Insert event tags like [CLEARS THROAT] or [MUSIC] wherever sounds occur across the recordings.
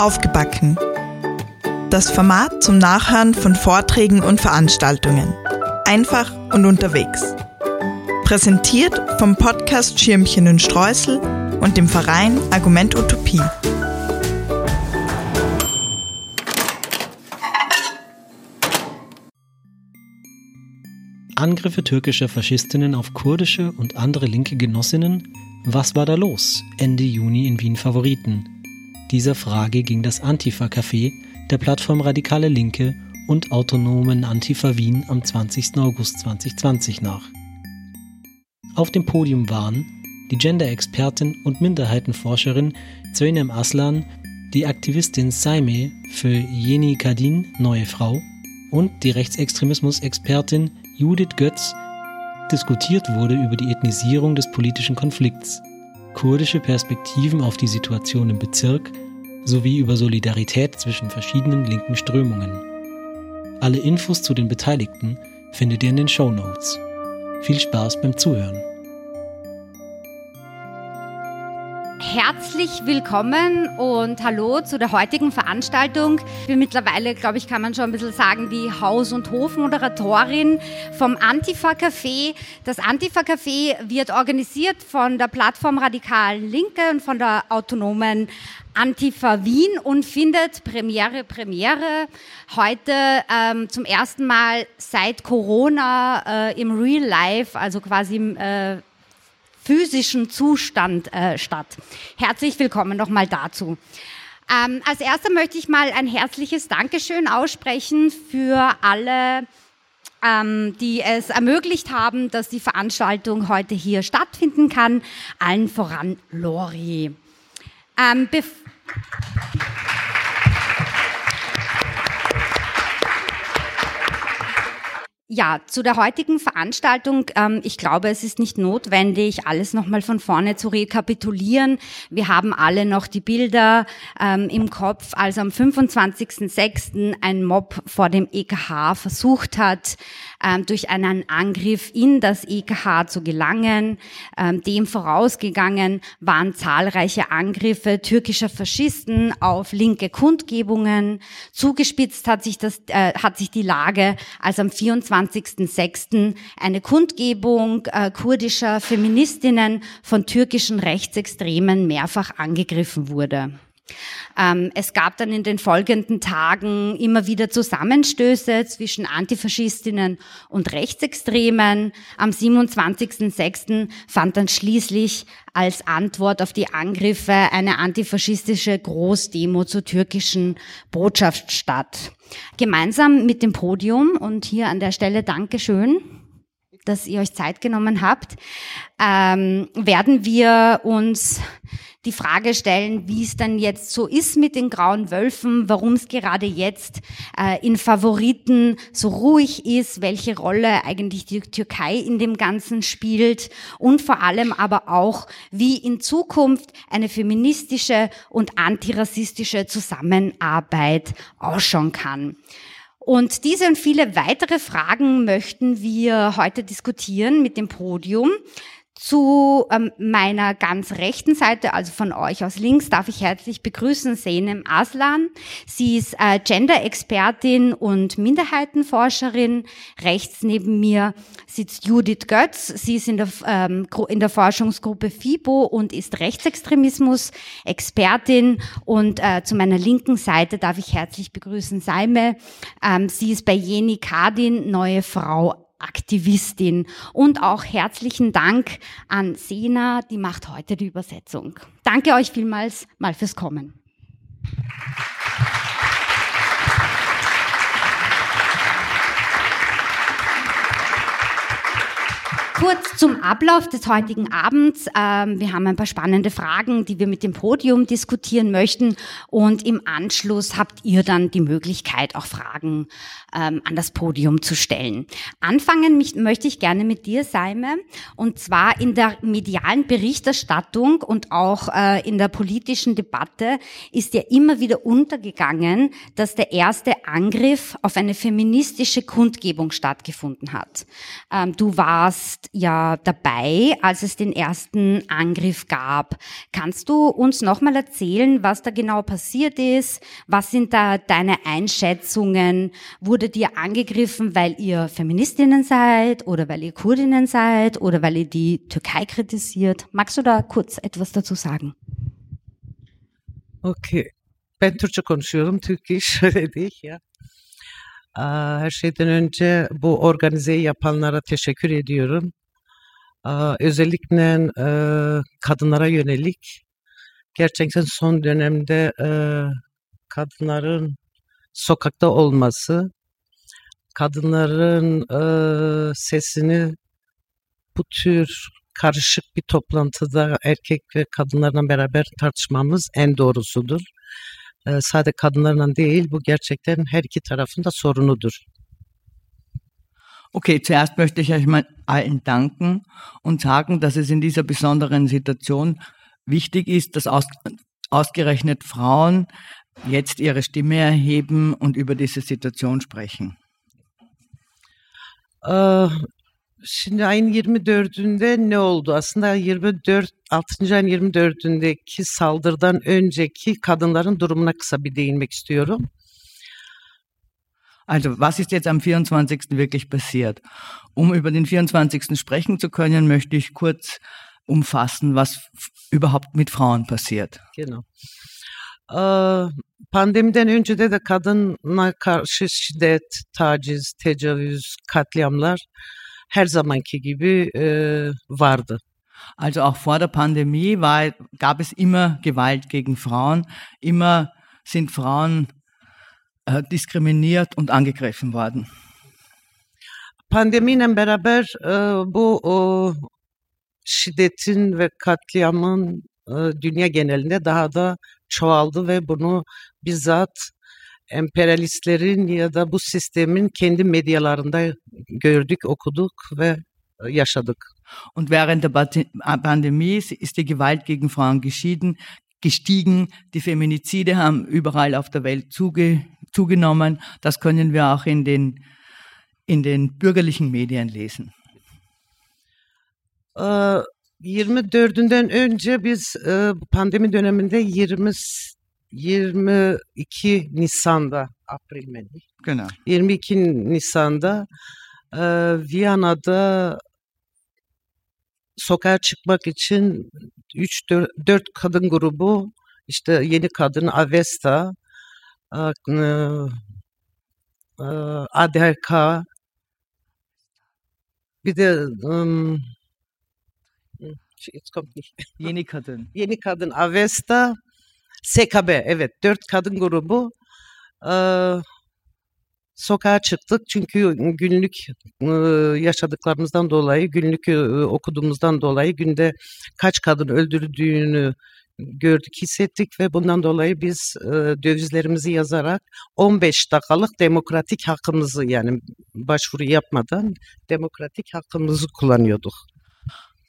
Aufgebacken. Das Format zum Nachhören von Vorträgen und Veranstaltungen. Einfach und unterwegs. Präsentiert vom Podcast Schirmchen und Streusel und dem Verein Argument Utopie. Angriffe türkischer Faschistinnen auf kurdische und andere linke Genossinnen? Was war da los? Ende Juni in Wien Favoriten. Dieser Frage ging das Antifa-Café der Plattform Radikale Linke und autonomen Antifa Wien am 20. August 2020 nach. Auf dem Podium waren die Gender-Expertin und Minderheitenforscherin Zeinem Aslan, die Aktivistin Saime für Yeni Kadin, Neue Frau, und die Rechtsextremismus-Expertin Judith Götz diskutiert wurde über die Ethnisierung des politischen Konflikts, kurdische Perspektiven auf die Situation im Bezirk sowie über Solidarität zwischen verschiedenen linken Strömungen. Alle Infos zu den Beteiligten findet ihr in den Show Notes. Viel Spaß beim Zuhören. Herzlich willkommen und hallo zu der heutigen Veranstaltung. Ich bin mittlerweile, glaube ich, kann man schon ein bisschen sagen, die Haus- und Hofmoderatorin vom Antifa Café. Das Antifa Café wird organisiert von der Plattform Radikalen Linke und von der autonomen Antifa Wien und findet Premiere, Premiere heute ähm, zum ersten Mal seit Corona äh, im Real Life, also quasi im äh, physischen Zustand äh, statt. Herzlich willkommen nochmal dazu. Ähm, als erster möchte ich mal ein herzliches Dankeschön aussprechen für alle, ähm, die es ermöglicht haben, dass die Veranstaltung heute hier stattfinden kann. Allen voran Lori. Ähm, Ja, zu der heutigen Veranstaltung. Ähm, ich glaube, es ist nicht notwendig, alles nochmal von vorne zu rekapitulieren. Wir haben alle noch die Bilder ähm, im Kopf, als am 25.06. ein Mob vor dem EKH versucht hat, durch einen Angriff in das EKH zu gelangen. Ähm, dem vorausgegangen waren zahlreiche Angriffe türkischer Faschisten auf linke Kundgebungen. Zugespitzt hat sich, das, äh, hat sich die Lage, als am 24.06. eine Kundgebung äh, kurdischer Feministinnen von türkischen Rechtsextremen mehrfach angegriffen wurde. Ähm, es gab dann in den folgenden Tagen immer wieder Zusammenstöße zwischen Antifaschistinnen und Rechtsextremen. Am 27.06. fand dann schließlich als Antwort auf die Angriffe eine antifaschistische Großdemo zur türkischen Botschaft statt. Gemeinsam mit dem Podium und hier an der Stelle Dankeschön dass ihr euch Zeit genommen habt, ähm, werden wir uns die Frage stellen, wie es dann jetzt so ist mit den grauen Wölfen, warum es gerade jetzt äh, in Favoriten so ruhig ist, welche Rolle eigentlich die Türkei in dem Ganzen spielt und vor allem aber auch, wie in Zukunft eine feministische und antirassistische Zusammenarbeit ausschauen kann. Und diese und viele weitere Fragen möchten wir heute diskutieren mit dem Podium. Zu ähm, meiner ganz rechten Seite, also von euch aus links, darf ich herzlich begrüßen Senem Aslan. Sie ist äh, Gender-Expertin und Minderheitenforscherin. Rechts neben mir sitzt Judith Götz. Sie ist in der, ähm, in der Forschungsgruppe FIBO und ist Rechtsextremismus-Expertin. Und äh, zu meiner linken Seite darf ich herzlich begrüßen Saime. Ähm, sie ist bei Jeni Kadin, neue Frau Aktivistin. Und auch herzlichen Dank an Sena, die macht heute die Übersetzung. Danke euch vielmals mal fürs Kommen. Kurz zum Ablauf des heutigen Abends. Ähm, wir haben ein paar spannende Fragen, die wir mit dem Podium diskutieren möchten. Und im Anschluss habt ihr dann die Möglichkeit, auch Fragen ähm, an das Podium zu stellen. Anfangen möchte ich gerne mit dir, Seime. Und zwar in der medialen Berichterstattung und auch äh, in der politischen Debatte ist ja immer wieder untergegangen, dass der erste Angriff auf eine feministische Kundgebung stattgefunden hat. Ähm, du warst ja dabei, als es den ersten Angriff gab. Kannst du uns nochmal erzählen, was da genau passiert ist? Was sind da deine Einschätzungen? Wurde dir angegriffen, weil ihr Feministinnen seid oder weil ihr Kurdinnen seid oder weil ihr die Türkei kritisiert? Magst du da kurz etwas dazu sagen? Okay. Ben Türkçe konuşuyorum. Türk iş [LAUGHS] öyle değil ya. Her şeyden önce bu organizeyi yapanlara teşekkür ediyorum. Özellikle kadınlara yönelik gerçekten son dönemde kadınların sokakta olması, kadınların sesini bu tür karışık bir toplantıda erkek ve kadınlarla beraber tartışmamız en doğrusudur. Sadece kadınlarla değil, bu gerçekten her iki tarafın da sorunudur. Okay, zuerst möchte ich euch mal allen danken und sagen, dass es in dieser besonderen Situation wichtig ist, dass aus, ausgerechnet Frauen jetzt ihre Stimme erheben und über diese Situation sprechen. Äh, Şimdi ayın 24'ünde ne oldu? Aslında 24 6. ayın 24'ündeki saldırıdan önceki kadınların durumuna kısa bir değinmek istiyorum. Also, was ist jetzt am 24. wirklich passiert? Um über den 24. sprechen zu können, möchte ich kurz umfassen, was überhaupt mit Frauen passiert. Genau. Ee, pandemiden önce de kadına karşı şiddet, taciz, tecavüz, katliamlar her zamanki gibi e, vardı. Also auch vor der Pandemie war, gab es immer Gewalt gegen Frauen, immer sind Frauen äh, diskriminiert und angegriffen worden. Pandemiyle beraber e, bu o, şiddetin ve katliamın e, dünya genelinde daha da çoğaldı ve bunu bizzat emperyalistlerin ya da bu sistemin kendi medyalarında gördük, okuduk ve yaşadık. Und während der Pandemie ist die Gewalt gegen Frauen geschieden, gestiegen. Die Feminizide haben überall auf der Welt zuge, zugenommen. Das können wir auch in den, in den bürgerlichen Medien lesen. Äh, 24'ünden önce biz e, pandemi döneminde 20 22 Nisan'da April Meni. Genau. 22 Nisan'da e, Viyana'da sokağa çıkmak için 3 4, 4 kadın grubu işte yeni kadın Avesta e, ADK bir de um, Yeni kadın. [LAUGHS] Yeni kadın Avesta SKB evet dört kadın grubu. E, sokağa çıktık çünkü günlük e, yaşadıklarımızdan dolayı günlük e, okuduğumuzdan dolayı günde kaç kadın öldürdüğünü gördük, hissettik ve bundan dolayı biz e, dövizlerimizi yazarak 15 dakikalık demokratik hakkımızı yani başvuru yapmadan demokratik hakkımızı kullanıyorduk.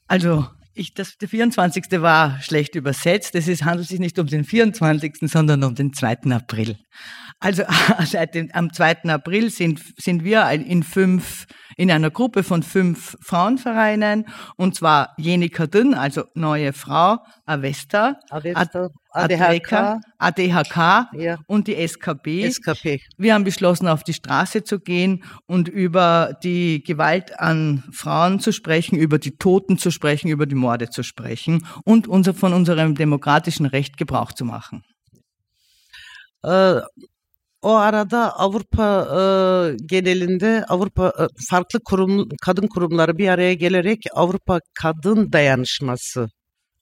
Also Ich, das, der 24. war schlecht übersetzt. Es handelt sich nicht um den 24., sondern um den 2. April. Also [LAUGHS] seit dem, am 2. April sind, sind wir in fünf, in einer Gruppe von fünf Frauenvereinen, und zwar Jenika Dünn, also neue Frau, Avesta, Avesta ADHK, ADHK ja. und die SKP. SKP. Wir haben beschlossen, auf die Straße zu gehen und über die Gewalt an Frauen zu sprechen, über die Toten zu sprechen, über die Morde zu sprechen und unser, von unserem demokratischen Recht Gebrauch zu machen. Äh, o arada Avrupa e, genelinde Avrupa e, farklı kurum kadın kurumları bir araya gelerek Avrupa Kadın Dayanışması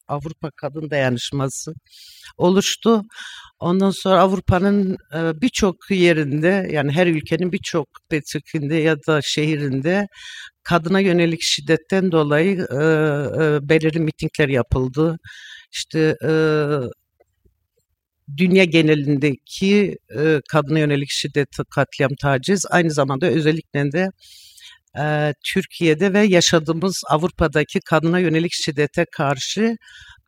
Avrupa Kadın Dayanışması oluştu. Ondan sonra Avrupa'nın e, birçok yerinde yani her ülkenin birçok petrikinde ya da şehrinde kadına yönelik şiddetten dolayı e, e, belirli mitingler yapıldı. İşte dünya genelindeki kadına yönelik şiddet, katliam, taciz aynı zamanda özellikle de e, Türkiye'de ve yaşadığımız Avrupa'daki kadına yönelik şiddete karşı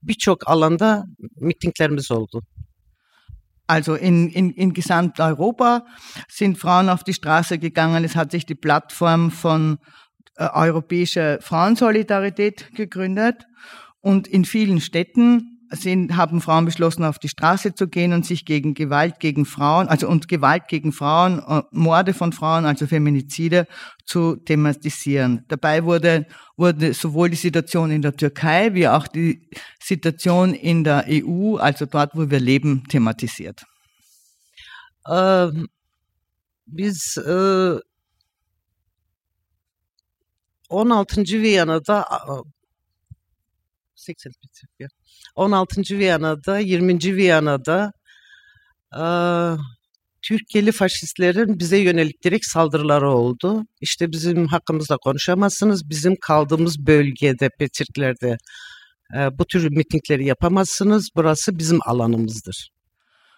birçok alanda mitinglerimiz oldu. Also in, in, in Gesamteuropa sind Frauen auf die Straße gegangen. Es hat sich die Plattform von äh, Europäische Frauensolidarität gegründet und in vielen Städten sind, haben Frauen beschlossen, auf die Straße zu gehen und sich gegen Gewalt gegen Frauen, also und Gewalt gegen Frauen, äh, Morde von Frauen, also Feminizide, zu thematisieren. Dabei wurde, wurde sowohl die Situation in der Türkei wie auch die Situation in der EU, also dort, wo wir leben, thematisiert. Ähm, biz e, 16. Viyana'da 80 bitti. 16. Viyana'da, 20. Viyana'da e, Türkiye'li faşistlerin bize yönelik direkt saldırıları oldu. İşte bizim hakkımızda konuşamazsınız. Bizim kaldığımız bölgede, Petirkler'de e, bu tür mitingleri yapamazsınız. Burası bizim alanımızdır.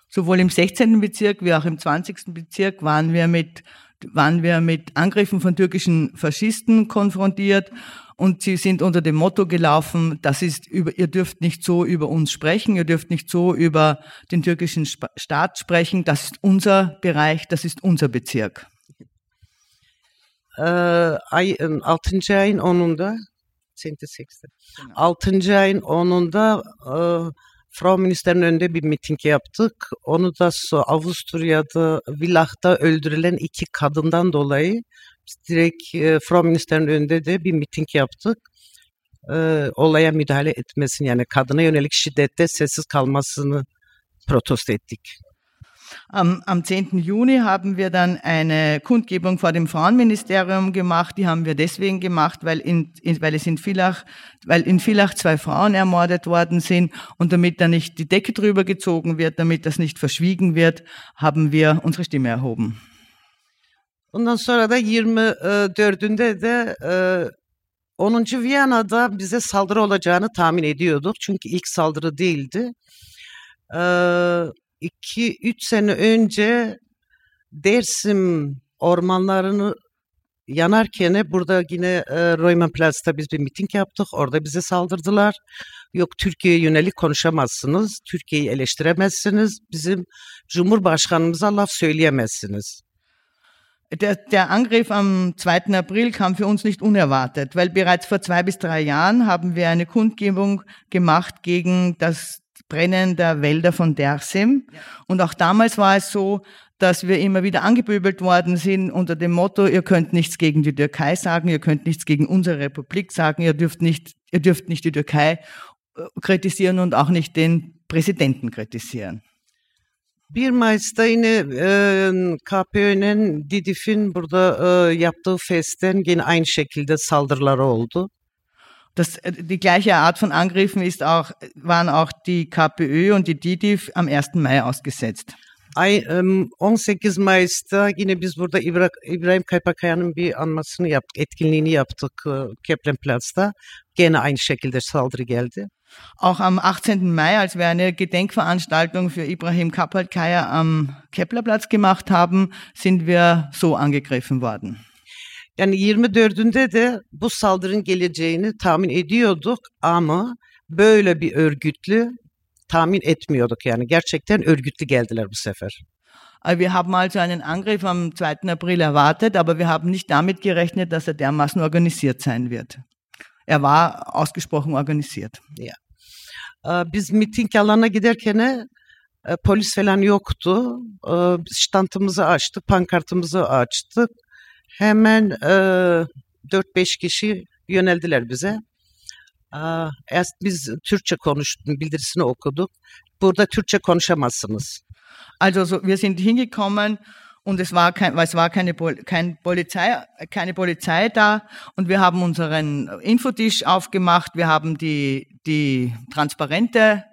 Sowohl im 16. Bezirk wie auch im 20. Bezirk waren wir mit waren wir mit Angriffen von türkischen Faschisten konfrontiert und sie sind unter dem Motto gelaufen, das ist über, ihr dürft nicht so über uns sprechen, ihr dürft nicht so über den türkischen Staat sprechen, das ist unser Bereich, das ist unser Bezirk. Ee, ay 6. ayın 10'unda 6. ayın 10'unda e, Frau Minister'in önünde bir miting yaptık. Onu da Avusturya'da Villach'ta öldürülen iki kadından dolayı direkt e, Frau Minister'in önünde de bir miting yaptık. E, olaya müdahale etmesini yani kadına yönelik şiddette sessiz kalmasını protesto ettik. Am, am 10. Juni haben wir dann eine Kundgebung vor dem Frauenministerium gemacht. Die haben wir deswegen gemacht, weil, in, in, weil, es in Villach, weil in Villach zwei Frauen ermordet worden sind. Und damit da nicht die Decke drüber gezogen wird, damit das nicht verschwiegen wird, haben wir unsere Stimme erhoben. Ondan sonra da 24'ünde de e, 10. Viyana'da bize saldırı olacağını tahmin ediyorduk. Çünkü ilk saldırı değildi. E, 2-3 sene önce Dersim ormanlarını yanarken burada yine e, Royman Plaza'da biz bir miting yaptık. Orada bize saldırdılar. Yok Türkiye'ye yönelik konuşamazsınız. Türkiye'yi eleştiremezsiniz. Bizim Cumhurbaşkanımıza laf söyleyemezsiniz. Der, der Angriff am 2. April kam für uns nicht unerwartet, weil bereits vor zwei bis drei Jahren haben wir eine Kundgebung gemacht gegen das Brennen der Wälder von Dersim. Ja. Und auch damals war es so, dass wir immer wieder angepöbelt worden sind unter dem Motto, ihr könnt nichts gegen die Türkei sagen, ihr könnt nichts gegen unsere Republik sagen, ihr dürft nicht, ihr dürft nicht die Türkei äh, kritisieren und auch nicht den Präsidenten kritisieren. 1 Mayıs'ta yine e, KPÖ'nün Didif'in burada e, yaptığı festen yine aynı şekilde saldırıları oldu. Das, die gleiche Art von Angriffen ist auch, waren auch die KPÖ und die DIDIF am 1. Mai ausgesetzt. Ay, 18 Mayıs'ta yine biz burada İbrahim Kaypakaya'nın bir anmasını yaptık, etkinliğini yaptık Kepler Platz'ta. Gene aynı şekilde saldırı geldi. Auch am 18. Mai, als wir eine Gedenkveranstaltung für Ibrahim Kapalkaya am Keplerplatz gemacht haben, sind wir so angegriffen worden. Yani 24'ünde de bu saldırının geleceğini tahmin ediyorduk ama böyle bir örgütlü tahmin etmiyorduk yani. Gerçekten örgütlü geldiler bu sefer. Wir haben also einen Angriff am 2. April erwartet, aber wir haben nicht damit gerechnet, dass er dermaßen organisiert sein wird. Er war ausgesprochen organisiert. Ja. Biz miting alanına giderken polis falan yoktu. Ştantımızı açtık, pankartımızı açtık. Hemen e, 4-5 kişi yöneldiler bize. Biz Türkçe konuştuk, bildirisini okuduk. Burada Türkçe konuşamazsınız. Also so, wir sind hingekommen und es war, kein, es war keine, kein Polizei, keine Polizei da und wir haben unseren Infotisch aufgemacht, wir haben die, die Transparente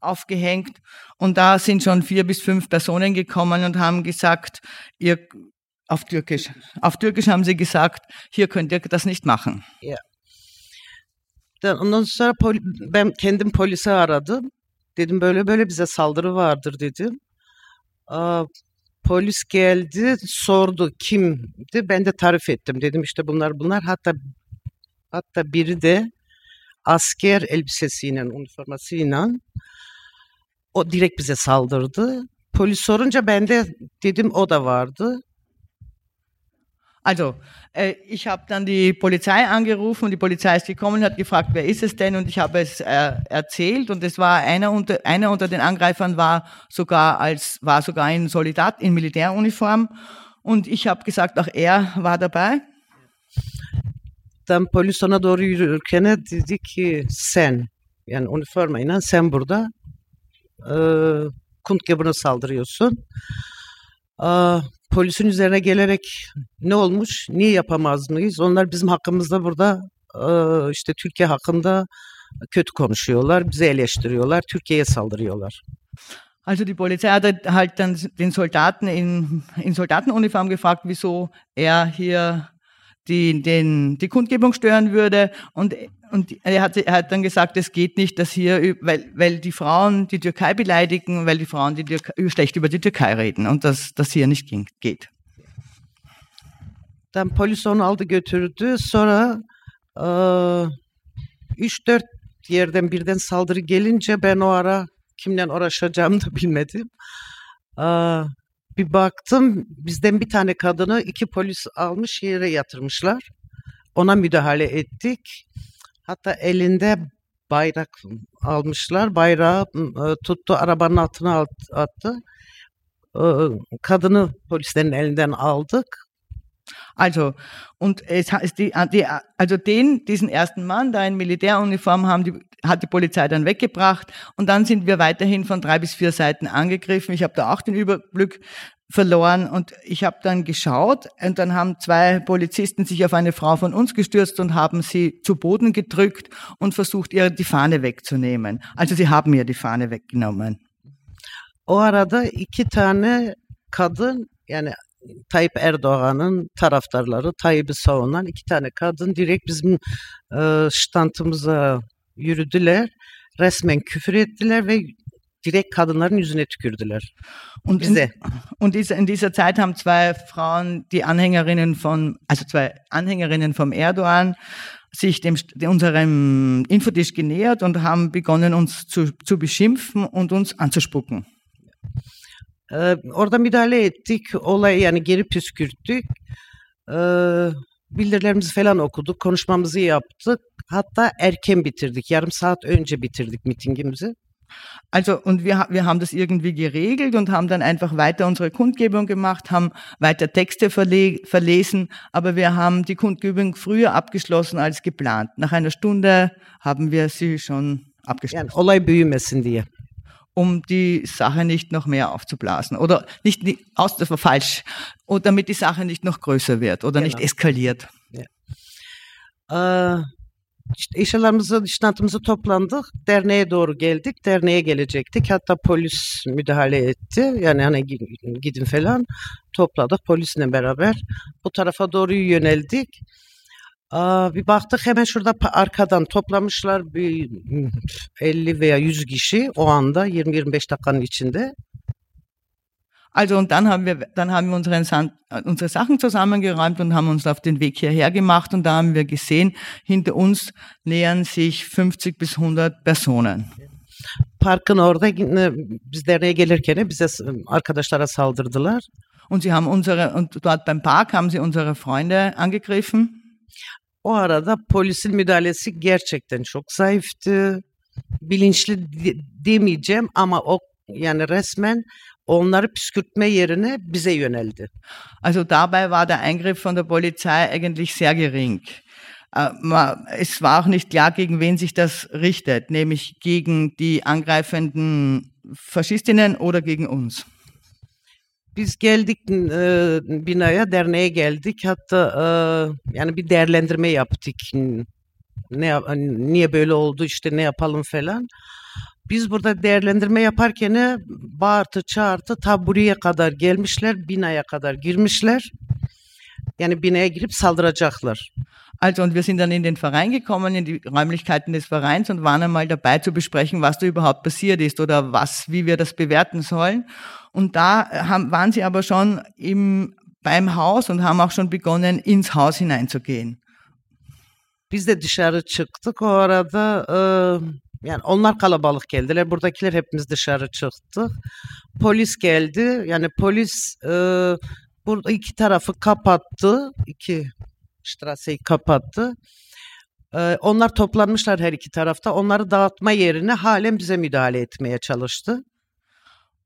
aufgehängt und da sind schon vier bis fünf Personen gekommen und haben gesagt, ihr auf Türkisch. Auf Türkisch haben sie gesagt, hier könnt ihr das nicht machen. Ja. Ondan sonra poli, ben kendim polisi aradım. Dedim böyle böyle bize saldırı vardır dedim. Aa, polis geldi sordu kimdi ben de tarif ettim dedim işte bunlar bunlar hatta hatta biri de asker elbisesiyle üniformasıyla o direkt bize saldırdı. Polis sorunca ben de dedim o da vardı. Also, äh, ich habe dann die Polizei angerufen und die Polizei ist gekommen und hat gefragt, wer ist es denn? Und ich habe es äh, erzählt und es war einer unter, einer unter den Angreifern war sogar als, war sogar in Soldat, in Militäruniform. Und ich habe gesagt, auch er war dabei. Dann polis ona doğru yürürken dedi ki sen yani üniformayla sen burada e, Kuntgebir'e saldırıyorsun. Polisin üzerine gelerek ne olmuş, niye yapamaz mıyız? Onlar bizim hakkımızda burada işte Türkiye hakkında kötü konuşuyorlar, bizi eleştiriyorlar, Türkiye'ye saldırıyorlar. Also die Polizei hat halt dann den Soldaten in, in Soldatenuniform gefragt, wieso er hier die, den, die Kundgebung stören würde. Und, und er, hat, er hat dann gesagt, es geht nicht, dass hier, weil, weil die Frauen die Türkei beleidigen, weil die Frauen die Türkei, schlecht über die Türkei reden und dass das hier nicht ging, geht. Dann polis onu aldı götürdü. Sonra e, 3-4 yerden birden saldırı gelince ben o ara kimle uğraşacağımı da bilmedim. E, bir baktım bizden bir tane kadını iki polis almış yere yatırmışlar. Ona müdahale ettik. Hatta elinde bayrak almışlar. Bayrağı tuttu arabanın altına attı. Kadını polislerin elinden aldık. Also, und es ist die, die, also den, diesen ersten Mann da in Militäruniform haben die, hat die Polizei dann weggebracht und dann sind wir weiterhin von drei bis vier Seiten angegriffen. Ich habe da auch den Überblick verloren und ich habe dann geschaut und dann haben zwei Polizisten sich auf eine Frau von uns gestürzt und haben sie zu Boden gedrückt und versucht, ihr die Fahne wegzunehmen. Also sie haben ihr die Fahne weggenommen. O arada iki tane kadın yani Tayyip Erdoğan'ın taraftarları, Tayyip'i savunan iki tane kadın direkt bizim e, standımıza yürüdüler. Resmen küfür ettiler ve direkt kadınların yüzüne tükürdüler. Und bize. Und in dieser Zeit haben zwei Frauen, die Anhängerinnen von, also zwei Anhängerinnen vom Erdogan, sich dem, unserem Infotisch genähert und haben begonnen, uns zu, zu beschimpfen und uns anzuspucken. Ee, orada müdahale ettik. Olayı yani geri püskürttük. Ee, bildirilerimizi falan okuduk. Konuşmamızı yaptık. Hatta erken bitirdik. Yarım saat önce bitirdik mitingimizi. Also, und wir, wir haben das irgendwie geregelt und haben dann einfach weiter unsere Kundgebung gemacht, haben weiter Texte verle verlesen, aber wir haben die Kundgebung früher abgeschlossen als geplant. Nach einer Stunde haben wir sie schon abgeschlossen. Yani olay büyümesin diye um die Sache nicht noch mehr aufzublasen oder nicht, nicht aus, das war falsch, oder damit die Sache nicht noch größer wird oder genau. nicht eskaliert. Ja. Ee, işte eşyalarımızı, işnatımızı toplandık. Derneğe doğru geldik. Derneğe gelecektik. Hatta polis müdahale etti. Yani hani gidin falan topladık polisle beraber. Bu tarafa doğru yöneldik. Bir baktık hemen şurada arkadan toplamışlar bir 50 veya 100 kişi o anda 20-25 dakikanın içinde. Also und dann haben wir dann haben wir unsere, unsere Sachen zusammengeräumt und haben uns auf den Weg hierher gemacht und da haben wir gesehen, hinter uns nähern sich 50 bis 100 Personen. Parkın orada biz derneğe gelirken bize arkadaşlara saldırdılar. Und sie haben unsere und dort beim Park haben sie unsere Freunde angegriffen. O arada polisin müdahalesi gerçekten çok zayıftı. Bilinçli demeyeceğim ama o yani resmen onları püskürtme yerine bize yöneldi. Also dabei war der Eingriff von der Polizei eigentlich sehr gering. Äh, es war auch nicht klar, gegen wen sich das richtet, nämlich gegen die angreifenden Faschistinnen oder gegen uns. Biz geldik e, binaya, derneğe geldik. Hatta e, yani bir değerlendirme yaptık. Ne niye böyle oldu işte ne yapalım falan. Biz burada değerlendirme yaparken bağırtı çağırtı ta buraya kadar gelmişler, binaya kadar girmişler. Yani binaya girip saldıracaklar. Also, und wir sind dann in den Verein gekommen, in die Räumlichkeiten des Vereins und waren einmal dabei zu besprechen, was da überhaupt passiert ist oder was, wie wir das bewerten sollen. Und da haben, waren sie aber schon im, beim Haus und haben auch schon begonnen, ins Haus hineinzugehen. Biz de dışarı çıktık. O arada e, yani onlar kalabalık geldiler. Buradakiler hepimiz dışarı çıktık. Polis geldi. Yani polis e, burada iki tarafı kapattı. iki Strasse'yi kapattı. Ee, onlar toplanmışlar her iki tarafta. Onları dağıtma yerine halen bize müdahale etmeye çalıştı.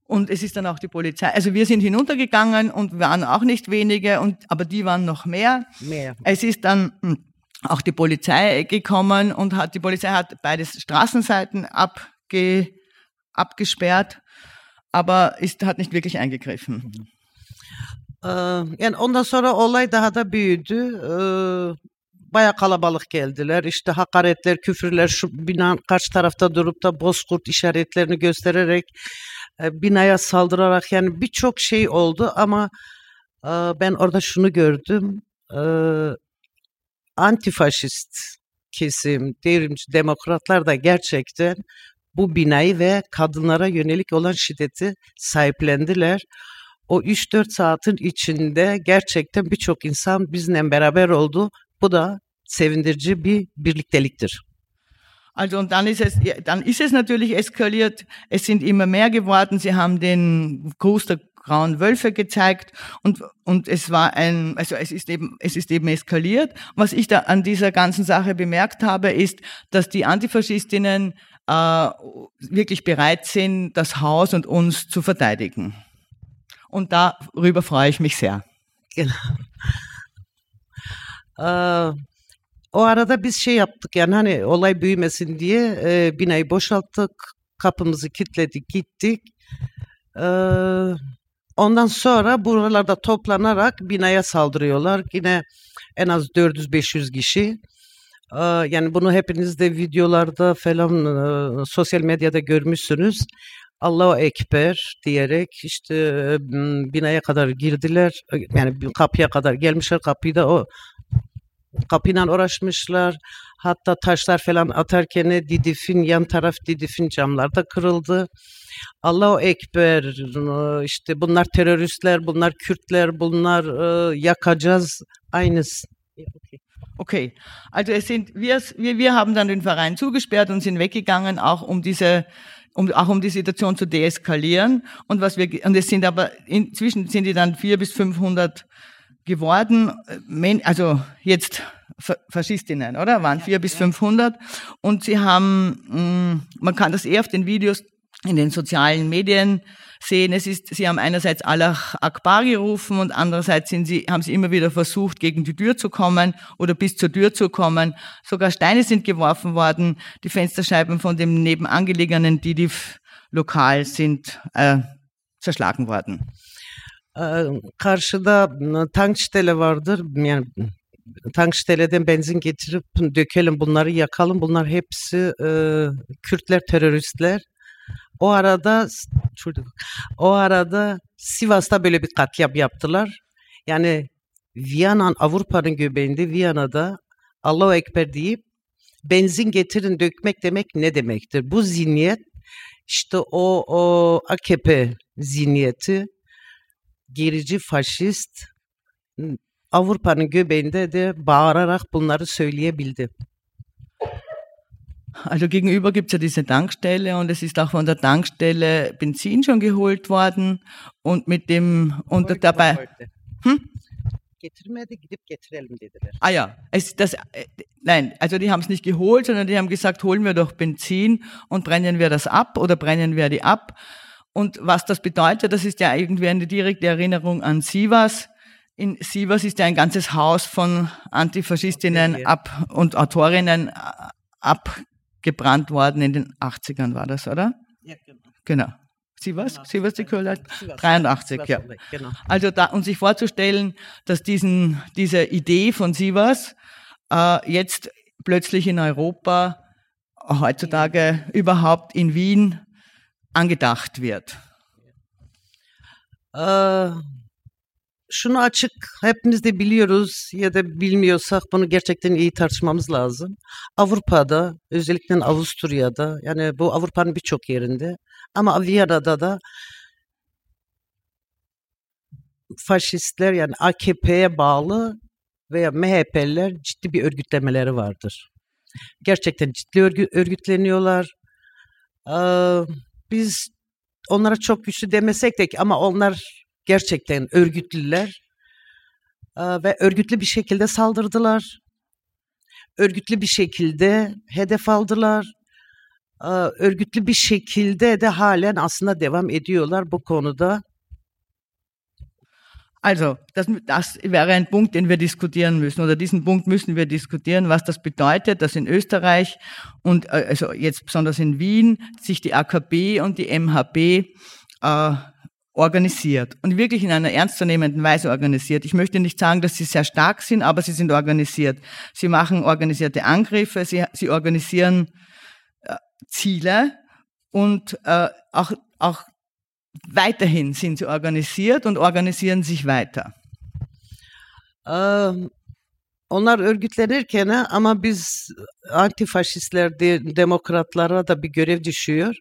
Und es ist dann auch die Polizei. Also wir sind hinuntergegangen und waren auch nicht wenige, und, aber die waren noch mehr. Mehr. Es ist dann hm, auch die Polizei gekommen und hat, die Polizei hat beide Straßenseiten abge, abgesperrt, aber ist, hat nicht wirklich eingegriffen. Ee, yani ondan sonra olay daha da büyüdü. Ee, Baya kalabalık geldiler. İşte hakaretler, küfürler, şu bina karşı tarafta durup da bozkurt işaretlerini göstererek e, binaya saldırarak yani birçok şey oldu ama e, ben orada şunu gördüm. Antifaşist kesim, devrimci demokratlar da gerçekten bu binayı ve kadınlara yönelik olan şiddeti sahiplendiler. O 3-4 saatin içinde gerçekten birçok insan bizimle beraber oldu. Bu da sevindirici bir birlikteliktir. Also und dann ist es, dann ist es natürlich eskaliert. Es sind immer mehr geworden. Sie haben den der grauen Wölfe gezeigt und und es war ein, also es ist eben, es ist eben eskaliert. Was ich da an dieser ganzen Sache bemerkt habe, ist, dass die Antifaschistinnen äh, wirklich bereit sind, das Haus und uns zu verteidigen. Und darüber freue ich mich sehr. Genau. Ee, o arada biz şey yaptık yani hani olay büyümesin diye e, binayı boşalttık, kapımızı kilitledik, gittik. Ee, ondan sonra buralarda toplanarak binaya saldırıyorlar. Yine en az 400-500 kişi. Ee, yani bunu hepiniz de videolarda falan e, sosyal medyada görmüşsünüz. Allahu Ekber diyerek işte e, binaya kadar girdiler. Yani kapıya kadar gelmişler. Kapıyı da o kapıyla uğraşmışlar. Hatta taşlar falan atarken Didif'in yan taraf Didif'in camları da kırıldı. Allahu Ekber işte bunlar teröristler, bunlar Kürtler, bunlar e, yakacağız. Aynısı. Okay, also es sind wir, wir, wir haben dann den Verein zugesperrt und sind weggegangen, auch um diese, um auch um die Situation zu deeskalieren. Und was wir und es sind aber inzwischen sind die dann vier bis 500 geworden, also jetzt Faschistinnen, oder? Waren vier bis 500 und sie haben, man kann das eher auf den Videos in den sozialen Medien sehen. Es ist, sie haben einerseits Allah Akbar gerufen und andererseits sind sie, haben sie immer wieder versucht, gegen die Tür zu kommen oder bis zur Tür zu kommen. Sogar Steine sind geworfen worden. Die Fensterscheiben von dem nebenangelegenen Didiv-Lokal sind äh, zerschlagen worden. Karşıda tank şitele vardır. Yani tank şiteleden benzin getirip dökelim bunları yakalım. Bunlar hepsi e, Kürtler, teröristler. O arada o arada Sivas'ta böyle bir katliam yaptılar. Yani Viyana Avrupa'nın göbeğinde Viyana'da Allahu Ekber deyip benzin getirin dökmek demek ne demektir? Bu zihniyet işte o, o AKP zihniyeti gerici faşist Avrupa'nın göbeğinde de bağırarak bunları söyleyebildi. Also gegenüber gibt's ja diese Tankstelle und es ist auch von der Tankstelle Benzin schon geholt worden und mit dem und Heute, dabei. Hm? Getirmedi gidip getirelim dediler. Ah ja, es, das, äh, nein, also die haben es nicht geholt, sondern die haben gesagt, holen wir doch Benzin und brennen wir das ab oder brennen wir die ab. Und was das bedeutet, das ist ja irgendwie eine direkte Erinnerung an Sivas. In Sivas ist ja ein ganzes Haus von Antifaschistinnen Okay, ab und Autorinnen äh, abgebrannt worden in den 80ern war das, oder? Ja, genau. Genau. Sivas? Sivas die Köhler? Sivas. 83, Sivas ja. Genau. Also da, und sich vorzustellen, dass diesen, diese Idee von Sivas äh, jetzt plötzlich in Europa, heutzutage überhaupt in Wien angedacht wird. Ee, şunu açık hepimiz de biliyoruz ya da bilmiyorsak bunu gerçekten iyi tartışmamız lazım. Avrupa'da özellikle Avusturya'da yani bu Avrupa'nın birçok yerinde ama Viyana'da da faşistler yani AKP'ye bağlı veya MHP'liler ciddi bir örgütlemeleri vardır. Gerçekten ciddi örgü- örgütleniyorlar. Ee, biz onlara çok güçlü demesek de ki ama onlar gerçekten örgütlüler e, ve örgütlü bir şekilde saldırdılar. Örgütlü bir şekilde hedef aldılar. E, örgütlü bir şekilde de halen aslında devam ediyorlar bu konuda. Also, das, das wäre ein Punkt, den wir diskutieren müssen, oder diesen Punkt müssen wir diskutieren, was das bedeutet, dass in Österreich und äh, also jetzt besonders in Wien sich die AKP und die MHP äh, organisiert und wirklich in einer ernstzunehmenden Weise organisiert. Ich möchte nicht sagen, dass sie sehr stark sind, aber sie sind organisiert. Sie machen organisierte Angriffe, sie, sie organisieren äh, Ziele und äh, auch, auch weiterhin sind sie organisiert und organisieren sich weiter. Ee, onlar örgütlenirken ama biz antifaşistler, de, demokratlara da bir görev düşüyor.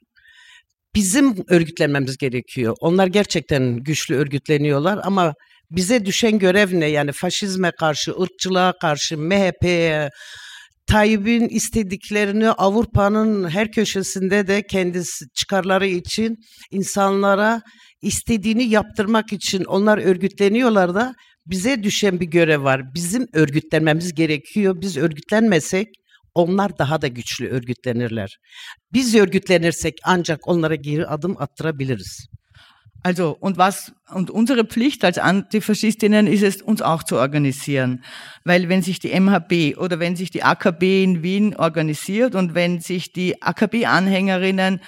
Bizim örgütlenmemiz gerekiyor. Onlar gerçekten güçlü örgütleniyorlar ama bize düşen görev ne? Yani faşizme karşı, ırkçılığa karşı, MHP'ye, Tayyip'in istediklerini Avrupa'nın her köşesinde de kendisi çıkarları için insanlara istediğini yaptırmak için onlar örgütleniyorlar da bize düşen bir görev var. Bizim örgütlenmemiz gerekiyor. Biz örgütlenmesek onlar daha da güçlü örgütlenirler. Biz örgütlenirsek ancak onlara geri adım attırabiliriz. Also, und was, und unsere Pflicht als Antifaschistinnen ist es, uns auch zu organisieren. Weil wenn sich die MHP oder wenn sich die AKB in Wien organisiert und wenn sich die AKB-Anhängerinnen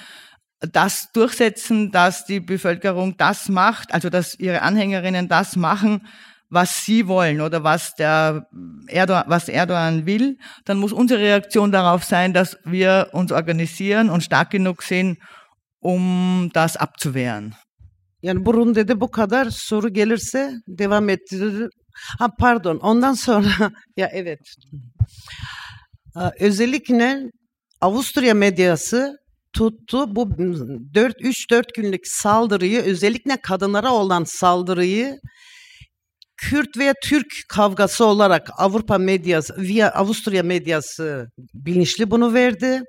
das durchsetzen, dass die Bevölkerung das macht, also dass ihre Anhängerinnen das machen, was sie wollen oder was der Erdogan, was Erdogan will, dann muss unsere Reaktion darauf sein, dass wir uns organisieren und stark genug sind, um das abzuwehren. Yani Burundi'de bu kadar soru gelirse devam ettirir. Ha pardon ondan sonra [LAUGHS] ya evet. Özellikle Avusturya medyası tuttu bu 4 3-4 günlük saldırıyı özellikle kadınlara olan saldırıyı Kürt veya Türk kavgası olarak Avrupa medyası via Avusturya medyası bilinçli bunu verdi.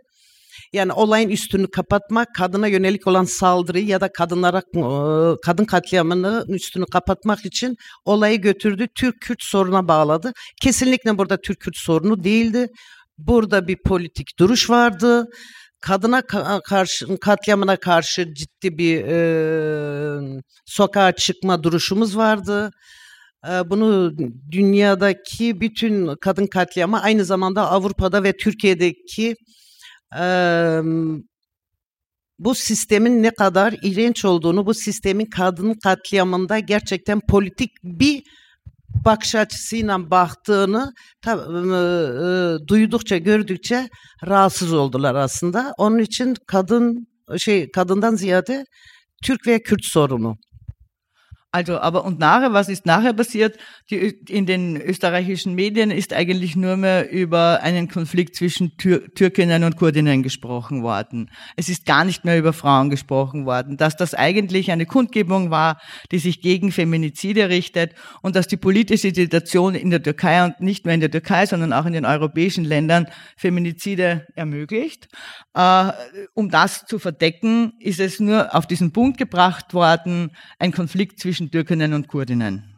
Yani olayın üstünü kapatmak, kadına yönelik olan saldırıyı ya da kadınlara kadın katliamının üstünü kapatmak için olayı götürdü. Türk-Kürt soruna bağladı. Kesinlikle burada Türk-Kürt sorunu değildi. Burada bir politik duruş vardı. Kadına karşı katliamına karşı ciddi bir e, sokağa çıkma duruşumuz vardı. E, bunu dünyadaki bütün kadın katliamı aynı zamanda Avrupa'da ve Türkiye'deki bu sistemin ne kadar iğrenç olduğunu, bu sistemin kadın katliamında gerçekten politik bir bakış açısıyla baktığını tabi, e, duydukça, gördükçe rahatsız oldular aslında. Onun için kadın şey kadından ziyade Türk ve Kürt sorunu. Also, aber und nachher, was ist nachher passiert? Die, in den österreichischen Medien ist eigentlich nur mehr über einen Konflikt zwischen Tür, Türkinnen und Kurdinnen gesprochen worden. Es ist gar nicht mehr über Frauen gesprochen worden. Dass das eigentlich eine Kundgebung war, die sich gegen Feminizide richtet und dass die politische Situation in der Türkei und nicht nur in der Türkei, sondern auch in den europäischen Ländern Feminizide ermöglicht. Äh, um das zu verdecken, ist es nur auf diesen Punkt gebracht worden, ein Konflikt zwischen zwischen Türkinnen und Kurdinnen.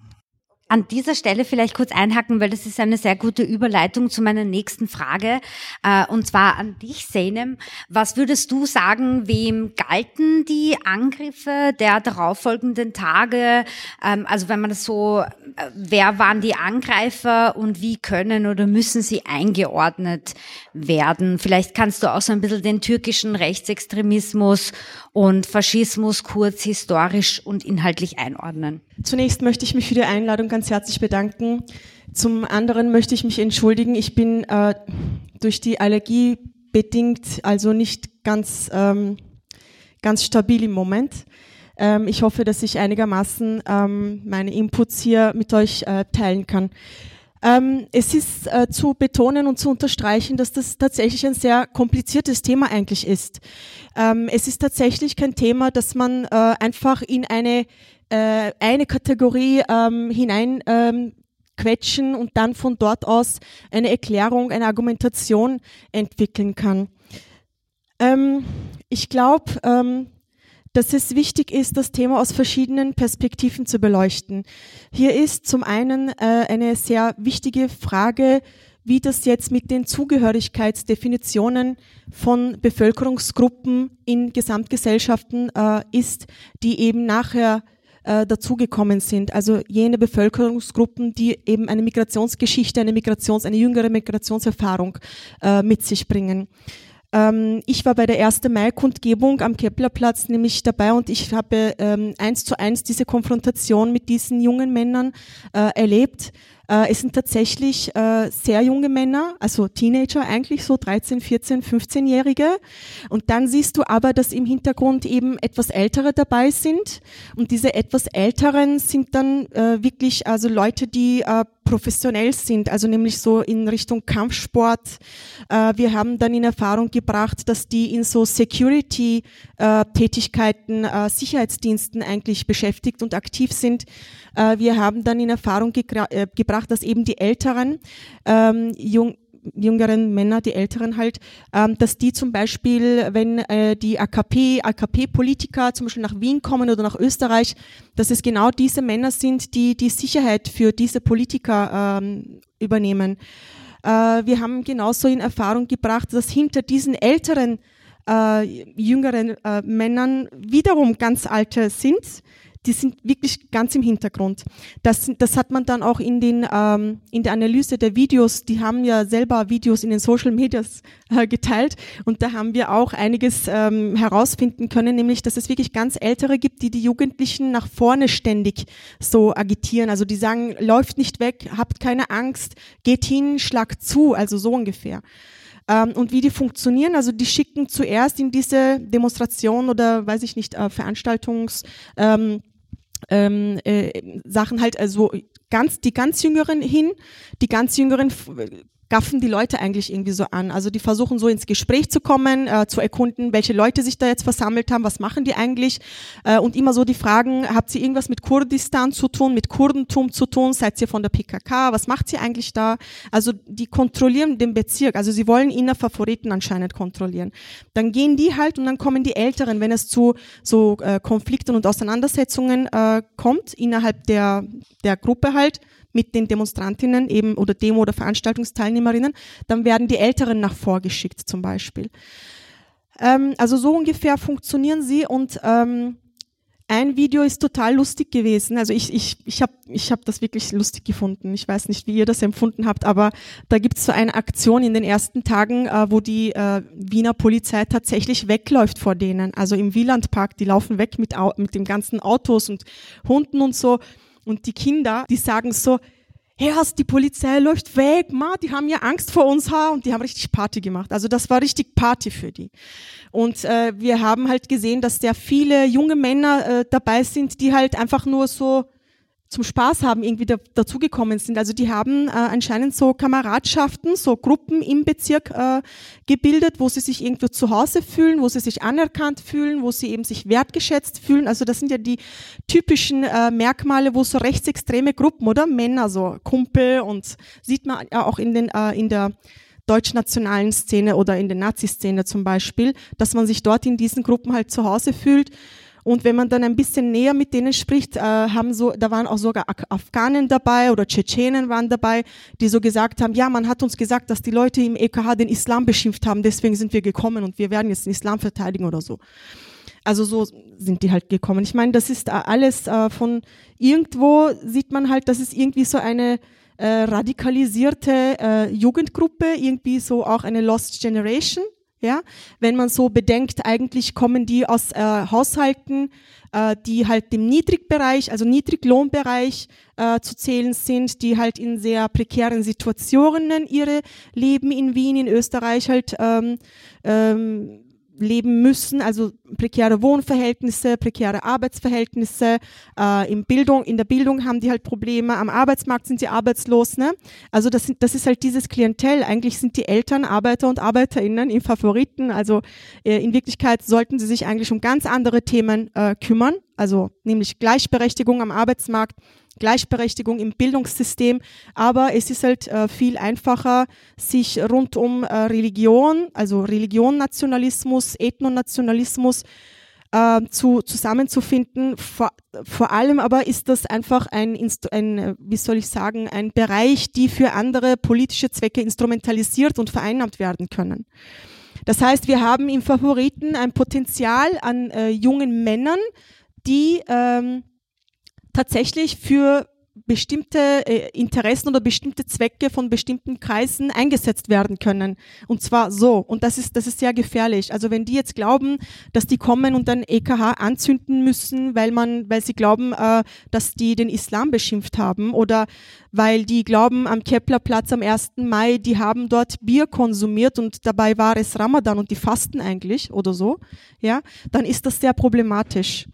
An dieser Stelle vielleicht kurz einhaken, weil das ist eine sehr gute Überleitung zu meiner nächsten Frage. Äh, und zwar an dich, Senem. Was würdest du sagen, wem galten die Angriffe der darauffolgenden Tage? Ähm, also wenn man das so, äh, wer waren die Angreifer und wie können oder müssen sie eingeordnet werden? Vielleicht kannst du auch so ein bisschen den türkischen Rechtsextremismus und Faschismus kurz historisch und inhaltlich einordnen. Zunächst möchte ich mich für die Einladung ganz herzlich bedanken. Zum anderen möchte ich mich entschuldigen. Ich bin äh, durch die Allergie bedingt also nicht ganz, ähm, ganz stabil im Moment. Ähm, ich hoffe, dass ich einigermaßen ähm, meine Inputs hier mit euch äh, teilen kann. Ähm, es ist äh, zu betonen und zu unterstreichen, dass das tatsächlich ein sehr kompliziertes Thema eigentlich ist. Ähm, es ist tatsächlich kein Thema, das man äh, einfach in eine, äh, eine Kategorie ähm, hinein ähm, quetschen und dann von dort aus eine Erklärung, eine Argumentation entwickeln kann. Ähm, ich glaube, ähm, dass es wichtig ist, das Thema aus verschiedenen Perspektiven zu beleuchten. Hier ist zum einen äh, eine sehr wichtige Frage, wie das jetzt mit den Zugehörigkeitsdefinitionen von Bevölkerungsgruppen in Gesamtgesellschaften äh, ist, die eben nachher äh, dazugekommen sind. Also jene Bevölkerungsgruppen, die eben eine Migrationsgeschichte, eine Migrations, eine jüngere Migrationserfahrung äh, mit sich bringen. Ähm, ich war bei der 1. Mai-Kundgebung am Keplerplatz nämlich dabei und ich habe ähm, eins zu eins diese Konfrontation mit diesen jungen Männern äh, erlebt. Äh, es sind tatsächlich äh, sehr junge Männer, also Teenager eigentlich, so 13, 14, 15-Jährige. Und dann siehst du aber, dass im Hintergrund eben etwas Ältere dabei sind. Und diese etwas Älteren sind dann äh, wirklich also Leute, die äh, professionell sind, also nämlich so in Richtung Kampfsport. Äh, wir haben dann in Erfahrung gebracht, dass die in so Security-Tätigkeiten, äh, Sicherheitsdiensten eigentlich beschäftigt und aktiv sind. Äh, wir haben dann in Erfahrung äh, gebracht, dass eben die Älteren, ähm, jung, jüngeren Männer, die Älteren halt, ähm, dass die zum Beispiel, wenn äh, die AKP, AKP-Politiker zum Beispiel nach Wien kommen oder nach Österreich, dass es genau diese Männer sind, die die Sicherheit für diese Politiker ähm, übernehmen. Äh, wir haben genauso in Erfahrung gebracht, dass hinter diesen älteren, äh, jüngeren äh, Männern wiederum ganz alte sind, die sind wirklich ganz im Hintergrund. Das, das hat man dann auch in, den, ähm, in der Analyse der Videos, die haben ja selber Videos in den Social Medias äh, geteilt und da haben wir auch einiges ähm, herausfinden können, nämlich dass es wirklich ganz Ältere gibt, die die Jugendlichen nach vorne ständig so agitieren. Also die sagen, läuft nicht weg, habt keine Angst, geht hin, schlag zu, also so ungefähr ähm, und wie die funktionieren. Also die schicken zuerst in diese Demonstration oder weiß ich nicht, äh, Veranstaltungs ähm, ähm, äh, Sachen halt also ganz die ganz Jüngeren hin, die ganz Jüngeren gaffen die Leute eigentlich irgendwie so an. Also die versuchen so ins Gespräch zu kommen, äh, zu erkunden, welche Leute sich da jetzt versammelt haben, was machen die eigentlich äh, und immer so die Fragen, habt ihr irgendwas mit Kurdistan zu tun, mit Kurdentum zu tun, seid ihr von der PKK, was macht ihr eigentlich da? Also die kontrollieren den Bezirk, also sie wollen inner Favoriten anscheinend kontrollieren. Dann gehen die halt und dann kommen die Älteren, wenn es zu so äh, Konflikten und Auseinandersetzungen äh, kommt innerhalb der, der Gruppe halt, mit den Demonstrantinnen eben oder Demo- oder Veranstaltungsteilnehmerinnen, dann werden die Älteren nach vorgeschickt zum Beispiel. Ähm, also so ungefähr funktionieren sie und ähm, ein Video ist total lustig gewesen. Also ich, ich, ich habe ich hab das wirklich lustig gefunden. Ich weiß nicht, wie ihr das empfunden habt, aber da gibt es so eine Aktion in den ersten Tagen, äh, wo die äh, Wiener Polizei tatsächlich wegläuft vor denen. Also im Wielandpark, die laufen weg mit, mit den ganzen Autos und Hunden und so. Und die Kinder, die sagen so, Herrs, die Polizei läuft weg, ma, die haben ja Angst vor uns, ha, und die haben richtig Party gemacht. Also das war richtig Party für die. Und äh, wir haben halt gesehen, dass sehr viele junge Männer äh, dabei sind, die halt einfach nur so zum Spaß haben irgendwie da, dazugekommen sind. Also die haben äh, anscheinend so Kameradschaften, so Gruppen im Bezirk äh, gebildet, wo sie sich irgendwo zu Hause fühlen, wo sie sich anerkannt fühlen, wo sie eben sich wertgeschätzt fühlen. Also das sind ja die typischen äh, Merkmale, wo so rechtsextreme Gruppen oder Männer, so Kumpel und sieht man ja auch in den äh, in der deutschnationalen Szene oder in der Nazi-Szene zum Beispiel, dass man sich dort in diesen Gruppen halt zu Hause fühlt und wenn man dann ein bisschen näher mit denen spricht, äh, haben so, da waren auch sogar Afghanen dabei oder Tschetschenen waren dabei, die so gesagt haben, ja, man hat uns gesagt, dass die Leute im EKH den Islam beschimpft haben, deswegen sind wir gekommen und wir werden jetzt den Islam verteidigen oder so. Also so sind die halt gekommen. Ich meine, das ist alles äh, von irgendwo sieht man halt, das ist irgendwie so eine äh, radikalisierte äh, Jugendgruppe, irgendwie so auch eine Lost Generation ja, wenn man so bedenkt, eigentlich kommen die aus äh, Haushalten, äh, die halt dem Niedrigbereich, also Niedriglohnbereich äh, zu zählen sind, die halt in sehr prekären Situationen ihre Leben in Wien, in Österreich halt ähm, ähm, leben müssen, also prekäre Wohnverhältnisse, prekäre Arbeitsverhältnisse, äh, in Bildung, in der Bildung haben die halt Probleme, am Arbeitsmarkt sind sie arbeitslos, ne? Also das, sind, das ist halt dieses Klientel. Eigentlich sind die Eltern Arbeiter und ArbeiterInnen im Favoriten. Also äh, in Wirklichkeit sollten sie sich eigentlich um ganz andere Themen äh, kümmern, also nämlich Gleichberechtigung am Arbeitsmarkt, Gleichberechtigung im Bildungssystem, aber es ist halt äh, viel einfacher, sich rund um äh, Religion, also Religion, Nationalismus, Ethnonationalismus, äh, zu, zusammenzufinden. Vor, vor allem aber ist das einfach ein, ein, wie soll ich sagen, ein Bereich, die für andere politische Zwecke instrumentalisiert und vereinnahmt werden können. Das heißt, wir haben im Favoriten ein Potenzial an äh, jungen Männern, die ähm, tatsächlich für bestimmte äh, Interessen oder bestimmte Zwecke von bestimmten Kreisen eingesetzt werden können. Und zwar so. Und das ist, das ist sehr gefährlich. Also wenn die jetzt glauben, dass die kommen und dann EKH anzünden müssen, weil man, weil sie glauben, äh, dass die den Islam beschimpft haben oder weil die glauben am Keplerplatz am 1. Mai, die haben dort Bier konsumiert und dabei war es Ramadan und die fasten eigentlich oder so, ja, dann ist das sehr problematisch.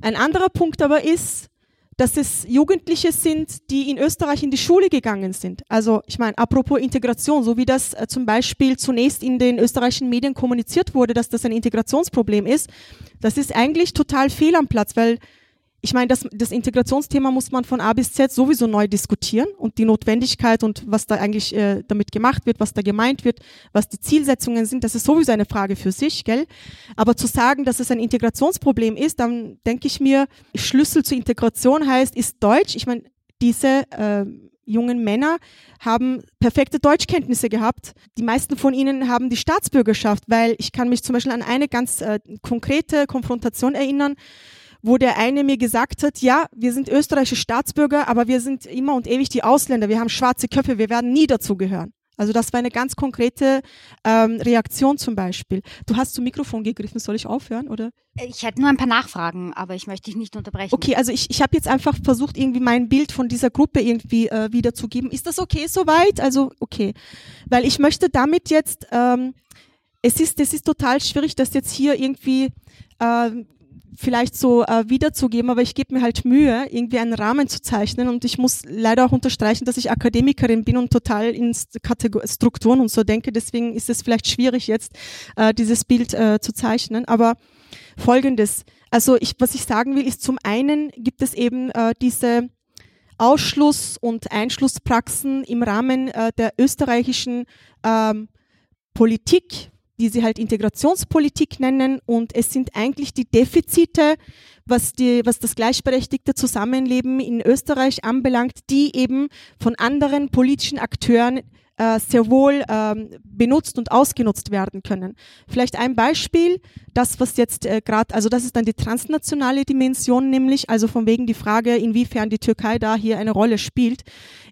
Ein anderer Punkt aber ist, dass es Jugendliche sind, die in Österreich in die Schule gegangen sind. Also ich meine, apropos Integration, so wie das äh, zum Beispiel zunächst in den österreichischen Medien kommuniziert wurde, dass das ein Integrationsproblem ist, das ist eigentlich total fehl am Platz, weil ich meine, das, das Integrationsthema muss man von A bis Z sowieso neu diskutieren und die Notwendigkeit und was da eigentlich äh, damit gemacht wird, was da gemeint wird, was die Zielsetzungen sind, das ist sowieso eine Frage für sich, gell? Aber zu sagen, dass es ein Integrationsproblem ist, dann denke ich mir, Schlüssel zur Integration heißt, ist Deutsch. Ich meine, diese äh, jungen Männer haben perfekte Deutschkenntnisse gehabt. Die meisten von ihnen haben die Staatsbürgerschaft, weil ich kann mich zum Beispiel an eine ganz äh, konkrete Konfrontation erinnern wo der eine mir gesagt hat, ja, wir sind österreichische Staatsbürger, aber wir sind immer und ewig die Ausländer, wir haben schwarze Köpfe, wir werden nie dazugehören. Also das war eine ganz konkrete ähm, Reaktion zum Beispiel. Du hast zum Mikrofon gegriffen, soll ich aufhören oder? Ich hätte nur ein paar Nachfragen, aber ich möchte dich nicht unterbrechen. Okay, also ich, ich habe jetzt einfach versucht, irgendwie mein Bild von dieser Gruppe irgendwie äh, wiederzugeben. Ist das okay soweit? Also okay, weil ich möchte damit jetzt, ähm, es ist, es ist total schwierig, das jetzt hier irgendwie äh, vielleicht so äh, wiederzugeben, aber ich gebe mir halt Mühe, irgendwie einen Rahmen zu zeichnen und ich muss leider auch unterstreichen, dass ich Akademikerin bin und total in Kategor Strukturen und so denke. Deswegen ist es vielleicht schwierig jetzt, äh, dieses Bild äh, zu zeichnen. Aber folgendes, also ich, was ich sagen will, ist zum einen gibt es eben äh, diese Ausschluss- und Einschlusspraxen im Rahmen äh, der österreichischen ähm, Politik, die sie halt Integrationspolitik nennen. Und es sind eigentlich die Defizite, was, die, was das gleichberechtigte Zusammenleben in Österreich anbelangt, die eben von anderen politischen Akteuren äh, sehr wohl ähm, benutzt und ausgenutzt werden können. Vielleicht ein Beispiel, das was jetzt äh, gerade, also das ist dann die transnationale Dimension, nämlich also von wegen die Frage, inwiefern die Türkei da hier eine Rolle spielt.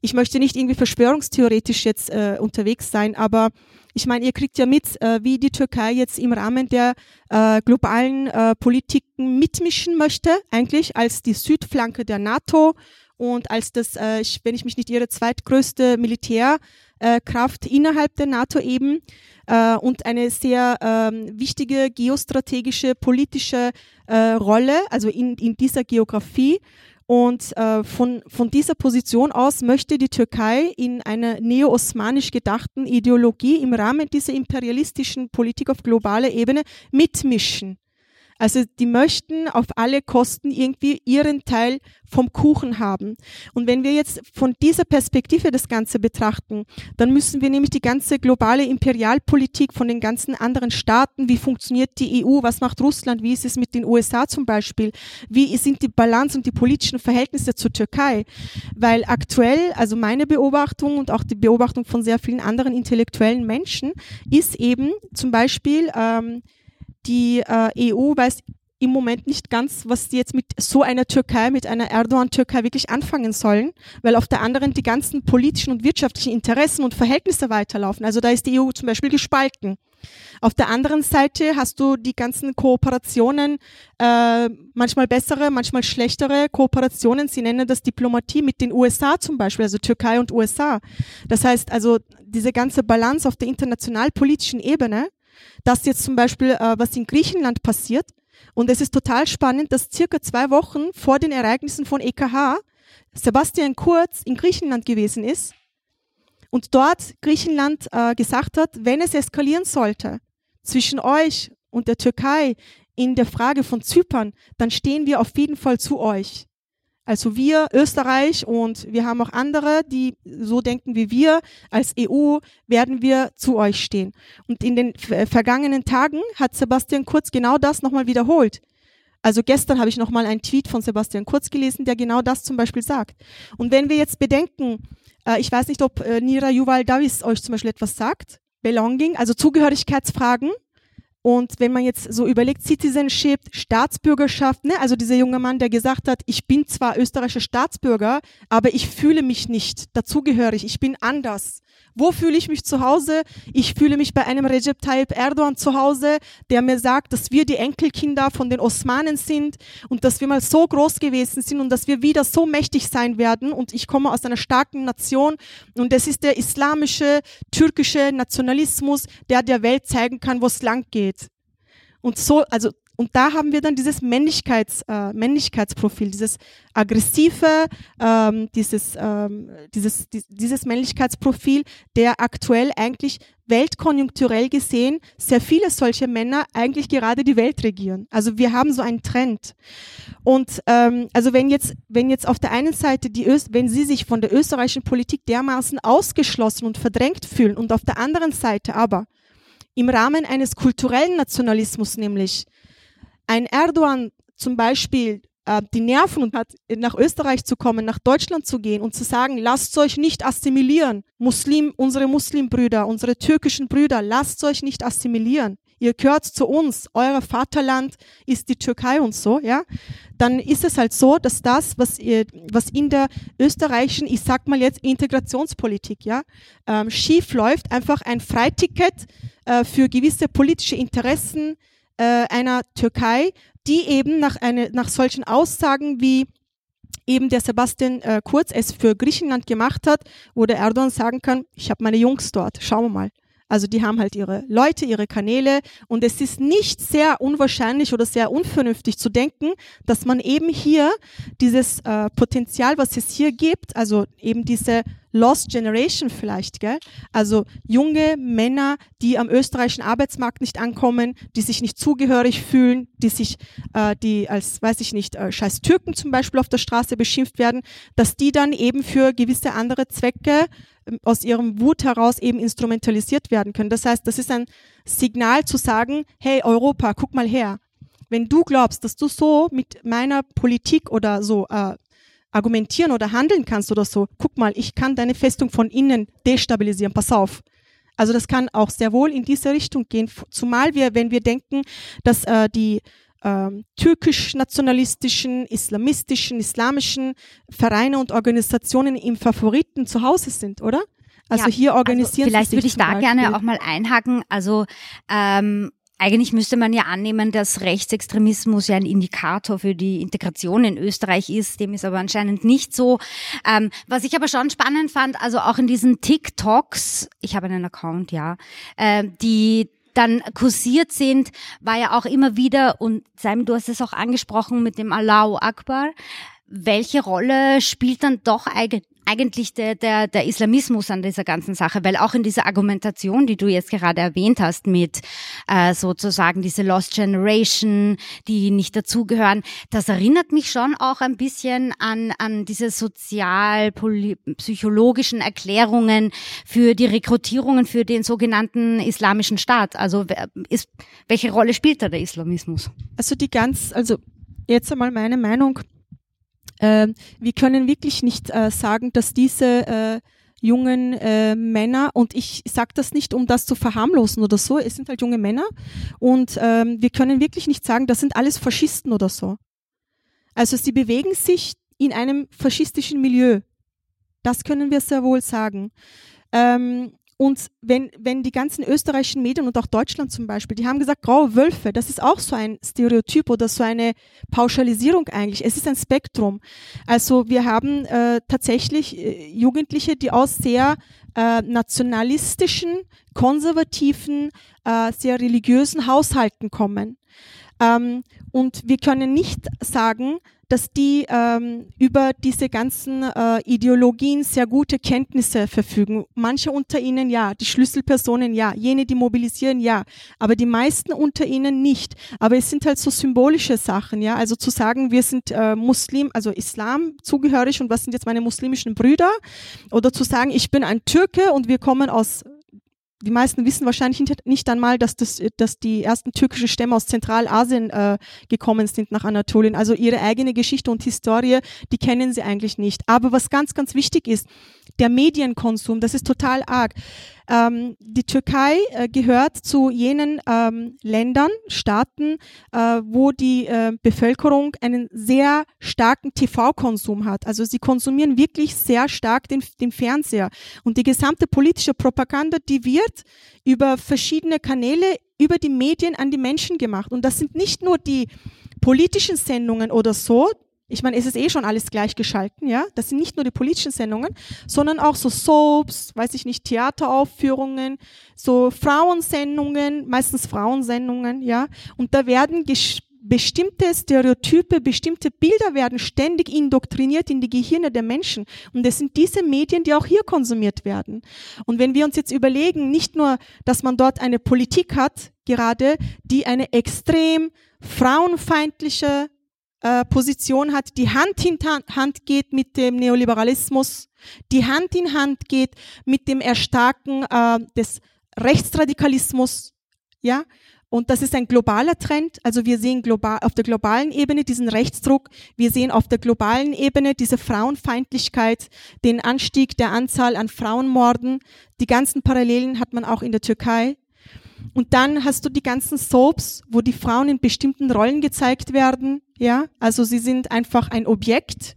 Ich möchte nicht irgendwie verschwörungstheoretisch jetzt äh, unterwegs sein, aber ich meine, ihr kriegt ja mit, äh, wie die Türkei jetzt im Rahmen der äh, globalen äh, Politiken mitmischen möchte, eigentlich als die Südflanke der NATO und als das, äh, wenn ich mich nicht irre, zweitgrößte Militärkraft innerhalb der NATO eben äh, und eine sehr ähm, wichtige geostrategische politische äh, Rolle, also in, in dieser Geografie. Und äh, von, von dieser Position aus möchte die Türkei in einer neo-osmanisch gedachten Ideologie im Rahmen dieser imperialistischen Politik auf globaler Ebene mitmischen. Also die möchten auf alle Kosten irgendwie ihren Teil vom Kuchen haben. Und wenn wir jetzt von dieser Perspektive das Ganze betrachten, dann müssen wir nämlich die ganze globale Imperialpolitik von den ganzen anderen Staaten, wie funktioniert die EU, was macht Russland, wie ist es mit den USA zum Beispiel, wie sind die Balance und die politischen Verhältnisse zur Türkei. Weil aktuell, also meine Beobachtung und auch die Beobachtung von sehr vielen anderen intellektuellen Menschen, ist eben zum Beispiel, ähm, die äh, EU weiß im Moment nicht ganz, was sie jetzt mit so einer Türkei, mit einer Erdogan-Türkei wirklich anfangen sollen, weil auf der anderen die ganzen politischen und wirtschaftlichen Interessen und Verhältnisse weiterlaufen. Also da ist die EU zum Beispiel gespalten. Auf der anderen Seite hast du die ganzen Kooperationen, äh, manchmal bessere, manchmal schlechtere Kooperationen. Sie nennen das Diplomatie mit den USA zum Beispiel, also Türkei und USA. Das heißt also, diese ganze Balance auf der international-politischen Ebene das jetzt zum Beispiel, äh, was in Griechenland passiert. Und es ist total spannend, dass circa zwei Wochen vor den Ereignissen von EKH Sebastian Kurz in Griechenland gewesen ist und dort Griechenland äh, gesagt hat, wenn es eskalieren sollte zwischen euch und der Türkei in der Frage von Zypern, dann stehen wir auf jeden Fall zu euch. Also wir, Österreich und wir haben auch andere, die so denken wie wir, als EU werden wir zu euch stehen. Und in den vergangenen Tagen hat Sebastian Kurz genau das nochmal wiederholt. Also gestern habe ich nochmal einen Tweet von Sebastian Kurz gelesen, der genau das zum Beispiel sagt. Und wenn wir jetzt bedenken, äh, ich weiß nicht, ob äh, Nira Yuval Davis euch zum Beispiel etwas sagt, Belonging, also Zugehörigkeitsfragen, und wenn man jetzt so überlegt, Citizenship, Staatsbürgerschaft, ne, also dieser junge Mann, der gesagt hat, ich bin zwar österreichischer Staatsbürger, aber ich fühle mich nicht dazugehörig, ich bin anders. Wo fühle ich mich zu Hause? Ich fühle mich bei einem Recep Tayyip Erdogan zu Hause, der mir sagt, dass wir die Enkelkinder von den Osmanen sind und dass wir mal so groß gewesen sind und dass wir wieder so mächtig sein werden. Und ich komme aus einer starken Nation und es ist der islamische, türkische Nationalismus, der der Welt zeigen kann, wo es lang geht. Und so, also und da haben wir dann dieses Männlichkeits, äh, Männlichkeitsprofil, dieses aggressive, ähm, dieses, ähm, dieses, dieses Männlichkeitsprofil, der aktuell eigentlich weltkonjunkturell gesehen sehr viele solche Männer eigentlich gerade die Welt regieren. Also wir haben so einen Trend. Und ähm, also wenn jetzt, wenn jetzt auf der einen Seite die Öst wenn sie sich von der österreichischen Politik dermaßen ausgeschlossen und verdrängt fühlen und auf der anderen Seite aber im Rahmen eines kulturellen Nationalismus nämlich ein Erdogan zum Beispiel äh, die Nerven hat, nach Österreich zu kommen, nach Deutschland zu gehen und zu sagen, lasst euch nicht assimilieren. Muslim, unsere Muslimbrüder, unsere türkischen Brüder, lasst euch nicht assimilieren. Ihr gehört zu uns. Euer Vaterland ist die Türkei und so, ja. Dann ist es halt so, dass das, was, ihr, was in der österreichischen, ich sag mal jetzt Integrationspolitik, ja, ähm, schief läuft, einfach ein Freiticket äh, für gewisse politische Interessen äh, einer Türkei, die eben nach, eine, nach solchen Aussagen wie eben der Sebastian äh, Kurz es für Griechenland gemacht hat, wo der Erdogan sagen kann, ich habe meine Jungs dort, schauen wir mal. Also die haben halt ihre Leute, ihre Kanäle und es ist nicht sehr unwahrscheinlich oder sehr unvernünftig zu denken, dass man eben hier dieses äh, Potenzial, was es hier gibt, also eben diese Lost Generation vielleicht, gell? Also junge Männer, die am österreichischen Arbeitsmarkt nicht ankommen, die sich nicht zugehörig fühlen, die sich, äh, die als, weiß ich nicht, äh, scheiß Türken zum Beispiel auf der Straße beschimpft werden, dass die dann eben für gewisse andere Zwecke ähm, aus ihrem Wut heraus eben instrumentalisiert werden können. Das heißt, das ist ein Signal zu sagen, hey Europa, guck mal her. Wenn du glaubst, dass du so mit meiner Politik oder so äh, argumentieren oder handeln kannst oder so, guck mal, ich kann deine Festung von innen destabilisieren, pass auf. Also das kann auch sehr wohl in diese Richtung gehen, zumal wir, wenn wir denken, dass äh, die ähm, türkisch-nationalistischen, islamistischen, islamischen Vereine und Organisationen im Favoriten zu Hause sind, oder? Also ja, hier organisieren also vielleicht würde ich da Beispiel. gerne auch mal einhaken. Also ähm, eigentlich müsste man ja annehmen, dass Rechtsextremismus ja ein Indikator für die Integration in Österreich ist. Dem ist aber anscheinend nicht so. Ähm, was ich aber schon spannend fand, also auch in diesen TikToks, ich habe einen Account, ja, äh, die dann kursiert sind, war ja auch immer wieder, und Simon, du hast es auch angesprochen mit dem Allahu Akbar, welche Rolle spielt dann doch eigentlich der, der, der Islamismus an dieser ganzen Sache? Weil auch in dieser Argumentation, die du jetzt gerade erwähnt hast, mit äh, sozusagen diese Lost Generation, die nicht dazugehören, das erinnert mich schon auch ein bisschen an, an diese sozial-psychologischen Erklärungen für die Rekrutierungen für den sogenannten Islamischen Staat. Also ist, welche Rolle spielt da der Islamismus? Also die ganz, also jetzt einmal meine Meinung äh, wir können wirklich nicht äh, sagen, dass diese äh, jungen äh, Männer, und ich sage das nicht, um das zu verharmlosen oder so, es sind halt junge Männer, und ähm, wir können wirklich nicht sagen, das sind alles Faschisten oder so. Also sie bewegen sich in einem faschistischen Milieu. Das können wir sehr wohl sagen. Ähm, und wenn, wenn die ganzen österreichischen Medien und auch Deutschland zum Beispiel, die haben gesagt, graue Wölfe, das ist auch so ein Stereotyp oder so eine Pauschalisierung eigentlich. Es ist ein Spektrum. Also wir haben äh, tatsächlich äh, Jugendliche, die aus sehr äh, nationalistischen, konservativen, äh, sehr religiösen Haushalten kommen. Ähm, und wir können nicht sagen, dass die ähm, über diese ganzen äh, Ideologien sehr gute Kenntnisse verfügen. Manche unter ihnen ja, die Schlüsselpersonen ja, jene, die mobilisieren ja, aber die meisten unter ihnen nicht. Aber es sind halt so symbolische Sachen, ja, also zu sagen, wir sind äh, Muslim, also Islam zugehörig und was sind jetzt meine muslimischen Brüder? Oder zu sagen, ich bin ein Türke und wir kommen aus die meisten wissen wahrscheinlich nicht, einmal, dass, das, dass die ersten türkischen Stämme aus Zentralasien äh, gekommen sind nach Anatolien. Also ihre eigene Geschichte und Historie, die kennen sie eigentlich nicht. Aber was ganz, ganz wichtig ist, der Medienkonsum, das ist total arg. Ähm, die Türkei äh, gehört zu jenen ähm, Ländern, Staaten, äh, wo die äh, Bevölkerung einen sehr starken TV-Konsum hat. Also sie konsumieren wirklich sehr stark den, den Fernseher. Und die gesamte politische Propaganda, die wird über verschiedene Kanäle, über die Medien an die Menschen gemacht. Und das sind nicht nur die politischen Sendungen oder so, ich meine, es ist eh schon alles gleichgeschalten, ja. Das sind nicht nur die politischen Sendungen, sondern auch so Soaps, weiß ich nicht, Theateraufführungen, so Frauensendungen, meistens Frauensendungen, ja. Und da werden bestimmte Stereotype, bestimmte Bilder werden ständig indoktriniert in die Gehirne der Menschen. Und es sind diese Medien, die auch hier konsumiert werden. Und wenn wir uns jetzt überlegen, nicht nur, dass man dort eine Politik hat, gerade, die eine extrem frauenfeindliche äh, Position hat, die Hand in Hand geht mit dem Neoliberalismus, die Hand in Hand geht mit dem Erstarken äh, des Rechtsradikalismus, ja. Und das ist ein globaler Trend. Also wir sehen global, auf der globalen Ebene diesen Rechtsdruck. Wir sehen auf der globalen Ebene diese Frauenfeindlichkeit, den Anstieg der Anzahl an Frauenmorden. Die ganzen Parallelen hat man auch in der Türkei. Und dann hast du die ganzen Soaps, wo die Frauen in bestimmten Rollen gezeigt werden. Ja, also sie sind einfach ein Objekt.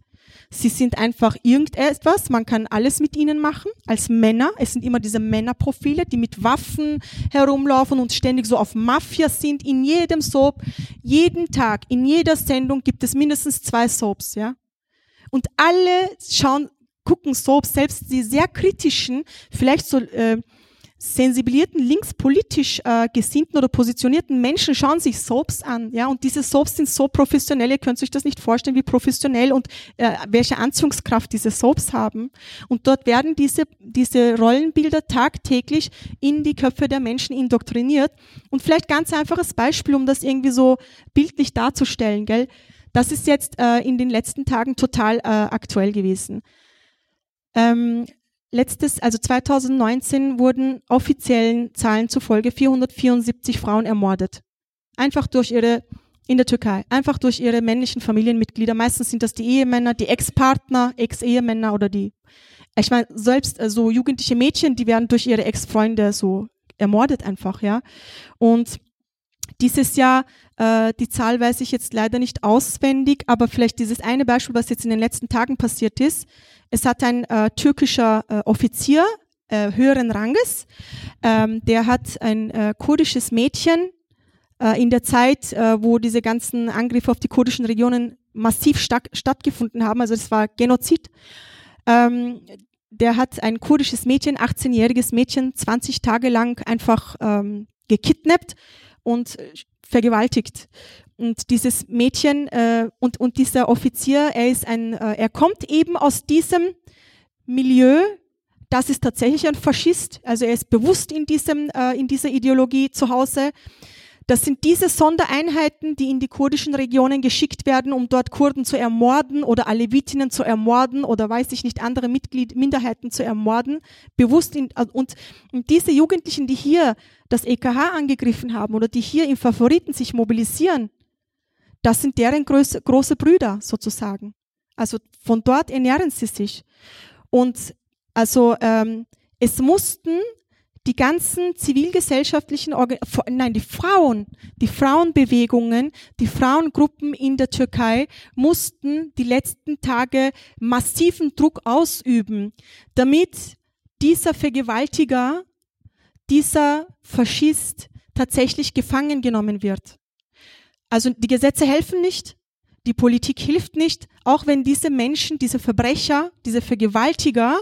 Sie sind einfach irgendetwas. Man kann alles mit ihnen machen. Als Männer. Es sind immer diese Männerprofile, die mit Waffen herumlaufen und ständig so auf Mafia sind. In jedem Soap, jeden Tag, in jeder Sendung gibt es mindestens zwei Soaps, ja. Und alle schauen, gucken Soaps, selbst die sehr kritischen, vielleicht so, äh, sensibilierten, linkspolitisch äh, gesinnten oder positionierten Menschen schauen sich Soaps an, ja, und diese Soaps sind so professionell, ihr könnt euch das nicht vorstellen, wie professionell und äh, welche Anziehungskraft diese Soaps haben. Und dort werden diese, diese Rollenbilder tagtäglich in die Köpfe der Menschen indoktriniert. Und vielleicht ganz einfaches Beispiel, um das irgendwie so bildlich darzustellen, gell. Das ist jetzt äh, in den letzten Tagen total äh, aktuell gewesen. Ähm, letztes, also 2019 wurden offiziellen Zahlen zufolge 474 Frauen ermordet. Einfach durch ihre, in der Türkei, einfach durch ihre männlichen Familienmitglieder. Meistens sind das die Ehemänner, die Ex-Partner, Ex-Ehemänner oder die, ich meine, selbst äh, so jugendliche Mädchen, die werden durch ihre Ex-Freunde so ermordet einfach, ja. Und dieses Jahr, äh, die Zahl weiß ich jetzt leider nicht auswendig, aber vielleicht dieses eine Beispiel, was jetzt in den letzten Tagen passiert ist, es hat ein äh, türkischer äh, Offizier äh, höheren Ranges, ähm, der hat ein äh, kurdisches Mädchen äh, in der Zeit, äh, wo diese ganzen Angriffe auf die kurdischen Regionen massiv stattgefunden haben, also es war Genozid. Ähm, der hat ein kurdisches Mädchen, 18-jähriges Mädchen, 20 Tage lang einfach ähm, gekidnappt und vergewaltigt. Und dieses Mädchen äh, und, und dieser Offizier, er ist ein, äh, er kommt eben aus diesem Milieu, das ist tatsächlich ein Faschist, also er ist bewusst in diesem, äh, in dieser Ideologie zu Hause. Das sind diese Sondereinheiten, die in die kurdischen Regionen geschickt werden, um dort Kurden zu ermorden oder Alevitinnen zu ermorden oder weiß ich nicht, andere Mitglied, Minderheiten zu ermorden. Bewusst in, und, und diese Jugendlichen, die hier das EKH angegriffen haben oder die hier im Favoriten sich mobilisieren, das sind deren große, große Brüder sozusagen. Also von dort ernähren sie sich. Und also ähm, es mussten die ganzen zivilgesellschaftlichen, Organ nein, die Frauen, die Frauenbewegungen, die Frauengruppen in der Türkei mussten die letzten Tage massiven Druck ausüben, damit dieser Vergewaltiger, dieser Faschist tatsächlich gefangen genommen wird. Also die Gesetze helfen nicht, die Politik hilft nicht, auch wenn diese Menschen, diese Verbrecher, diese Vergewaltiger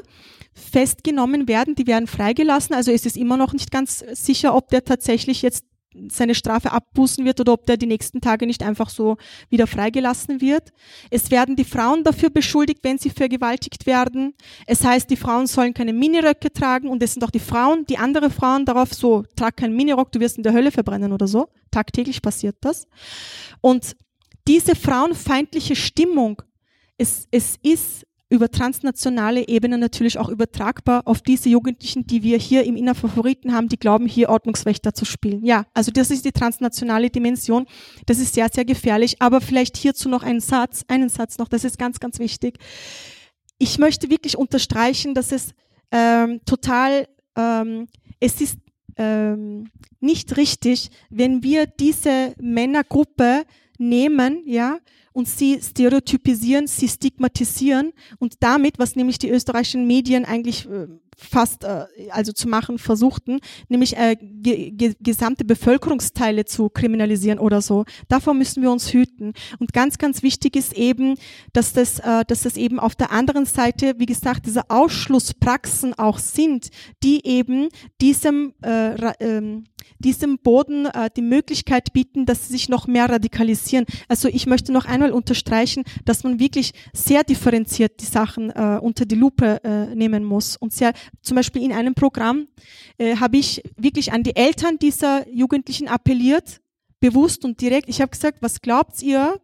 festgenommen werden, die werden freigelassen. Also ist es immer noch nicht ganz sicher, ob der tatsächlich jetzt seine Strafe abbußen wird oder ob der die nächsten Tage nicht einfach so wieder freigelassen wird. Es werden die Frauen dafür beschuldigt, wenn sie vergewaltigt werden. Es heißt, die Frauen sollen keine Miniröcke tragen und es sind auch die Frauen, die andere Frauen darauf so, trag keinen Minirock, du wirst in der Hölle verbrennen oder so. Tagtäglich passiert das. Und diese frauenfeindliche Stimmung, es, es ist über transnationale Ebene natürlich auch übertragbar auf diese Jugendlichen, die wir hier im Inner Favoriten haben, die glauben, hier Ordnungswächter zu spielen. Ja, also das ist die transnationale Dimension. Das ist sehr, sehr gefährlich. Aber vielleicht hierzu noch einen Satz, einen Satz noch, das ist ganz, ganz wichtig. Ich möchte wirklich unterstreichen, dass es ähm, total, ähm, es ist ähm, nicht richtig, wenn wir diese Männergruppe nehmen, ja, und sie stereotypisieren, sie stigmatisieren und damit, was nämlich die österreichischen Medien eigentlich äh, fast äh, also zu machen versuchten, nämlich äh, ge ge gesamte Bevölkerungsteile zu kriminalisieren oder so. Davor müssen wir uns hüten. Und ganz, ganz wichtig ist eben, dass das, äh, dass das eben auf der anderen Seite, wie gesagt, diese Ausschlusspraxen auch sind, die eben diesem äh, ähm, diesem Boden äh, die Möglichkeit bieten, dass sie sich noch mehr radikalisieren. Also ich möchte noch einmal unterstreichen, dass man wirklich sehr differenziert die Sachen äh, unter die Lupe äh, nehmen muss. Und sehr, zum Beispiel in einem Programm äh, habe ich wirklich an die Eltern dieser Jugendlichen appelliert, bewusst und direkt. Ich habe gesagt, was glaubt ihr,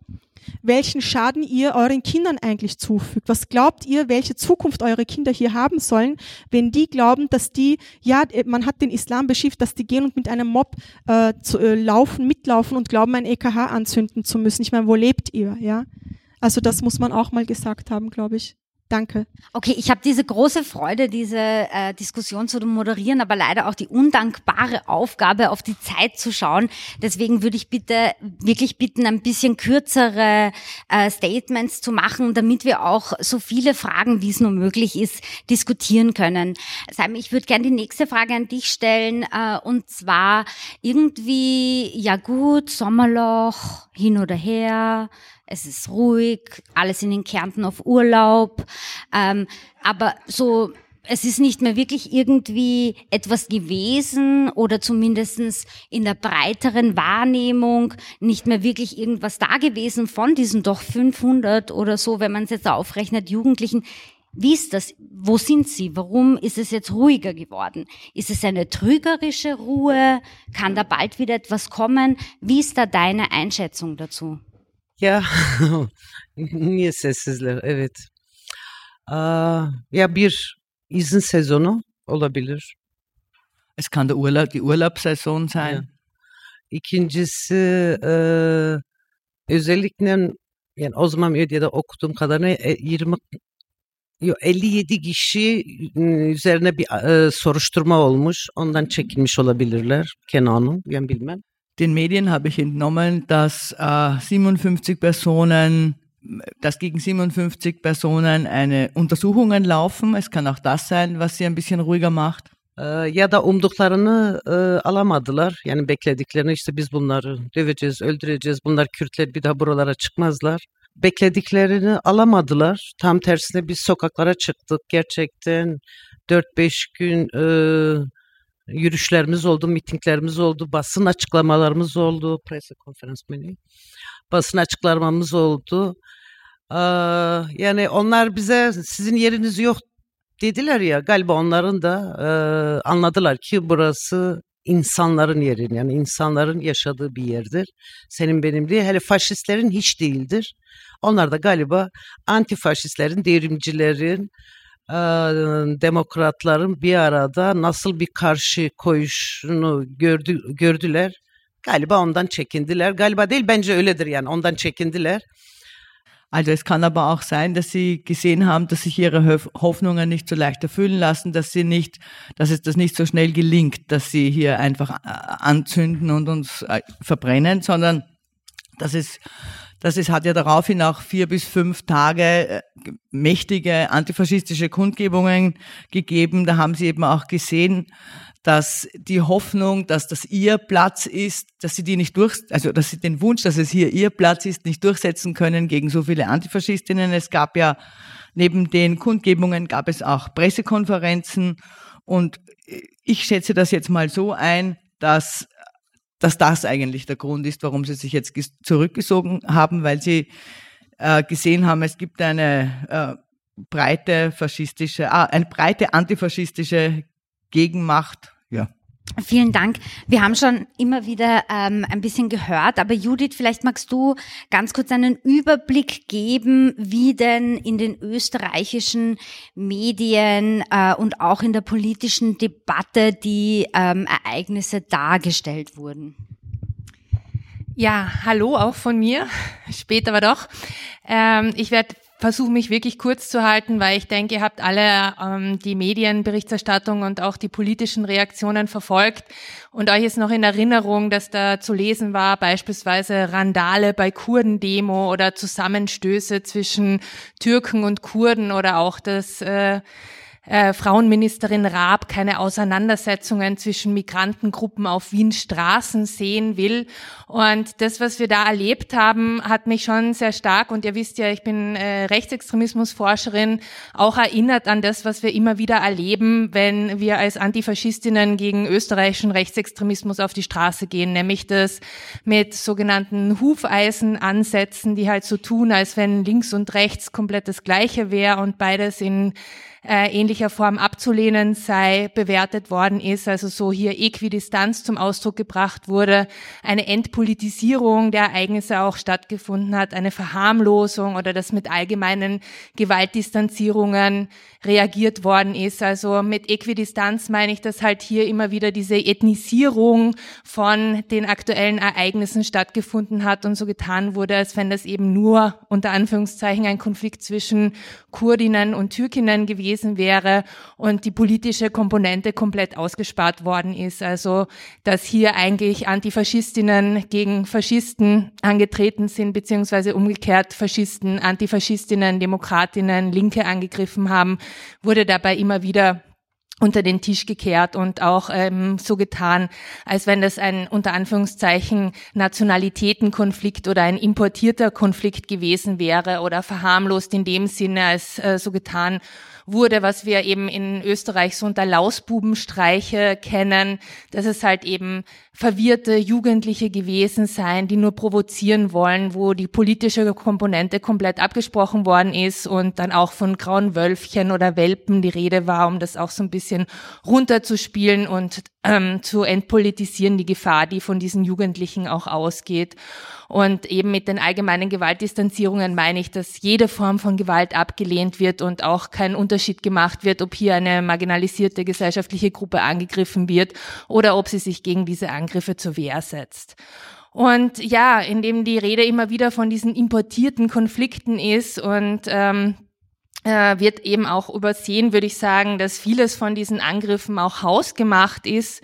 welchen Schaden ihr euren Kindern eigentlich zufügt. Was glaubt ihr, welche Zukunft eure Kinder hier haben sollen, wenn die glauben, dass die, ja, man hat den Islam beschifft, dass die gehen und mit einem Mob äh, zu, äh, laufen, mitlaufen und glauben, ein EKH anzünden zu müssen. Ich meine, wo lebt ihr, ja? Also das muss man auch mal gesagt haben, glaube ich. Danke. Okay, ich habe diese große Freude, diese äh, Diskussion zu moderieren, aber leider auch die undankbare Aufgabe, auf die Zeit zu schauen. Deswegen würde ich bitte wirklich bitten, ein bisschen kürzere äh, Statements zu machen, damit wir auch so viele Fragen, wie es nur möglich ist, diskutieren können. Simon, ich würde gerne die nächste Frage an dich stellen, äh, und zwar irgendwie, ja gut, Sommerloch, hin oder her, es ist ruhig, alle sind in Kärnten auf Urlaub, ähm, aber so es ist nicht mehr wirklich irgendwie etwas gewesen oder zumindestens in der breiteren Wahrnehmung nicht mehr wirklich irgendwas da gewesen von diesen doch 500 oder so, wenn man es jetzt aufrechnet, Jugendlichen. Wie ist das? Wo sind sie? Warum ist es jetzt ruhiger geworden? Ist es eine trügerische Ruhe? Kann da bald wieder etwas kommen? Wie ist da deine Einschätzung dazu? Ya [LAUGHS] niye sessizler? Evet. Aa, ya bir izin sezonu olabilir. Es kann der Urlaub, die Urlaubssaison sein. Ya. İkincisi e, özellikle yani o zaman medyada okuduğum kadarıyla e, 20 yok, 57 kişi üzerine bir e, soruşturma olmuş. Ondan çekilmiş olabilirler. Kenan'ın yani bilmem. Den Medien habe ich entnommen, dass äh, 57 Personen, dass gegen 57 Personen eine Untersuchungen laufen. Es kann auch das sein, was sie ein bisschen ruhiger macht. ya da umduklarını e, alamadılar. Yani beklediklerini işte biz bunları döveceğiz, öldüreceğiz. Bunlar Kürtler bir daha buralara çıkmazlar. Beklediklerini alamadılar. Tam tersine biz sokaklara çıktık. Gerçekten 4-5 gün e, yürüyüşlerimiz oldu, mitinglerimiz oldu, basın açıklamalarımız oldu, press konferans mı Basın açıklamamız oldu. Ee, yani onlar bize sizin yeriniz yok dediler ya galiba onların da e, anladılar ki burası insanların yeri yani insanların yaşadığı bir yerdir. Senin benim değil hele faşistlerin hiç değildir. Onlar da galiba antifaşistlerin, devrimcilerin, demokratların bir arada nasıl bir karşı koyuşunu gördü, gördüler. Galiba ondan çekindiler. Galiba değil bence öyledir yani ondan çekindiler. Also es kann aber auch sein, dass sie gesehen haben, dass sich ihre Hoffnungen nicht so leicht erfüllen lassen, dass sie nicht, dass es das nicht so schnell gelingt, dass sie hier einfach anzünden und uns verbrennen, sondern dass es dass es hat ja daraufhin auch vier bis fünf Tage äh, mächtige antifaschistische Kundgebungen gegeben. Da haben sie eben auch gesehen, dass die Hoffnung, dass das ihr Platz ist, dass sie die nicht durch, also dass sie den Wunsch, dass es hier ihr Platz ist, nicht durchsetzen können gegen so viele Antifaschistinnen. Es gab ja neben den Kundgebungen gab es auch Pressekonferenzen und ich schätze das jetzt mal so ein, dass dass das eigentlich der Grund ist, warum sie sich jetzt zurückgezogen haben, weil sie äh, gesehen haben, es gibt eine äh, breite faschistische, ah, eine breite antifaschistische Gegenmacht. Ja. Vielen Dank. Wir haben schon immer wieder ähm, ein bisschen gehört, aber Judith, vielleicht magst du ganz kurz einen Überblick geben, wie denn in den österreichischen Medien äh, und auch in der politischen Debatte die ähm, Ereignisse dargestellt wurden. Ja, hallo auch von mir, [LAUGHS] später aber doch. Ähm, ich werde versuche mich wirklich kurz zu halten, weil ich denke, ihr habt alle ähm, die Medienberichterstattung und auch die politischen Reaktionen verfolgt. Und euch ist noch in Erinnerung, dass da zu lesen war, beispielsweise Randale bei Kurdendemo oder Zusammenstöße zwischen Türken und Kurden oder auch das äh, äh, Frauenministerin Raab keine Auseinandersetzungen zwischen Migrantengruppen auf Wien Straßen sehen will. Und das, was wir da erlebt haben, hat mich schon sehr stark, und ihr wisst ja, ich bin äh, Rechtsextremismusforscherin, auch erinnert an das, was wir immer wieder erleben, wenn wir als Antifaschistinnen gegen österreichischen Rechtsextremismus auf die Straße gehen, nämlich das mit sogenannten Hufeisenansätzen, die halt so tun, als wenn links und rechts komplett das Gleiche wäre und beides in äh, ähnlicher Form abzulehnen sei, bewertet worden ist, also so hier Äquidistanz zum Ausdruck gebracht wurde, eine Entpolitisierung der Ereignisse auch stattgefunden hat, eine Verharmlosung oder das mit allgemeinen Gewaltdistanzierungen reagiert worden ist. Also mit Äquidistanz meine ich, dass halt hier immer wieder diese Ethnisierung von den aktuellen Ereignissen stattgefunden hat und so getan wurde, als wenn das eben nur unter Anführungszeichen ein Konflikt zwischen Kurdinnen und Türkinnen gewesen wäre und die politische Komponente komplett ausgespart worden ist. Also, dass hier eigentlich Antifaschistinnen gegen Faschisten angetreten sind, beziehungsweise umgekehrt Faschisten, Antifaschistinnen, Demokratinnen, Linke angegriffen haben, wurde dabei immer wieder unter den Tisch gekehrt und auch ähm, so getan, als wenn das ein unter Anführungszeichen Nationalitätenkonflikt oder ein importierter Konflikt gewesen wäre oder verharmlost in dem Sinne, als äh, so getan wurde, was wir eben in Österreich so unter Lausbubenstreiche kennen, dass es halt eben verwirrte Jugendliche gewesen sein, die nur provozieren wollen, wo die politische Komponente komplett abgesprochen worden ist und dann auch von grauen Wölfchen oder Welpen die Rede war, um das auch so ein bisschen runterzuspielen und ähm, zu entpolitisieren, die Gefahr, die von diesen Jugendlichen auch ausgeht. Und eben mit den allgemeinen Gewaltdistanzierungen meine ich, dass jede Form von Gewalt abgelehnt wird und auch kein Unterschied gemacht wird, ob hier eine marginalisierte gesellschaftliche Gruppe angegriffen wird oder ob sie sich gegen diese Angriffe zur Wehr setzt. Und ja, indem die Rede immer wieder von diesen importierten Konflikten ist und ähm, äh, wird eben auch übersehen, würde ich sagen, dass vieles von diesen Angriffen auch hausgemacht ist.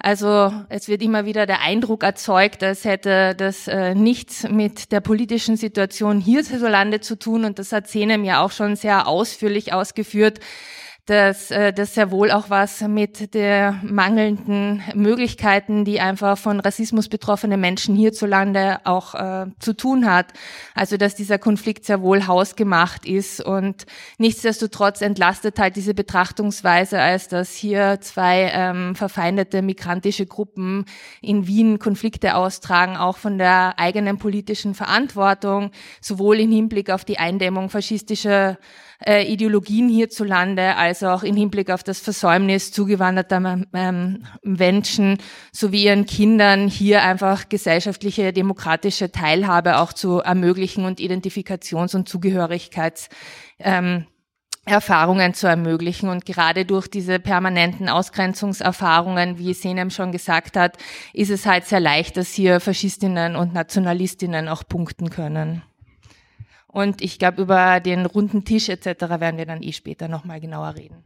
Also es wird immer wieder der Eindruck erzeugt, als hätte das äh, nichts mit der politischen Situation hierzulande zu tun. Und das hat Zenem ja auch schon sehr ausführlich ausgeführt, dass äh, das sehr wohl auch was mit der mangelnden Möglichkeiten, die einfach von Rassismus betroffene Menschen hierzulande auch äh, zu tun hat. Also dass dieser Konflikt sehr wohl hausgemacht ist und nichtsdestotrotz entlastet halt diese Betrachtungsweise, als dass hier zwei ähm, verfeindete migrantische Gruppen in Wien Konflikte austragen, auch von der eigenen politischen Verantwortung, sowohl im Hinblick auf die Eindämmung faschistischer äh, Ideologien hierzulande, als auch im Hinblick auf das Versäumnis zugewanderter ähm, Menschen sowie ihren Kindern hier einfach gesellschaftliche, demokratische Teilhabe auch zu ermöglichen und Identifikations- und Zugehörigkeits ähm, Erfahrungen zu ermöglichen. Und gerade durch diese permanenten Ausgrenzungserfahrungen, wie Senem schon gesagt hat, ist es halt sehr leicht, dass hier Faschistinnen und Nationalistinnen auch punkten können. Und ich glaube, über den runden Tisch etc. werden wir dann eh später nochmal genauer reden.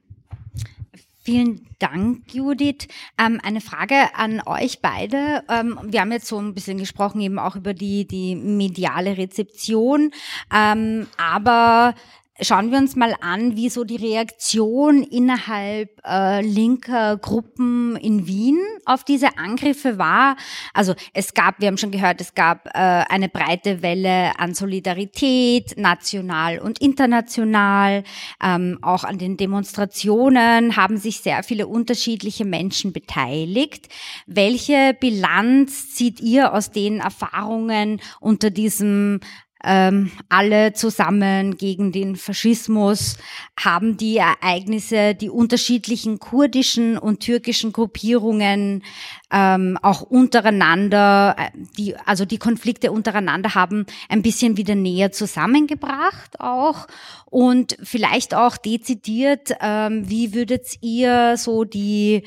Vielen Dank, Judith. Ähm, eine Frage an euch beide. Ähm, wir haben jetzt so ein bisschen gesprochen eben auch über die, die mediale Rezeption. Ähm, aber Schauen wir uns mal an, wie so die Reaktion innerhalb äh, linker Gruppen in Wien auf diese Angriffe war. Also es gab, wir haben schon gehört, es gab äh, eine breite Welle an Solidarität, national und international. Ähm, auch an den Demonstrationen haben sich sehr viele unterschiedliche Menschen beteiligt. Welche Bilanz zieht ihr aus den Erfahrungen unter diesem ähm, alle zusammen gegen den Faschismus, haben die Ereignisse, die unterschiedlichen kurdischen und türkischen Gruppierungen ähm, auch untereinander, äh, die, also die Konflikte untereinander haben ein bisschen wieder näher zusammengebracht auch und vielleicht auch dezidiert, ähm, wie würdet ihr so die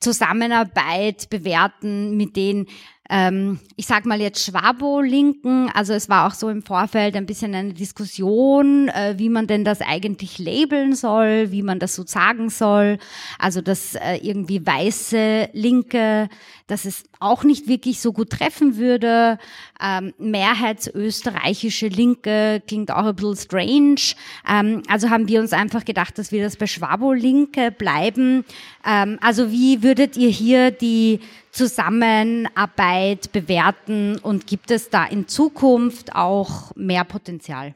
Zusammenarbeit bewerten mit den ähm, ich sag mal jetzt Schwabo-Linken, also es war auch so im Vorfeld ein bisschen eine Diskussion, äh, wie man denn das eigentlich labeln soll, wie man das so sagen soll. Also dass äh, irgendwie weiße Linke, dass es auch nicht wirklich so gut treffen würde. Ähm, mehrheitsösterreichische Linke klingt auch ein bisschen strange. Ähm, also haben wir uns einfach gedacht, dass wir das bei Schwabo-Linke bleiben. Ähm, also wie würdet ihr hier die Zusammenarbeit bewerten und gibt es da in Zukunft auch mehr Potenzial?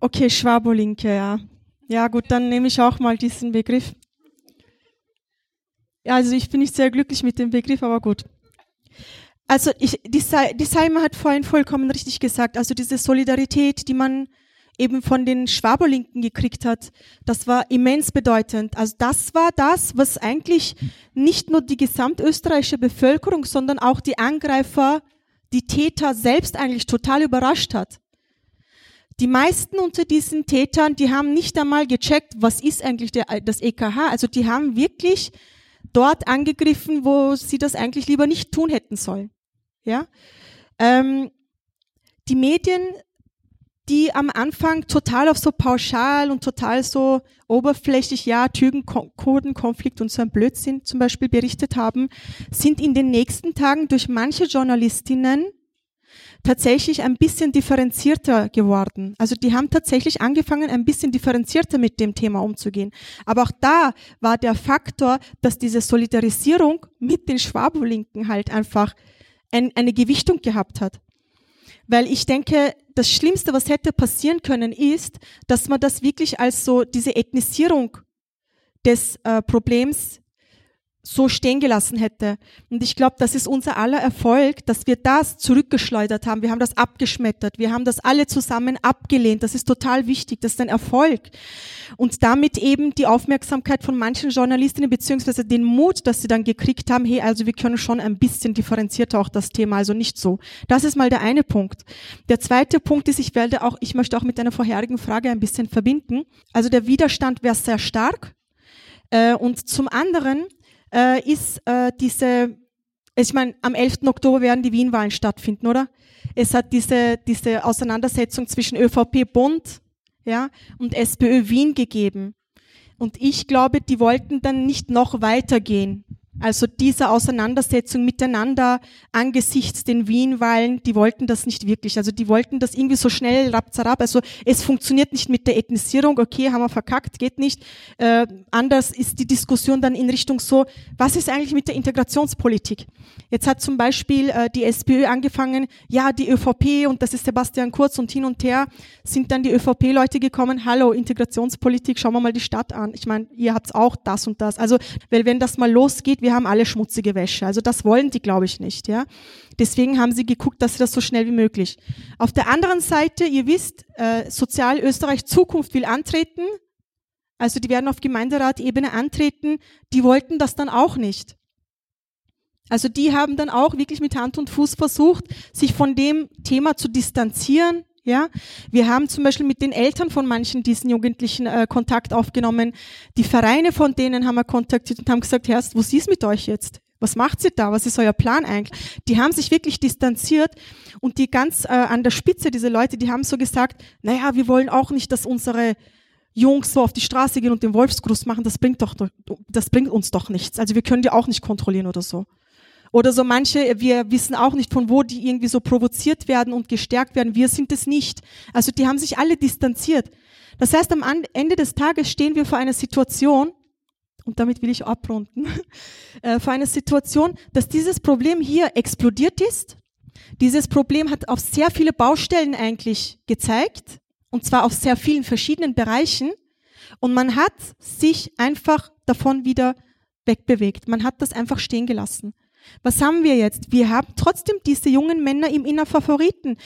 Okay, Schwabolinke, ja. Ja, gut, dann nehme ich auch mal diesen Begriff. Also ich bin nicht sehr glücklich mit dem Begriff, aber gut. Also ich, die, die Salma hat vorhin vollkommen richtig gesagt, also diese Solidarität, die man eben von den Schwaberlinken gekriegt hat, das war immens bedeutend. Also das war das, was eigentlich nicht nur die gesamtösterreichische Bevölkerung, sondern auch die Angreifer, die Täter selbst eigentlich total überrascht hat. Die meisten unter diesen Tätern, die haben nicht einmal gecheckt, was ist eigentlich der, das EKH. Also die haben wirklich dort angegriffen, wo sie das eigentlich lieber nicht tun hätten sollen. Ja. Ähm, die Medien die am Anfang total auf so pauschal und total so oberflächlich, ja, Türken-Kurden-Konflikt und so ein Blödsinn zum Beispiel berichtet haben, sind in den nächsten Tagen durch manche Journalistinnen tatsächlich ein bisschen differenzierter geworden. Also die haben tatsächlich angefangen, ein bisschen differenzierter mit dem Thema umzugehen. Aber auch da war der Faktor, dass diese Solidarisierung mit den Schwabolinken halt einfach ein, eine Gewichtung gehabt hat. Weil ich denke, das Schlimmste, was hätte passieren können, ist, dass man das wirklich als so diese Ethnisierung des äh, Problems so stehen gelassen hätte. Und ich glaube, das ist unser aller Erfolg, dass wir das zurückgeschleudert haben. Wir haben das abgeschmettert. Wir haben das alle zusammen abgelehnt. Das ist total wichtig. Das ist ein Erfolg. Und damit eben die Aufmerksamkeit von manchen Journalistinnen beziehungsweise den Mut, dass sie dann gekriegt haben, hey, also wir können schon ein bisschen differenzierter auch das Thema, also nicht so. Das ist mal der eine Punkt. Der zweite Punkt ist, ich werde auch, ich möchte auch mit einer vorherigen Frage ein bisschen verbinden. Also der Widerstand wäre sehr stark. Äh, und zum anderen äh, ist äh, diese, ich meine, am 11. Oktober werden die Wien-Wahlen stattfinden, oder? Es hat diese, diese Auseinandersetzung zwischen ÖVP-Bund ja, und SPÖ Wien gegeben. Und ich glaube, die wollten dann nicht noch weitergehen. Also diese Auseinandersetzung miteinander angesichts den Wien-Wahlen, die wollten das nicht wirklich. Also die wollten das irgendwie so schnell rapzarab. Also es funktioniert nicht mit der Ethnisierung. Okay, haben wir verkackt, geht nicht. Äh, anders ist die Diskussion dann in Richtung so, was ist eigentlich mit der Integrationspolitik? Jetzt hat zum Beispiel äh, die SPÖ angefangen, ja, die ÖVP und das ist Sebastian Kurz und hin und her sind dann die ÖVP-Leute gekommen, hallo, Integrationspolitik, schauen wir mal die Stadt an. Ich meine, ihr habt auch das und das. Also, weil wenn das mal losgeht, wir haben alle schmutzige Wäsche. Also das wollen die, glaube ich, nicht. Ja? Deswegen haben sie geguckt, dass sie das so schnell wie möglich. Auf der anderen Seite, ihr wisst, äh, Sozial Österreich Zukunft will antreten. Also die werden auf Gemeinderatebene antreten. Die wollten das dann auch nicht. Also die haben dann auch wirklich mit Hand und Fuß versucht, sich von dem Thema zu distanzieren, ja, wir haben zum Beispiel mit den Eltern von manchen diesen Jugendlichen äh, Kontakt aufgenommen. Die Vereine von denen haben wir kontaktiert und haben gesagt, Herr, wo ist mit euch jetzt? Was macht sie da? Was ist euer Plan eigentlich? Die haben sich wirklich distanziert und die ganz äh, an der Spitze, diese Leute, die haben so gesagt, naja, wir wollen auch nicht, dass unsere Jungs so auf die Straße gehen und den Wolfsgruß machen, das bringt doch, das bringt uns doch nichts. Also wir können die auch nicht kontrollieren oder so. Oder so manche, wir wissen auch nicht, von wo die irgendwie so provoziert werden und gestärkt werden. Wir sind es nicht. Also die haben sich alle distanziert. Das heißt, am Ende des Tages stehen wir vor einer Situation, und damit will ich abrunden, [LAUGHS] äh, vor einer Situation, dass dieses Problem hier explodiert ist. Dieses Problem hat auf sehr viele Baustellen eigentlich gezeigt, und zwar auf sehr vielen verschiedenen Bereichen. Und man hat sich einfach davon wieder wegbewegt. Man hat das einfach stehen gelassen. Was haben wir jetzt? Wir haben trotzdem diese jungen Männer im Inner Favoriten.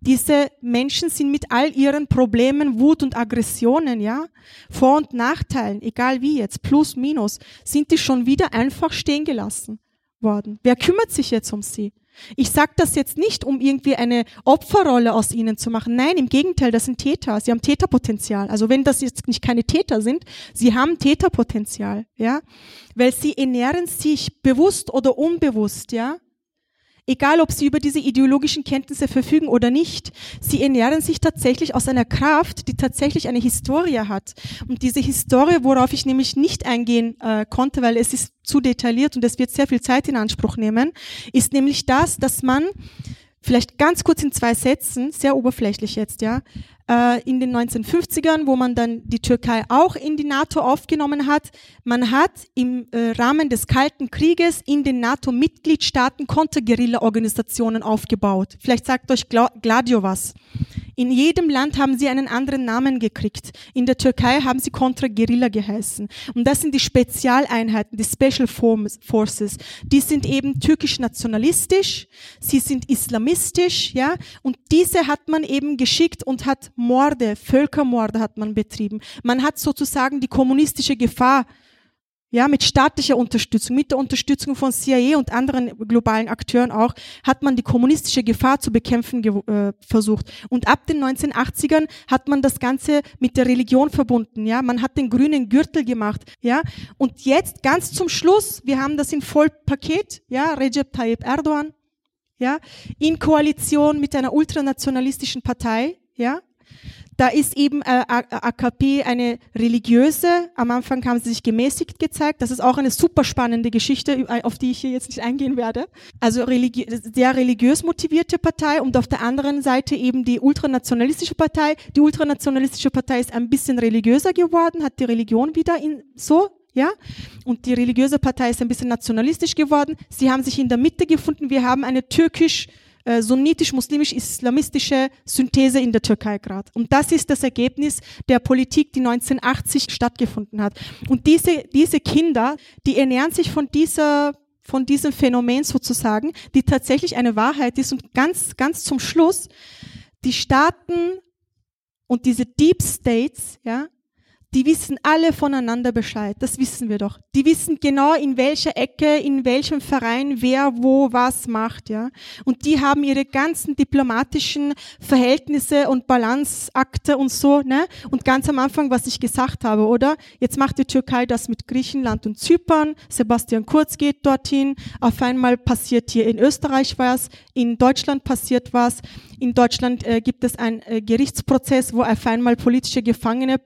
Diese Menschen sind mit all ihren Problemen, Wut und Aggressionen, ja, Vor- und Nachteilen, egal wie jetzt, plus, minus, sind die schon wieder einfach stehen gelassen worden. Wer kümmert sich jetzt um sie? Ich sage das jetzt nicht, um irgendwie eine Opferrolle aus ihnen zu machen. Nein, im Gegenteil, das sind Täter. Sie haben Täterpotenzial. Also wenn das jetzt nicht keine Täter sind, sie haben Täterpotenzial, ja, weil sie ernähren sich bewusst oder unbewusst, ja, egal ob sie über diese ideologischen Kenntnisse verfügen oder nicht, sie ernähren sich tatsächlich aus einer Kraft, die tatsächlich eine Historie hat. Und diese Historie, worauf ich nämlich nicht eingehen äh, konnte, weil es ist zu detailliert und es wird sehr viel Zeit in Anspruch nehmen, ist nämlich das, dass man vielleicht ganz kurz in zwei Sätzen, sehr oberflächlich jetzt, ja, äh, in den 1950ern, wo man dann die Türkei auch in die NATO aufgenommen hat. Man hat im äh, Rahmen des Kalten Krieges in den NATO-Mitgliedstaaten Konterguerilla-Organisationen aufgebaut. Vielleicht sagt euch Gladio was. In jedem Land haben sie einen anderen Namen gekriegt. In der Türkei haben sie Kontra-Guerilla geheißen. Und das sind die Spezialeinheiten, die Special Forces. Die sind eben türkisch-nationalistisch, sie sind islamistisch, ja. Und diese hat man eben geschickt und hat Morde, Völkermorde hat man betrieben. Man hat sozusagen die kommunistische Gefahr ja, mit staatlicher Unterstützung, mit der Unterstützung von CIA und anderen globalen Akteuren auch, hat man die kommunistische Gefahr zu bekämpfen äh, versucht. Und ab den 1980ern hat man das Ganze mit der Religion verbunden, ja. Man hat den grünen Gürtel gemacht, ja. Und jetzt ganz zum Schluss, wir haben das in Vollpaket, ja, Recep Tayyip Erdogan, ja, in Koalition mit einer ultranationalistischen Partei, ja, da ist eben äh, AKP eine religiöse, am Anfang haben sie sich gemäßigt gezeigt. Das ist auch eine super spannende Geschichte, auf die ich hier jetzt nicht eingehen werde. Also religi sehr religiös motivierte Partei und auf der anderen Seite eben die ultranationalistische Partei. Die ultranationalistische Partei ist ein bisschen religiöser geworden, hat die Religion wieder in so ja? Und die religiöse Partei ist ein bisschen nationalistisch geworden. Sie haben sich in der Mitte gefunden. Wir haben eine türkisch äh, sunnitisch-muslimisch-islamistische Synthese in der Türkei gerade. Und das ist das Ergebnis der Politik, die 1980 stattgefunden hat. Und diese, diese Kinder, die ernähren sich von dieser von diesem Phänomen sozusagen, die tatsächlich eine Wahrheit ist und ganz, ganz zum Schluss, die Staaten und diese Deep States, ja, die wissen alle voneinander Bescheid. Das wissen wir doch. Die wissen genau, in welcher Ecke, in welchem Verein, wer wo was macht, ja. Und die haben ihre ganzen diplomatischen Verhältnisse und Balanceakte und so, ne? Und ganz am Anfang, was ich gesagt habe, oder? Jetzt macht die Türkei das mit Griechenland und Zypern. Sebastian Kurz geht dorthin. Auf einmal passiert hier in Österreich was. In Deutschland passiert was. In Deutschland äh, gibt es einen äh, Gerichtsprozess, wo auf einmal politische Gefangene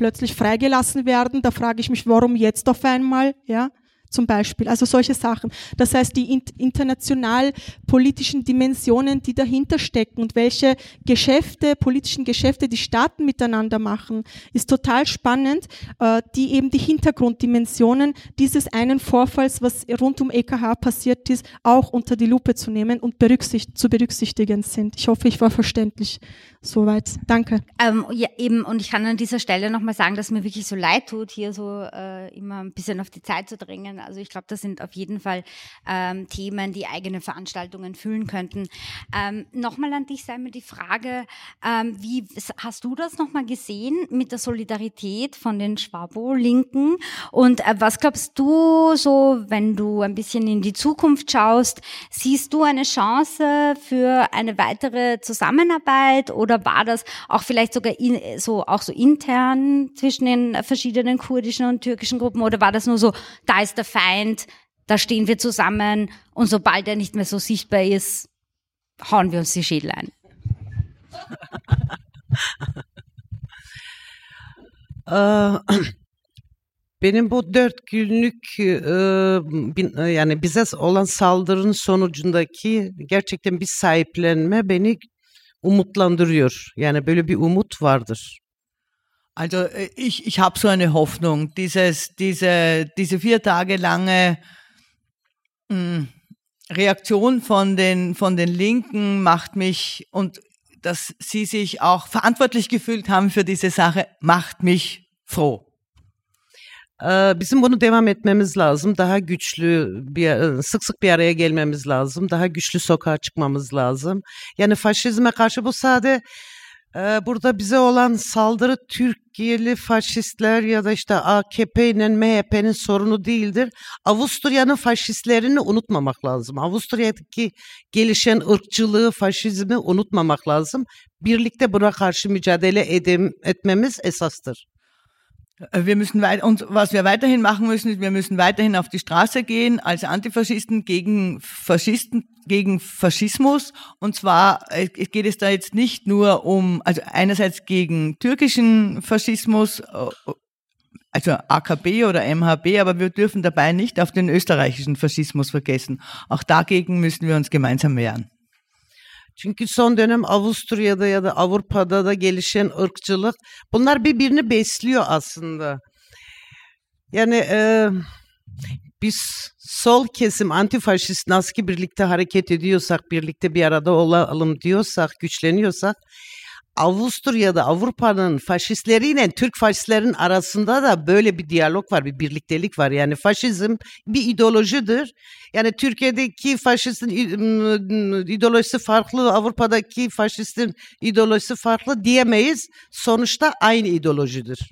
plötzlich freigelassen werden. Da frage ich mich, warum jetzt auf einmal, ja? zum Beispiel. Also solche Sachen. Das heißt, die international politischen Dimensionen, die dahinter stecken und welche Geschäfte, politischen Geschäfte die Staaten miteinander machen, ist total spannend, äh, die eben die Hintergrunddimensionen dieses einen Vorfalls, was rund um EKH passiert ist, auch unter die Lupe zu nehmen und berücksicht zu berücksichtigen sind. Ich hoffe, ich war verständlich. Soweit. Danke. Ähm, ja, eben, und ich kann an dieser Stelle nochmal sagen, dass mir wirklich so leid tut, hier so äh, immer ein bisschen auf die Zeit zu drängen. Also ich glaube, das sind auf jeden Fall ähm, Themen, die eigene Veranstaltungen füllen könnten. Ähm, nochmal an dich, Simon, die Frage, ähm, wie hast du das nochmal gesehen mit der Solidarität von den Schwabo-Linken? Und äh, was glaubst du so, wenn du ein bisschen in die Zukunft schaust, siehst du eine Chance für eine weitere Zusammenarbeit oder oder war das auch vielleicht sogar in, so auch so intern zwischen den verschiedenen kurdischen und türkischen Gruppen oder war das nur so, da ist der Feind, da stehen wir zusammen und sobald er nicht mehr so sichtbar ist, hauen wir uns die Schädel ein? [LAUGHS] [CLEARS THROAT] Benim bu dört günlük e, yani bize olan saldırının sonucundaki gerçekten bir sahiplenme beni umutlandırıyor. Yani böyle bir umut vardır. Also äh, ich, ich habe so eine Hoffnung. Dieses, diese, diese vier Tage lange mh, hm, Reaktion von den, von den Linken macht mich und dass sie sich auch verantwortlich gefühlt haben für diese Sache, macht mich froh. Bizim bunu devam etmemiz lazım. Daha güçlü bir sık sık bir araya gelmemiz lazım. Daha güçlü sokağa çıkmamız lazım. Yani faşizme karşı bu sade burada bize olan saldırı Türkiye'li faşistler ya da işte AKP ile MHP'nin sorunu değildir. Avusturya'nın faşistlerini unutmamak lazım. Avusturya'daki gelişen ırkçılığı, faşizmi unutmamak lazım. Birlikte buna karşı mücadele edem, etmemiz esastır. Äh, Wir müssen weit und was wir weiterhin machen müssen, ist, wir müssen weiterhin auf die Straße gehen als Antifaschisten gegen Faschisten, gegen Faschismus. Und zwar äh, geht es da jetzt nicht nur um, also einerseits gegen türkischen Faschismus, äh, also AKB oder MHB, aber wir dürfen dabei nicht auf den österreichischen Faschismus vergessen. Auch dagegen müssen wir uns gemeinsam wehren. Çünkü son dönem Avusturya'da ya da Avrupa'da da gelişen ırkçılık bunlar birbirini besliyor aslında. Yani e, biz sol kesim antifaşist nasıl ki birlikte hareket ediyorsak, birlikte bir arada olalım diyorsak, güçleniyorsak Avusturya'da Avrupa'nın faşistleriyle Türk faşistlerin arasında da böyle bir diyalog var, bir birliktelik var. Yani faşizm bir ideolojidir. Yani Türkiye'deki faşistin ideolojisi farklı, Avrupa'daki faşistin ideolojisi farklı diyemeyiz. Sonuçta aynı ideolojidir.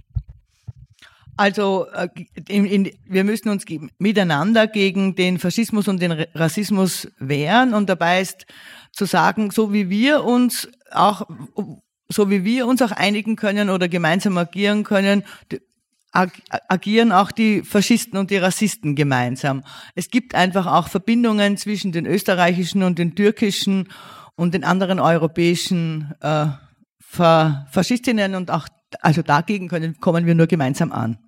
Also äh, in, in, wir müssen uns miteinander gegen den Faschismus und den Rassismus wehren und dabei ist zu sagen, so wie wir uns auch so wie wir uns auch einigen können oder gemeinsam agieren können, agieren auch die Faschisten und die Rassisten gemeinsam. Es gibt einfach auch Verbindungen zwischen den österreichischen und den türkischen und den anderen europäischen äh, Faschistinnen und auch also dagegen können, kommen wir nur gemeinsam an.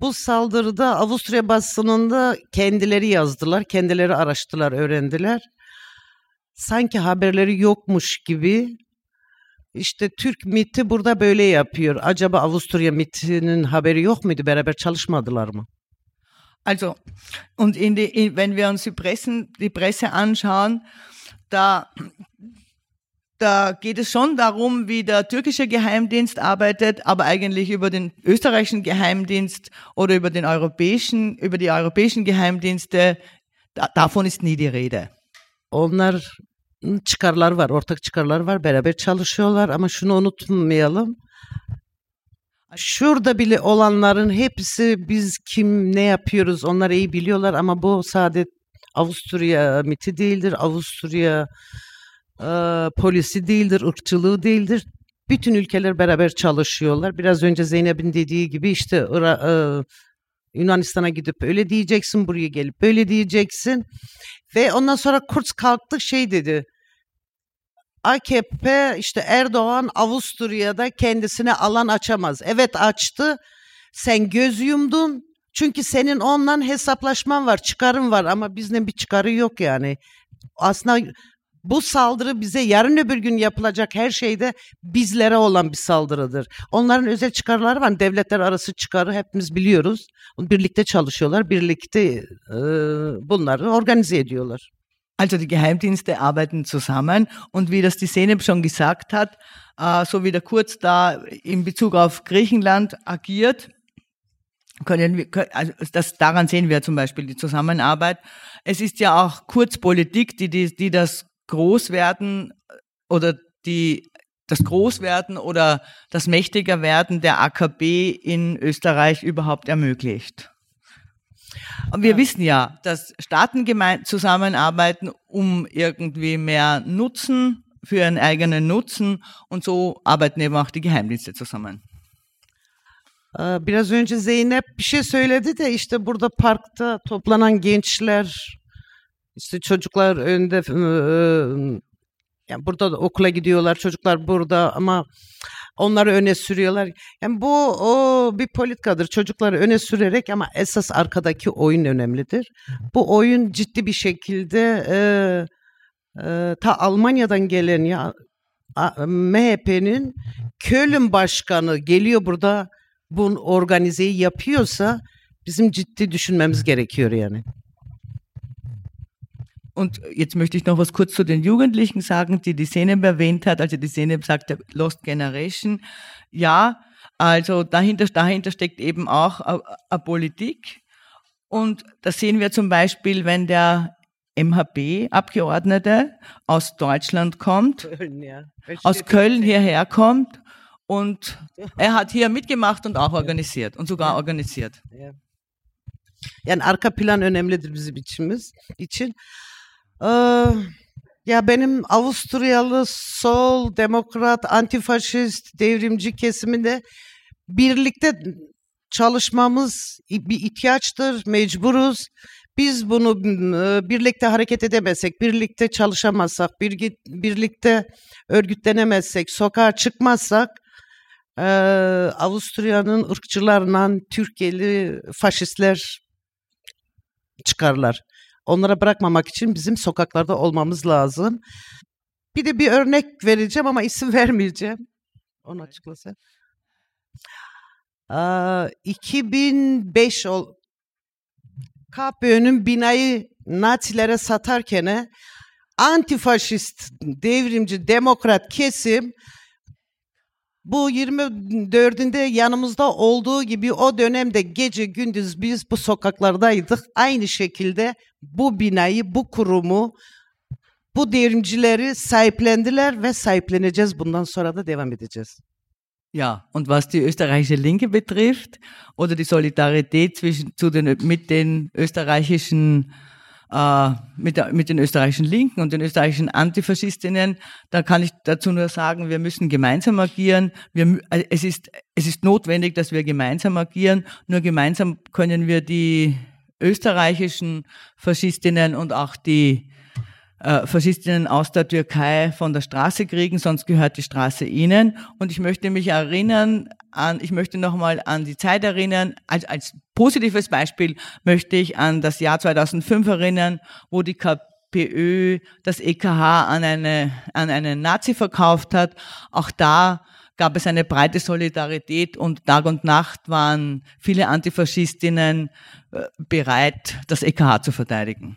Bu saldırıda Avusturya basınında kendileri yazdılar, kendileri araştırdılar, öğrendiler. Sanki haberleri yokmuş gibi İşte Türk MIT'i burada böyle yapıyor. Acaba Avusturya MIT'inin haberi yok muydu? Beraber çalışmadılar mı? Also, und in die, in, wenn wir uns die, Pressen, die Presse anschauen, da, da geht es schon darum, wie der türkische Geheimdienst arbeitet, aber eigentlich über den österreichischen Geheimdienst oder über den europäischen, über die europäischen Geheimdienste, da, davon ist nie die Rede. Onlar çıkarlar var, ortak çıkarlar var. Beraber çalışıyorlar ama şunu unutmayalım. Şurada bile olanların hepsi biz kim ne yapıyoruz onları iyi biliyorlar ama bu sadece Avusturya miti değildir. Avusturya e, polisi değildir, ırkçılığı değildir. Bütün ülkeler beraber çalışıyorlar. Biraz önce Zeynep'in dediği gibi işte Ira, e, Yunanistan'a gidip öyle diyeceksin, buraya gelip böyle diyeceksin. Ve ondan sonra Kurz kalktı şey dedi. AKP işte Erdoğan Avusturya'da kendisine alan açamaz. Evet açtı. Sen göz yumdun. Çünkü senin ondan hesaplaşman var, çıkarın var ama bizden bir çıkarı yok yani. Aslında bu saldırı bize yarın öbür gün yapılacak her şeyde bizlere olan bir saldırıdır. Onların özel çıkarları var. Devletler arası çıkarı hepimiz biliyoruz. Birlikte çalışıyorlar, birlikte e, bunları organize ediyorlar. Also die Geheimdienste arbeiten zusammen und wie das die Seneb schon gesagt hat, äh, so wie der Kurz da in Bezug auf Griechenland agiert, können wir, also das, daran sehen wir zum Beispiel die Zusammenarbeit. Es ist ja auch Kurzpolitik, die, die, die das Großwerden oder die das Großwerden oder das Mächtigerwerden der AKB in Österreich überhaupt ermöglicht. Und wir ja. wissen ja, dass Staaten zusammenarbeiten, um irgendwie mehr Nutzen für ihren eigenen Nutzen und so arbeiten eben auch die Geheimdienste zusammen. Biraz önce Zeynep bir şey söyledi de işte burada parkta toplanan gençler, işte çocuklar önde yani burada da okula gidiyorlar, çocuklar burada ama Onları öne sürüyorlar. Yani bu o bir politikadır. Çocukları öne sürerek ama esas arkadaki oyun önemlidir. Bu oyun ciddi bir şekilde e, e, ta Almanya'dan gelen ya MHP'nin Köln başkanı geliyor burada bu organizeyi yapıyorsa bizim ciddi düşünmemiz gerekiyor yani. Und jetzt möchte ich noch was kurz zu den Jugendlichen sagen, die die Seneb erwähnt hat. Also die Seneb sagt Lost Generation. Ja, Also dahinter, dahinter steckt eben auch eine Politik. Und das sehen wir zum Beispiel, wenn der MHP-Abgeordnete aus Deutschland kommt, Köln, ja. aus Köln hierher kommt und er hat hier mitgemacht und auch organisiert und sogar organisiert. Yani arka plan önemlidir bizim içimiz için. Ee, ya benim Avusturyalı sol, demokrat, antifaşist, devrimci kesiminde birlikte çalışmamız bir ihtiyaçtır, mecburuz. Biz bunu birlikte hareket edemezsek, birlikte çalışamazsak, birlikte örgütlenemezsek, sokağa çıkmazsak e, Avusturya'nın ırkçılarla Türkiye'li faşistler çıkarlar. Onlara bırakmamak için bizim sokaklarda olmamız lazım. Bir de bir örnek vereceğim ama isim [LAUGHS] vermeyeceğim. Onu açıklasın. 2005 ol KPÖ'nün binayı Nazilere satarken antifaşist, devrimci, demokrat kesim bu 24'ünde yanımızda olduğu gibi o dönemde gece gündüz biz bu sokaklardaydık. Aynı şekilde bu binayı, bu kurumu, bu devrimcileri sahiplendiler ve sahipleneceğiz. Bundan sonra da devam edeceğiz. Ja, und was die österreichische Linke betrifft oder die Solidarität zwischen zu den mit den österreichischen äh, mit, der, mit den österreichischen Linken und den österreichischen Antifaschistinnen, da kann ich dazu nur sagen, wir müssen gemeinsam agieren. Wir, äh, es ist es ist notwendig, dass wir gemeinsam agieren. Nur gemeinsam können wir die österreichischen Faschistinnen und auch die äh, Faschistinnen aus der Türkei von der Straße kriegen, sonst gehört die Straße ihnen. Und ich möchte mich erinnern an, ich möchte nochmal an die Zeit erinnern, als, als positives Beispiel möchte ich an das Jahr 2005 erinnern, wo die KPÖ das EKH an eine, an einen Nazi verkauft hat. Auch da gab es eine breite Solidarität und Tag und Nacht waren viele Antifaschistinnen äh, bereit, das EKH zu verteidigen.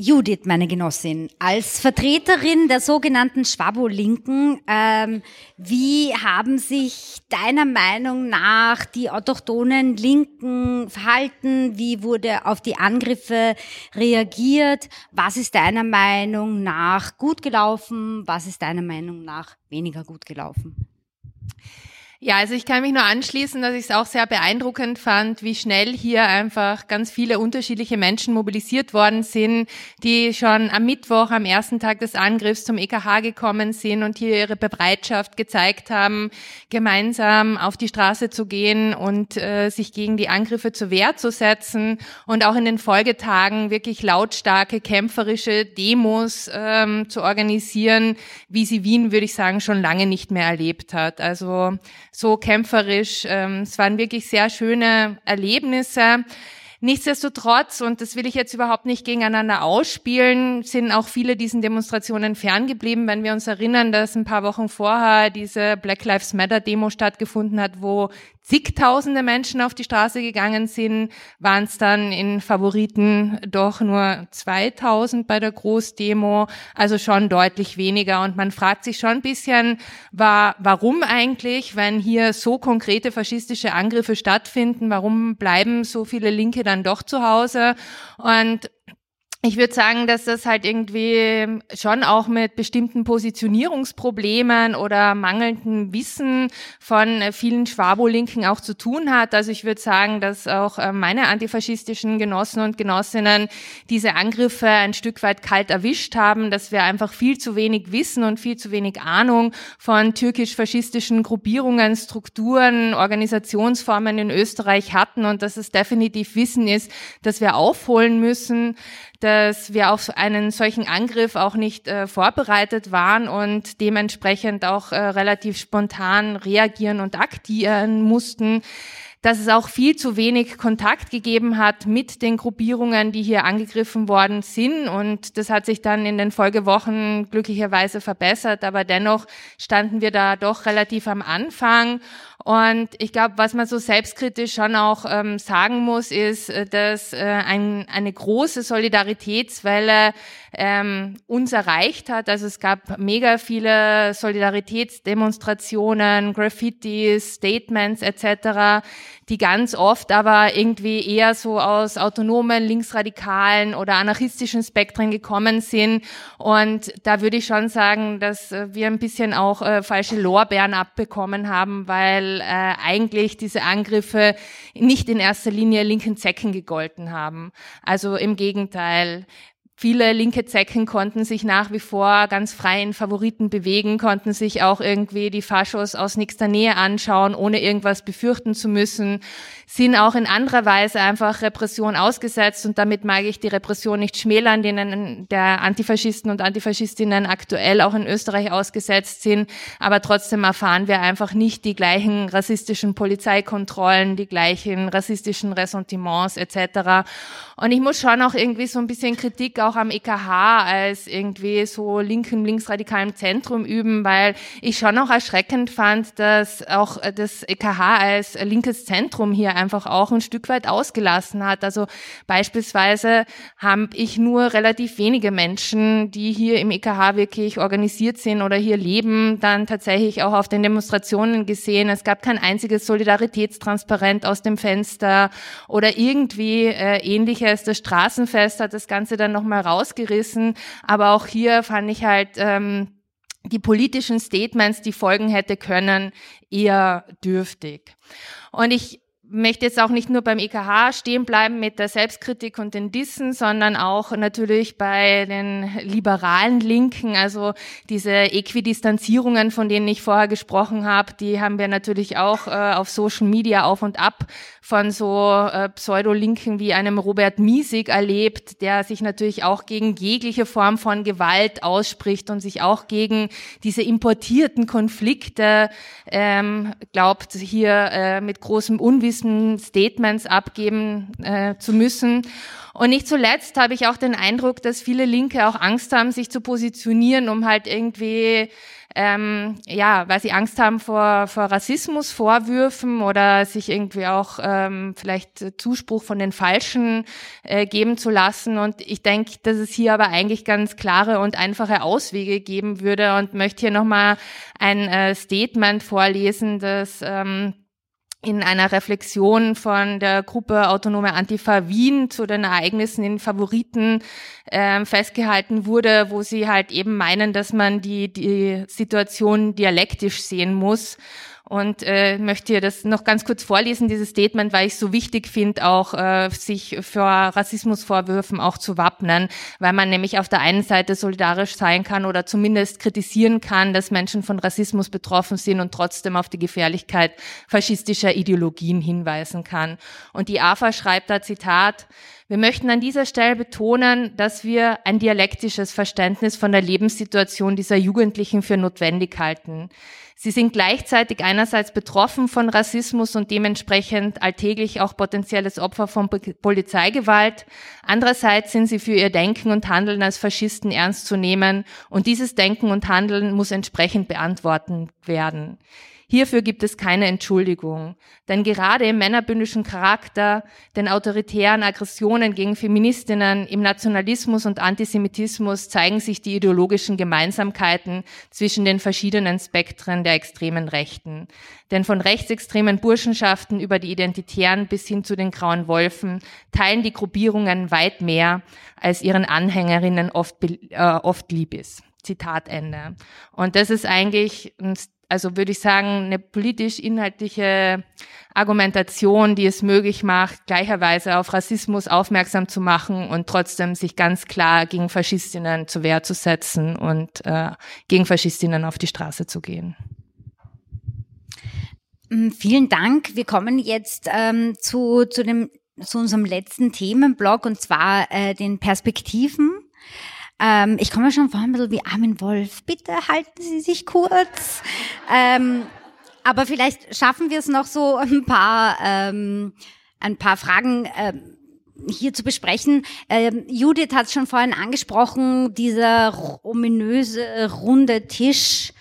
Judith, meine Genossin, als Vertreterin der sogenannten Schwabo-Linken, ähm, wie haben sich deiner Meinung nach die autochthonen Linken verhalten? Wie wurde auf die Angriffe reagiert? Was ist deiner Meinung nach gut gelaufen? Was ist deiner Meinung nach weniger gut gelaufen? Ja, also ich kann mich nur anschließen, dass ich es auch sehr beeindruckend fand, wie schnell hier einfach ganz viele unterschiedliche Menschen mobilisiert worden sind, die schon am Mittwoch, am ersten Tag des Angriffs zum EKH gekommen sind und hier ihre Bereitschaft gezeigt haben, gemeinsam auf die Straße zu gehen und äh, sich gegen die Angriffe zur Wehr zu setzen und auch in den Folgetagen wirklich lautstarke, kämpferische Demos ähm, zu organisieren, wie sie Wien, würde ich sagen, schon lange nicht mehr erlebt hat. Also so kämpferisch. Ähm, es waren wirklich sehr schöne Erlebnisse. Nichtsdestotrotz, und das will ich jetzt überhaupt nicht gegeneinander ausspielen, sind auch viele diesen Demonstrationen ferngeblieben. Wenn wir uns erinnern, dass ein paar Wochen vorher diese Black Lives Matter Demo stattgefunden hat, wo zigtausende Menschen auf die Straße gegangen sind, waren es dann in Favoriten doch nur 2000 bei der Großdemo, also schon deutlich weniger. Und man fragt sich schon ein bisschen, war, warum eigentlich, wenn hier so konkrete faschistische Angriffe stattfinden, warum bleiben so viele Linke dann doch zu Hause? Und ich würde sagen, dass das halt irgendwie schon auch mit bestimmten Positionierungsproblemen oder mangelndem Wissen von vielen Schwabolinken auch zu tun hat. Also ich würde sagen, dass auch äh, meine antifaschistischen Genossen und Genossinnen diese Angriffe ein Stück weit kalt erwischt haben, dass wir einfach viel zu wenig Wissen und viel zu wenig Ahnung von türkisch-faschistischen Gruppierungen, Strukturen, Organisationsformen in Österreich hatten und dass es definitiv Wissen ist, dass wir aufholen müssen dass wir auf einen solchen Angriff auch nicht äh, vorbereitet waren und dementsprechend auch äh, relativ spontan reagieren und aktieren mussten. dass es auch viel zu wenig Kontakt gegeben hat mit den Gruppierungen, die hier angegriffen worden sind. Und das hat sich dann in den Folgewochen glücklicherweise verbessert. Aber dennoch standen wir da doch relativ am Anfang. Und ich glaube, was man so selbstkritisch schon auch ähm, sagen muss, ist, äh, dass äh, ein, eine große Solidaritätswelle ähm, uns erreicht hat. Also es gab mega viele Solidaritätsdemonstrationen, Graffitis, Statements etc die ganz oft aber irgendwie eher so aus autonomen, linksradikalen oder anarchistischen Spektren gekommen sind. Und da würde ich schon sagen, dass äh, wir ein bisschen auch äh, falsche Lorbeeren abbekommen haben, weil äh, eigentlich diese Angriffe nicht in erster Linie linken Zecken gegolten haben. Also im Gegenteil. Viele linke Zecken konnten sich nach wie vor ganz frei in Favoriten bewegen, konnten sich auch irgendwie die Faschos aus nächster Nähe anschauen, ohne irgendwas befürchten zu müssen, sind auch in anderer Weise einfach Repression ausgesetzt und damit mag ich die Repression nicht schmälern, denen der Antifaschisten und Antifaschistinnen aktuell auch in Österreich ausgesetzt sind, aber trotzdem erfahren wir einfach nicht die gleichen rassistischen Polizeikontrollen, die gleichen rassistischen Ressentiments etc. Und ich muss schon auch irgendwie so ein bisschen Kritik auch am EKH als irgendwie so linken, linksradikalen Zentrum üben, weil ich schon auch erschreckend fand, dass auch das EKH als linkes Zentrum hier einfach auch ein Stück weit ausgelassen hat. Also beispielsweise habe ich nur relativ wenige Menschen, die hier im EKH wirklich organisiert sind oder hier leben, dann tatsächlich auch auf den Demonstrationen gesehen. Es gab kein einziges Solidaritätstransparent aus dem Fenster oder irgendwie äh, ähnliches. Das Straßenfest hat das Ganze dann nochmal rausgerissen. Aber auch hier fand ich halt ähm, die politischen Statements, die folgen hätte können, eher dürftig. Und ich möchte jetzt auch nicht nur beim EKH stehen bleiben mit der Selbstkritik und den Dissen, sondern auch natürlich bei den liberalen Linken. Also diese Äquidistanzierungen, von denen ich vorher gesprochen habe, die haben wir natürlich auch äh, auf Social Media auf und ab von so äh, Pseudolinken wie einem Robert Miesig erlebt, der sich natürlich auch gegen jegliche Form von Gewalt ausspricht und sich auch gegen diese importierten Konflikte ähm, glaubt, hier äh, mit großem Unwissen Statements abgeben äh, zu müssen. Und nicht zuletzt habe ich auch den Eindruck, dass viele Linke auch Angst haben, sich zu positionieren, um halt irgendwie ähm, ja, weil sie Angst haben vor, vor Rassismusvorwürfen oder sich irgendwie auch ähm, vielleicht Zuspruch von den Falschen äh, geben zu lassen. Und ich denke, dass es hier aber eigentlich ganz klare und einfache Auswege geben würde und möchte hier nochmal ein äh, Statement vorlesen, das ähm, in einer Reflexion von der Gruppe Autonome Antifa Wien zu den Ereignissen in Favoriten ähm, festgehalten wurde, wo sie halt eben meinen, dass man die, die Situation dialektisch sehen muss und äh, möchte hier das noch ganz kurz vorlesen, dieses Statement, weil ich so wichtig finde, auch äh, sich für Rassismusvorwürfen auch zu wappnen, weil man nämlich auf der einen Seite solidarisch sein kann oder zumindest kritisieren kann, dass Menschen von Rassismus betroffen sind und trotzdem auf die Gefährlichkeit faschistischer Ideologien hinweisen kann. Und die AFA schreibt da Zitat, wir möchten an dieser Stelle betonen, dass wir ein dialektisches Verständnis von der Lebenssituation dieser Jugendlichen für notwendig halten. Sie sind gleichzeitig einerseits betroffen von Rassismus und dementsprechend alltäglich auch potenzielles Opfer von Polizeigewalt. Andererseits sind sie für ihr Denken und Handeln als Faschisten ernst zu nehmen und dieses Denken und Handeln muss entsprechend beantwortet werden. Hierfür gibt es keine Entschuldigung. Denn gerade im männerbündischen Charakter, den autoritären Aggressionen gegen Feministinnen, im Nationalismus und Antisemitismus zeigen sich die ideologischen Gemeinsamkeiten zwischen den verschiedenen Spektren der extremen Rechten. Denn von rechtsextremen Burschenschaften über die Identitären bis hin zu den grauen Wolfen teilen die Gruppierungen weit mehr, als ihren Anhängerinnen oft, äh, oft lieb ist. Zitat Ende. Und das ist eigentlich ein also würde ich sagen, eine politisch-inhaltliche Argumentation, die es möglich macht, gleicherweise auf Rassismus aufmerksam zu machen und trotzdem sich ganz klar gegen Faschistinnen zur Wehr zu setzen und äh, gegen Faschistinnen auf die Straße zu gehen. Mm, vielen Dank. Wir kommen jetzt ähm, zu, zu, dem, zu unserem letzten Themenblock und zwar äh, den Perspektiven ähm, ich komme schon vor ein bisschen wie Armin Wolf. Bitte halten Sie sich kurz. Ähm, Aber vielleicht schaffen wir es noch so ein paar, ähm, ein paar Fragen ähm, hier zu besprechen. Ähm, Judith hat es schon vorhin angesprochen, dieser ominöse runde Tisch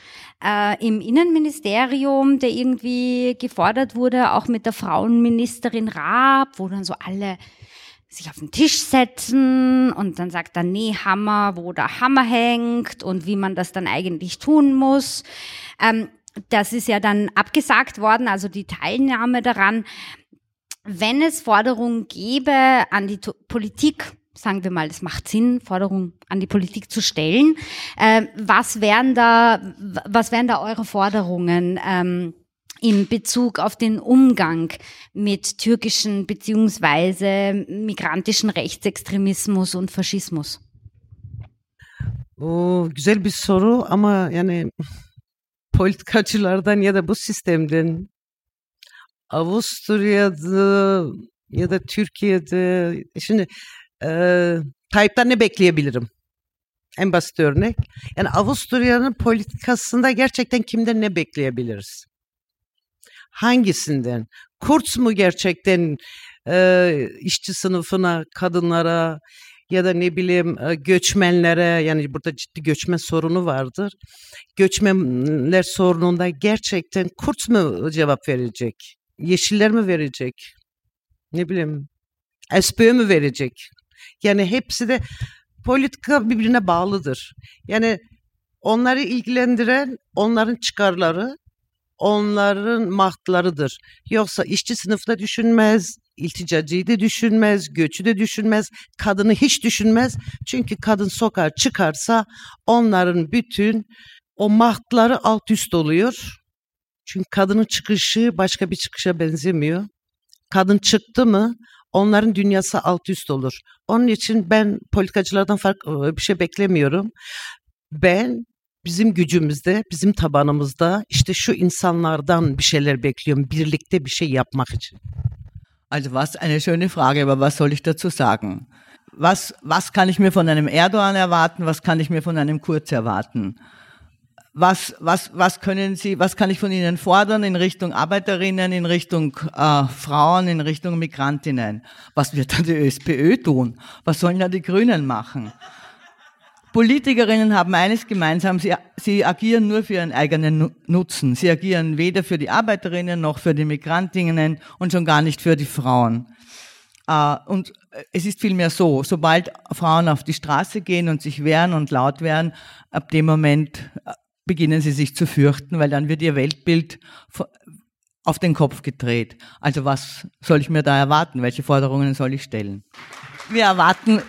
äh, im Innenministerium, der irgendwie gefordert wurde, auch mit der Frauenministerin Raab, wo dann so alle sich auf den Tisch setzen und dann sagt er, nee, Hammer, wo der Hammer hängt und wie man das dann eigentlich tun muss. Ähm, das ist ja dann abgesagt worden, also die Teilnahme daran. Wenn es Forderungen gäbe an die Politik, sagen wir mal, es macht Sinn, Forderungen an die Politik zu stellen, äh, was wären da, was wären da eure Forderungen? Ähm, in Bezug auf den Umgang mit türkischen beziehungsweise migrantischen Rechtsextremismus und Faschismus? O güzel bir soru ama yani politikacılardan ya da bu sistemden Avusturya'da ya da Türkiye'de şimdi e, Tayyip'ten ne bekleyebilirim? En basit örnek. Yani Avusturya'nın politikasında gerçekten kimden ne bekleyebiliriz? Hangisinden? Kurz mu gerçekten e, işçi sınıfına, kadınlara ya da ne bileyim göçmenlere yani burada ciddi göçmen sorunu vardır. Göçmenler sorununda gerçekten Kurz mu cevap verecek? Yeşiller mi verecek? Ne bileyim SPÖ mü verecek? Yani hepsi de politika birbirine bağlıdır. Yani onları ilgilendiren onların çıkarları, onların mahtlarıdır. Yoksa işçi sınıfı da düşünmez, ilticacıyı da düşünmez, göçü de düşünmez, kadını hiç düşünmez. Çünkü kadın sokağa çıkarsa onların bütün o mahtları alt üst oluyor. Çünkü kadının çıkışı başka bir çıkışa benzemiyor. Kadın çıktı mı onların dünyası alt üst olur. Onun için ben politikacılardan farklı bir şey beklemiyorum. Ben bizim gücümüzde, bizim tabanımızda işte şu insanlardan bir şeyler bekliyorum. Birlikte bir şey yapmak için. Also was eine schöne Frage, aber was soll ich dazu sagen? Was, was kann ich mir von einem Erdogan erwarten? Was kann ich mir von einem Kurz erwarten? Was, was, was können Sie, was kann ich von Ihnen fordern in Richtung Arbeiterinnen, in Richtung äh, Frauen, in Richtung Migrantinnen? Was wird dann die ÖSPÖ tun? Was sollen da die Grünen machen? Politikerinnen haben eines gemeinsam, sie, sie agieren nur für ihren eigenen Nutzen. Sie agieren weder für die Arbeiterinnen noch für die Migrantinnen und schon gar nicht für die Frauen. Äh, und es ist vielmehr so, sobald Frauen auf die Straße gehen und sich wehren und laut werden, ab dem Moment äh, beginnen sie sich zu fürchten, weil dann wird ihr Weltbild auf den Kopf gedreht. Also was soll ich mir da erwarten? Welche Forderungen soll ich stellen? Wir erwarten,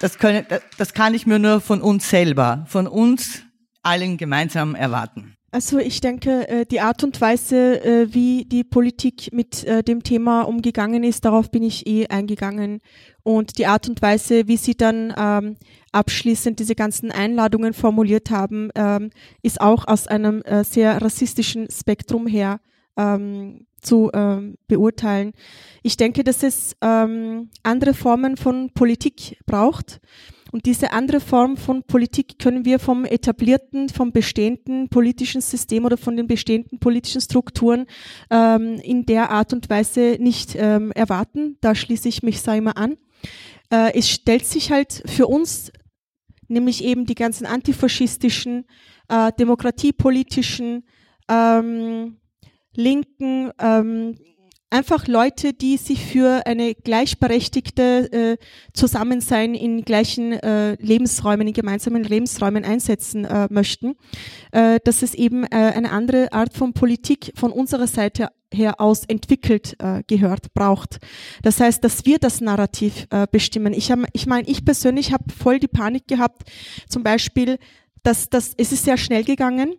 das, können, das kann ich mir nur von uns selber, von uns allen gemeinsam erwarten. Also ich denke, äh, die Art und Weise, äh, wie die Politik mit äh, dem Thema umgegangen ist, darauf bin ich eh eingegangen. Und die Art und Weise, wie sie dann ähm, abschließend diese ganzen Einladungen formuliert haben, ähm, ist auch aus einem sehr rassistischen Spektrum her ähm, zu ähm, beurteilen. Ich denke, dass es ähm, andere Formen von Politik braucht. Und diese andere Form von Politik können wir vom etablierten, vom bestehenden politischen System oder von den bestehenden politischen Strukturen ähm, in der Art und Weise nicht ähm, erwarten. Da schließe ich mich immer an. Äh, es stellt sich halt für uns nämlich eben die ganzen antifaschistischen, äh, demokratiepolitischen, ähm, linken, ähm, einfach Leute, die sich für eine gleichberechtigte äh, Zusammensein in gleichen äh, Lebensräumen, in gemeinsamen Lebensräumen einsetzen äh, möchten, äh, dass es eben äh, eine andere Art von Politik von unserer Seite her aus entwickelt äh, gehört, braucht. Das heißt, dass wir das Narrativ äh, bestimmen. Ich, ich meine, ich persönlich habe voll die Panik gehabt, zum Beispiel, dass das, es ist sehr schnell gegangen,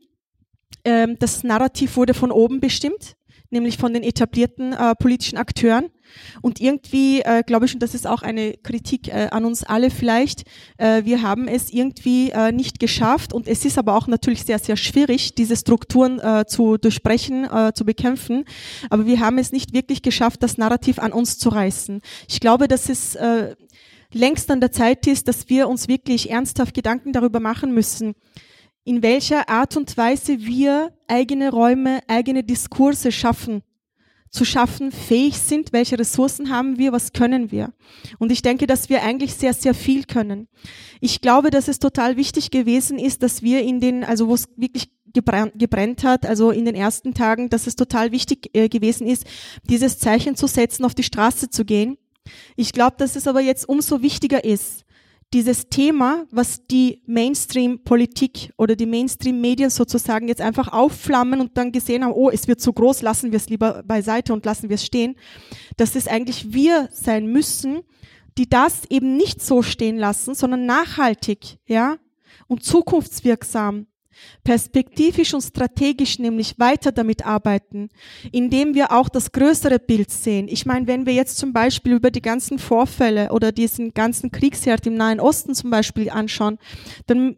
ähm, das Narrativ wurde von oben bestimmt nämlich von den etablierten äh, politischen Akteuren. Und irgendwie äh, glaube ich, und das ist auch eine Kritik äh, an uns alle vielleicht, äh, wir haben es irgendwie äh, nicht geschafft und es ist aber auch natürlich sehr, sehr schwierig, diese Strukturen äh, zu durchbrechen, äh, zu bekämpfen. Aber wir haben es nicht wirklich geschafft, das Narrativ an uns zu reißen. Ich glaube, dass es äh, längst an der Zeit ist, dass wir uns wirklich ernsthaft Gedanken darüber machen müssen, in welcher Art und Weise wir eigene Räume, eigene Diskurse schaffen, zu schaffen fähig sind, welche Ressourcen haben wir, was können wir. Und ich denke, dass wir eigentlich sehr, sehr viel können. Ich glaube, dass es total wichtig gewesen ist, dass wir in den, also wo es wirklich gebrannt, gebrennt hat, also in den ersten Tagen, dass es total wichtig äh, gewesen ist, dieses Zeichen zu setzen, auf die Straße zu gehen. Ich glaube, dass es aber jetzt umso wichtiger ist, dieses Thema, was die Mainstream-Politik oder die Mainstream-Medien sozusagen jetzt einfach aufflammen und dann gesehen haben, oh, es wird zu groß, lassen wir es lieber beiseite und lassen wir es stehen, dass es eigentlich wir sein müssen, die das eben nicht so stehen lassen, sondern nachhaltig, ja, und zukunftswirksam perspektivisch und strategisch nämlich weiter damit arbeiten, indem wir auch das größere Bild sehen. Ich meine, wenn wir jetzt zum Beispiel über die ganzen Vorfälle oder diesen ganzen Kriegsherd im Nahen Osten zum Beispiel anschauen, dann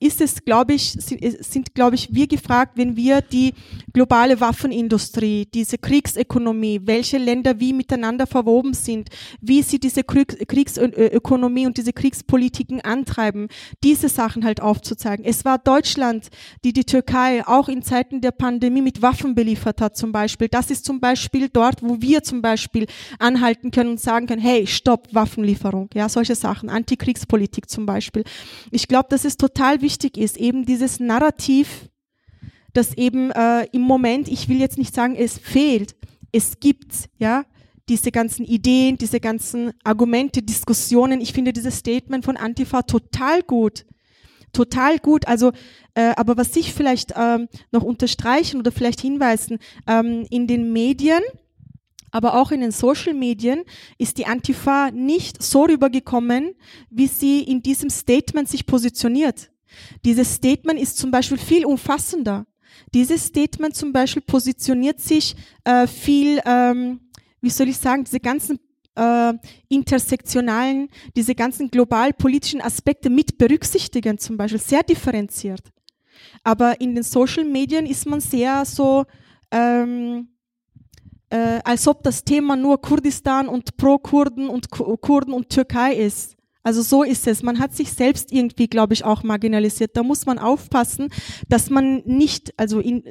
ist es, glaube ich, sind, sind glaube ich, wir gefragt, wenn wir die globale Waffenindustrie, diese Kriegsökonomie, welche Länder wie miteinander verwoben sind, wie sie diese Kriegsökonomie und diese Kriegspolitiken antreiben, diese Sachen halt aufzuzeigen. Es war Deutschland, die die Türkei auch in Zeiten der Pandemie mit Waffen beliefert hat, zum Beispiel. Das ist zum Beispiel dort, wo wir zum Beispiel anhalten können und sagen können, hey, stopp, Waffenlieferung, ja, solche Sachen, Antikriegspolitik zum Beispiel. Ich glaube, das ist total wichtig wichtig ist, eben dieses Narrativ, das eben äh, im Moment, ich will jetzt nicht sagen, es fehlt, es gibt, ja, diese ganzen Ideen, diese ganzen Argumente, Diskussionen. Ich finde dieses Statement von Antifa total gut. Total gut. Also, äh, aber was ich vielleicht ähm, noch unterstreichen oder vielleicht hinweisen, ähm, in den Medien, aber auch in den Social Medien ist die Antifa nicht so rübergekommen, wie sie in diesem Statement sich positioniert. Dieses Statement ist zum Beispiel viel umfassender. Dieses Statement zum Beispiel positioniert sich äh, viel, ähm, wie soll ich sagen, diese ganzen äh, intersektionalen, diese ganzen global politischen Aspekte mit berücksichtigen, zum Beispiel sehr differenziert. Aber in den Social Medien ist man sehr so, ähm, äh, als ob das Thema nur Kurdistan und Pro-Kurden und Kurden und Türkei ist. Also so ist es. Man hat sich selbst irgendwie, glaube ich, auch marginalisiert. Da muss man aufpassen, dass man nicht, also in,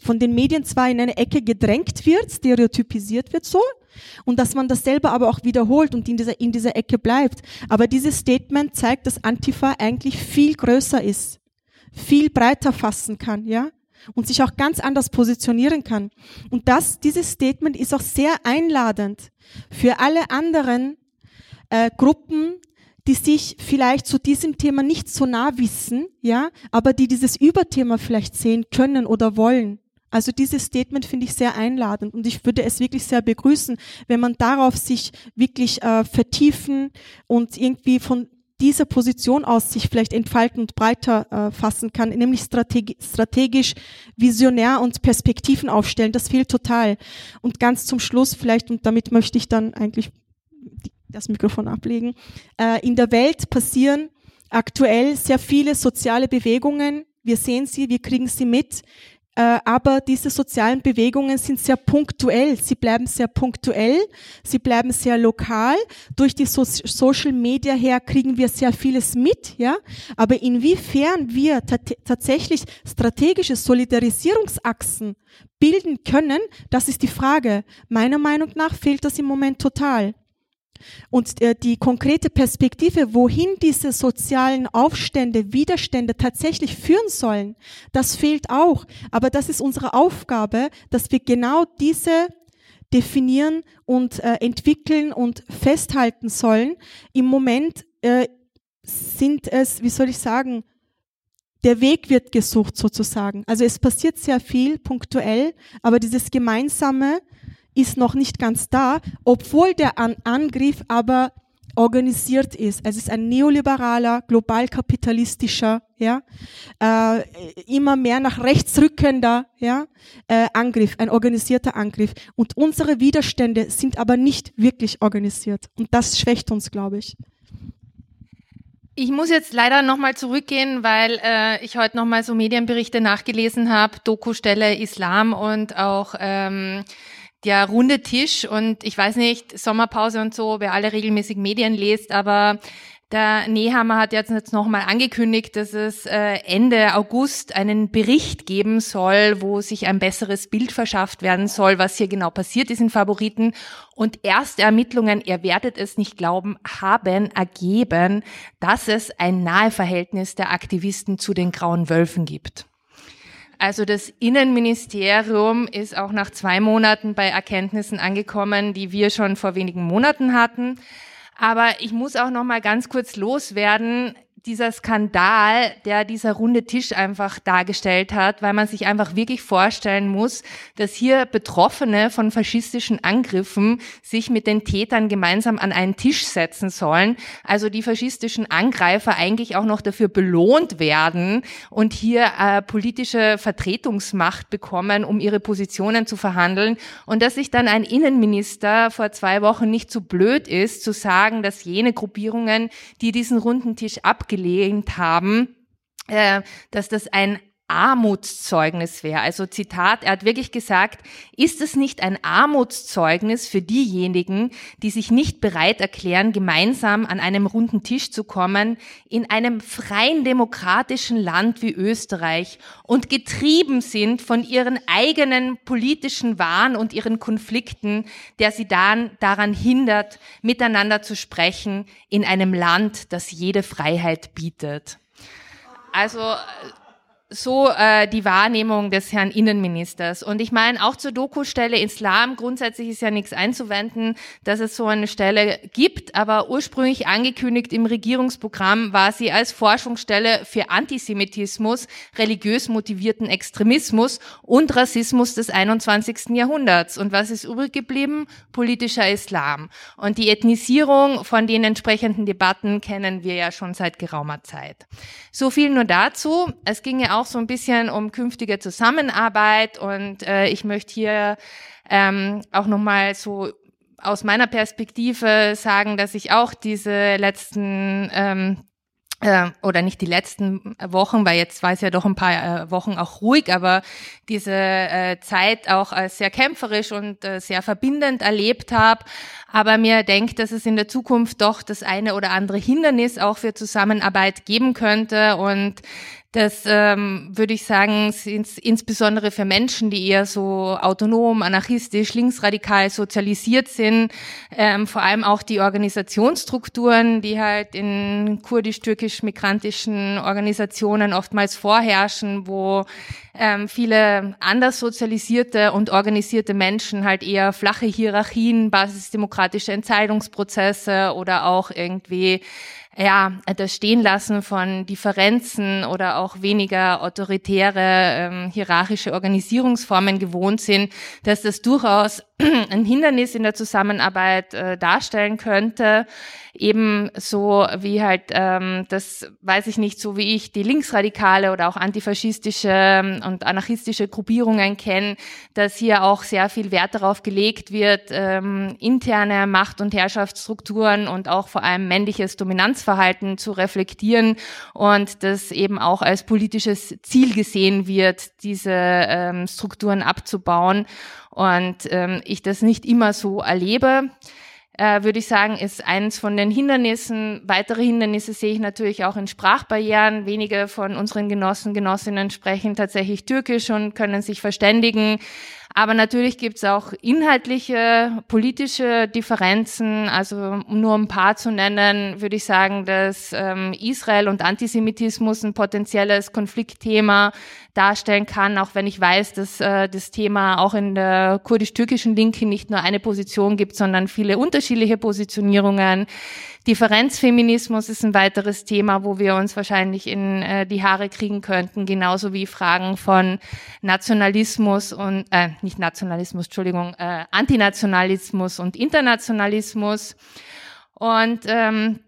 von den Medien zwar in eine Ecke gedrängt wird, stereotypisiert wird so, und dass man das selber aber auch wiederholt und in dieser, in dieser Ecke bleibt. Aber dieses Statement zeigt, dass Antifa eigentlich viel größer ist, viel breiter fassen kann, ja, und sich auch ganz anders positionieren kann. Und das, dieses Statement ist auch sehr einladend für alle anderen äh, Gruppen, die sich vielleicht zu diesem Thema nicht so nah wissen, ja, aber die dieses Überthema vielleicht sehen können oder wollen. Also dieses Statement finde ich sehr einladend und ich würde es wirklich sehr begrüßen, wenn man darauf sich wirklich äh, vertiefen und irgendwie von dieser Position aus sich vielleicht entfalten und breiter äh, fassen kann, nämlich strategi strategisch, visionär und Perspektiven aufstellen. Das fehlt total. Und ganz zum Schluss vielleicht, und damit möchte ich dann eigentlich das Mikrofon ablegen. Äh, in der Welt passieren aktuell sehr viele soziale Bewegungen. Wir sehen sie, wir kriegen sie mit. Äh, aber diese sozialen Bewegungen sind sehr punktuell. Sie bleiben sehr punktuell. Sie bleiben sehr lokal. Durch die so Social Media her kriegen wir sehr vieles mit, ja. Aber inwiefern wir tatsächlich strategische Solidarisierungsachsen bilden können, das ist die Frage. Meiner Meinung nach fehlt das im Moment total. Und äh, die konkrete Perspektive, wohin diese sozialen Aufstände, Widerstände tatsächlich führen sollen, das fehlt auch. Aber das ist unsere Aufgabe, dass wir genau diese definieren und äh, entwickeln und festhalten sollen. Im Moment äh, sind es, wie soll ich sagen, der Weg wird gesucht sozusagen. Also es passiert sehr viel punktuell, aber dieses gemeinsame ist noch nicht ganz da, obwohl der An Angriff aber organisiert ist. Es ist ein neoliberaler, global-kapitalistischer, ja, äh, immer mehr nach rechts rückender ja, äh, Angriff, ein organisierter Angriff. Und unsere Widerstände sind aber nicht wirklich organisiert. Und das schwächt uns, glaube ich. Ich muss jetzt leider nochmal zurückgehen, weil äh, ich heute nochmal so Medienberichte nachgelesen habe, Doku-Stelle Islam und auch ähm, der runde Tisch und ich weiß nicht, Sommerpause und so, wer alle regelmäßig Medien lest, aber Der Nehammer hat jetzt, nochmal angekündigt, dass es äh, Ende August einen Bericht geben soll, wo sich ein besseres Bild verschafft werden soll, was hier genau passiert ist in Favoriten. Und erste Ermittlungen, ihr werdet es nicht glauben, haben ergeben, dass es ein Naheverhältnis der Aktivisten zu den Grauen Wölfen gibt. Also das Innenministerium ist auch nach zwei Monaten bei Erkenntnissen angekommen, die wir schon vor wenigen Monaten hatten. Aber ich muss auch noch mal ganz kurz loswerden dieser Skandal, der dieser runde Tisch einfach dargestellt hat, weil man sich einfach wirklich vorstellen muss, dass hier Betroffene von faschistischen Angriffen sich mit den Tätern gemeinsam an einen Tisch setzen sollen. Also die faschistischen Angreifer eigentlich auch noch dafür belohnt werden und hier äh, politische Vertretungsmacht bekommen, um ihre Positionen zu verhandeln. Und dass sich dann ein Innenminister vor zwei Wochen nicht so blöd ist, zu sagen, dass jene Gruppierungen, die diesen runden Tisch abgelehnt abgelehnt haben, äh, dass das ein Armutszeugnis wäre. Also Zitat, er hat wirklich gesagt, ist es nicht ein Armutszeugnis für diejenigen, die sich nicht bereit erklären, gemeinsam an einem runden Tisch zu kommen, in einem freien demokratischen Land wie Österreich und getrieben sind von ihren eigenen politischen Wahn und ihren Konflikten, der sie dann daran hindert, miteinander zu sprechen in einem Land, das jede Freiheit bietet. Also so äh, die Wahrnehmung des Herrn Innenministers. Und ich meine, auch zur Doku-Stelle Islam, grundsätzlich ist ja nichts einzuwenden, dass es so eine Stelle gibt, aber ursprünglich angekündigt im Regierungsprogramm war sie als Forschungsstelle für Antisemitismus, religiös motivierten Extremismus und Rassismus des 21. Jahrhunderts. Und was ist übrig geblieben? Politischer Islam. Und die Ethnisierung von den entsprechenden Debatten kennen wir ja schon seit geraumer Zeit. So viel nur dazu. Es ging ja auch so ein bisschen um künftige Zusammenarbeit und äh, ich möchte hier ähm, auch nochmal so aus meiner Perspektive sagen, dass ich auch diese letzten ähm, äh, oder nicht die letzten Wochen, weil jetzt war es ja doch ein paar äh, Wochen auch ruhig, aber diese äh, Zeit auch als sehr kämpferisch und äh, sehr verbindend erlebt habe. Aber mir denkt, dass es in der Zukunft doch das eine oder andere Hindernis auch für Zusammenarbeit geben könnte und das ähm, würde ich sagen, sind insbesondere für Menschen, die eher so autonom, anarchistisch, linksradikal sozialisiert sind, ähm, vor allem auch die Organisationsstrukturen, die halt in kurdisch-türkisch-migrantischen Organisationen oftmals vorherrschen, wo ähm, viele anders sozialisierte und organisierte Menschen halt eher flache Hierarchien, basisdemokratische Entscheidungsprozesse oder auch irgendwie ja, das Stehenlassen von Differenzen oder auch weniger autoritäre, ähm, hierarchische Organisierungsformen gewohnt sind, dass das durchaus [CLEARS THROAT] ein Hindernis in der Zusammenarbeit äh, darstellen könnte. Ebenso wie halt, ähm, das weiß ich nicht, so wie ich die linksradikale oder auch antifaschistische ähm, und anarchistische Gruppierungen kenne, dass hier auch sehr viel Wert darauf gelegt wird, ähm, interne Macht- und Herrschaftsstrukturen und auch vor allem männliches Dominanzverhalten zu reflektieren und das eben auch als politisches Ziel gesehen wird, diese ähm, Strukturen abzubauen. Und ähm, ich das nicht immer so erlebe, äh, würde ich sagen, ist eines von den Hindernissen. Weitere Hindernisse sehe ich natürlich auch in Sprachbarrieren. Wenige von unseren Genossen, Genossinnen sprechen tatsächlich Türkisch und können sich verständigen. Aber natürlich gibt es auch inhaltliche, politische Differenzen. Also um nur ein paar zu nennen, würde ich sagen, dass ähm, Israel und Antisemitismus ein potenzielles Konfliktthema darstellen kann, auch wenn ich weiß, dass äh, das Thema auch in der kurdisch-türkischen Linken nicht nur eine Position gibt, sondern viele unterschiedliche Positionierungen. Differenzfeminismus ist ein weiteres Thema, wo wir uns wahrscheinlich in äh, die Haare kriegen könnten, genauso wie Fragen von Nationalismus und äh, nicht Nationalismus, Entschuldigung, äh, Antinationalismus und Internationalismus. Und ähm,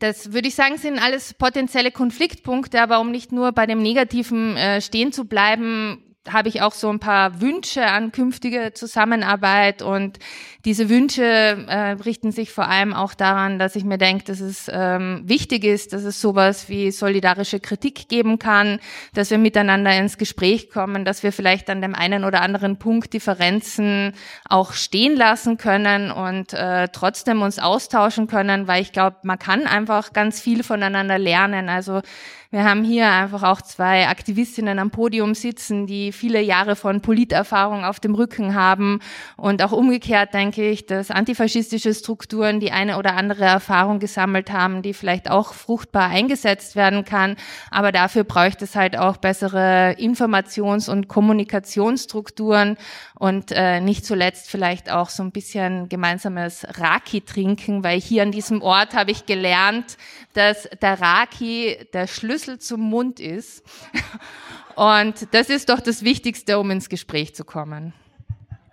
das würde ich sagen, sind alles potenzielle Konfliktpunkte, aber um nicht nur bei dem Negativen äh, stehen zu bleiben, habe ich auch so ein paar Wünsche an künftige Zusammenarbeit und diese Wünsche äh, richten sich vor allem auch daran, dass ich mir denke, dass es ähm, wichtig ist, dass es sowas wie solidarische Kritik geben kann, dass wir miteinander ins Gespräch kommen, dass wir vielleicht an dem einen oder anderen Punkt Differenzen auch stehen lassen können und äh, trotzdem uns austauschen können, weil ich glaube, man kann einfach ganz viel voneinander lernen. Also wir haben hier einfach auch zwei Aktivistinnen am Podium sitzen, die viele Jahre von Politerfahrung auf dem Rücken haben. Und auch umgekehrt denke ich, dass antifaschistische Strukturen die eine oder andere Erfahrung gesammelt haben, die vielleicht auch fruchtbar eingesetzt werden kann. Aber dafür bräuchte es halt auch bessere Informations- und Kommunikationsstrukturen und äh, nicht zuletzt vielleicht auch so ein bisschen gemeinsames Raki trinken, weil hier an diesem Ort habe ich gelernt, dass der Raki der Schlüssel zum Mund ist. [LAUGHS] Und das ist doch das Wichtigste, um ins Gespräch zu kommen.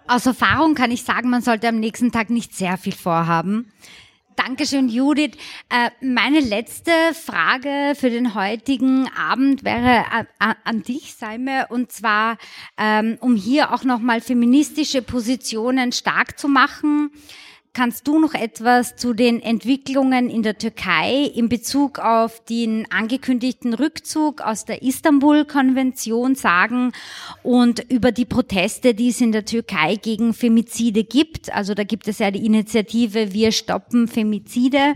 Aus Erfahrung kann ich sagen, man sollte am nächsten Tag nicht sehr viel vorhaben. Dankeschön, Judith. Äh, meine letzte Frage für den heutigen Abend wäre an dich, Salme, und zwar, ähm, um hier auch nochmal feministische Positionen stark zu machen. Kannst du noch etwas zu den Entwicklungen in der Türkei in Bezug auf den angekündigten Rückzug aus der Istanbul-Konvention sagen und über die Proteste, die es in der Türkei gegen Femizide gibt? Also da gibt es ja die Initiative Wir stoppen Femizide.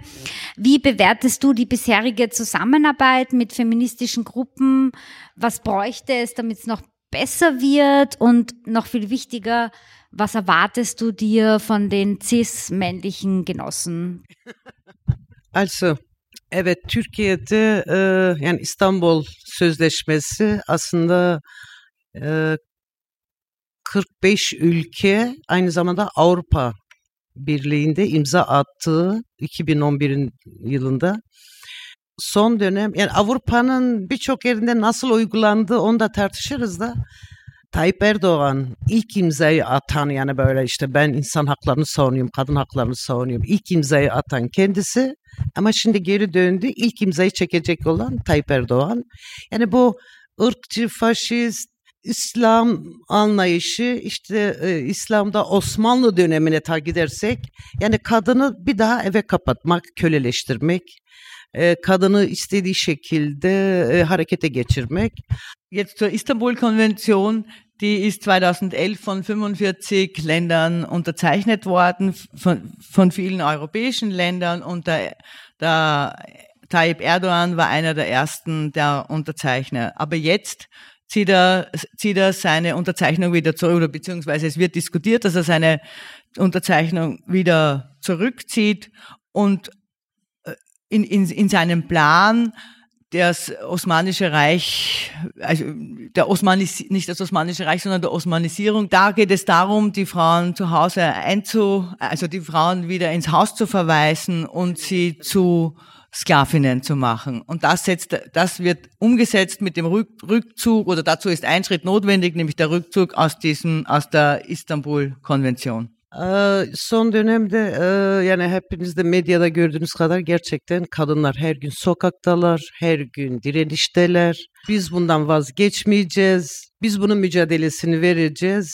Wie bewertest du die bisherige Zusammenarbeit mit feministischen Gruppen? Was bräuchte es, damit es noch besser wird? Und noch viel wichtiger, was erwartest du dir von den cis-männlichen Genossen? Also, evet Türkiye'de e, yani İstanbul Sözleşmesi aslında e, 45 ülke aynı zamanda Avrupa Birliği'nde imza attığı 2011 yılında son dönem yani Avrupa'nın birçok yerinde nasıl uygulandığı onu da tartışırız da Tayyip Erdoğan ilk imzayı atan yani böyle işte ben insan haklarını savunuyorum, kadın haklarını savunuyorum. İlk imzayı atan kendisi ama şimdi geri döndü. İlk imzayı çekecek olan Tayyip Erdoğan. Yani bu ırkçı, faşist, İslam anlayışı işte e, İslam'da Osmanlı dönemine ta gidersek yani kadını bir daha eve kapatmak, köleleştirmek, kadını istediği şekilde harekete geçirmek. Jetzt zur Istanbul-Konvention. Die ist 2011 von 45 Ländern unterzeichnet worden, von, von vielen europäischen Ländern und der, der Tayyip Erdogan war einer der ersten der Unterzeichner. Aber jetzt zieht er, zieht er seine Unterzeichnung wieder zurück, oder beziehungsweise es wird diskutiert, dass er seine Unterzeichnung wieder zurückzieht und in, in, in seinem Plan das Osmanische Reich, also der Osmanis, nicht das Osmanische Reich, sondern der Osmanisierung. Da geht es darum, die Frauen zu Hause einzu, also die Frauen wieder ins Haus zu verweisen und sie zu Sklavinnen zu machen. Und das setzt, das wird umgesetzt mit dem Rückzug oder dazu ist ein Schritt notwendig, nämlich der Rückzug aus diesem, aus der Istanbul-Konvention. Son dönemde yani hepiniz de medyada gördüğünüz kadar gerçekten kadınlar her gün sokaktalar, her gün direnişteler. Biz bundan vazgeçmeyeceğiz. Biz bunun mücadelesini vereceğiz.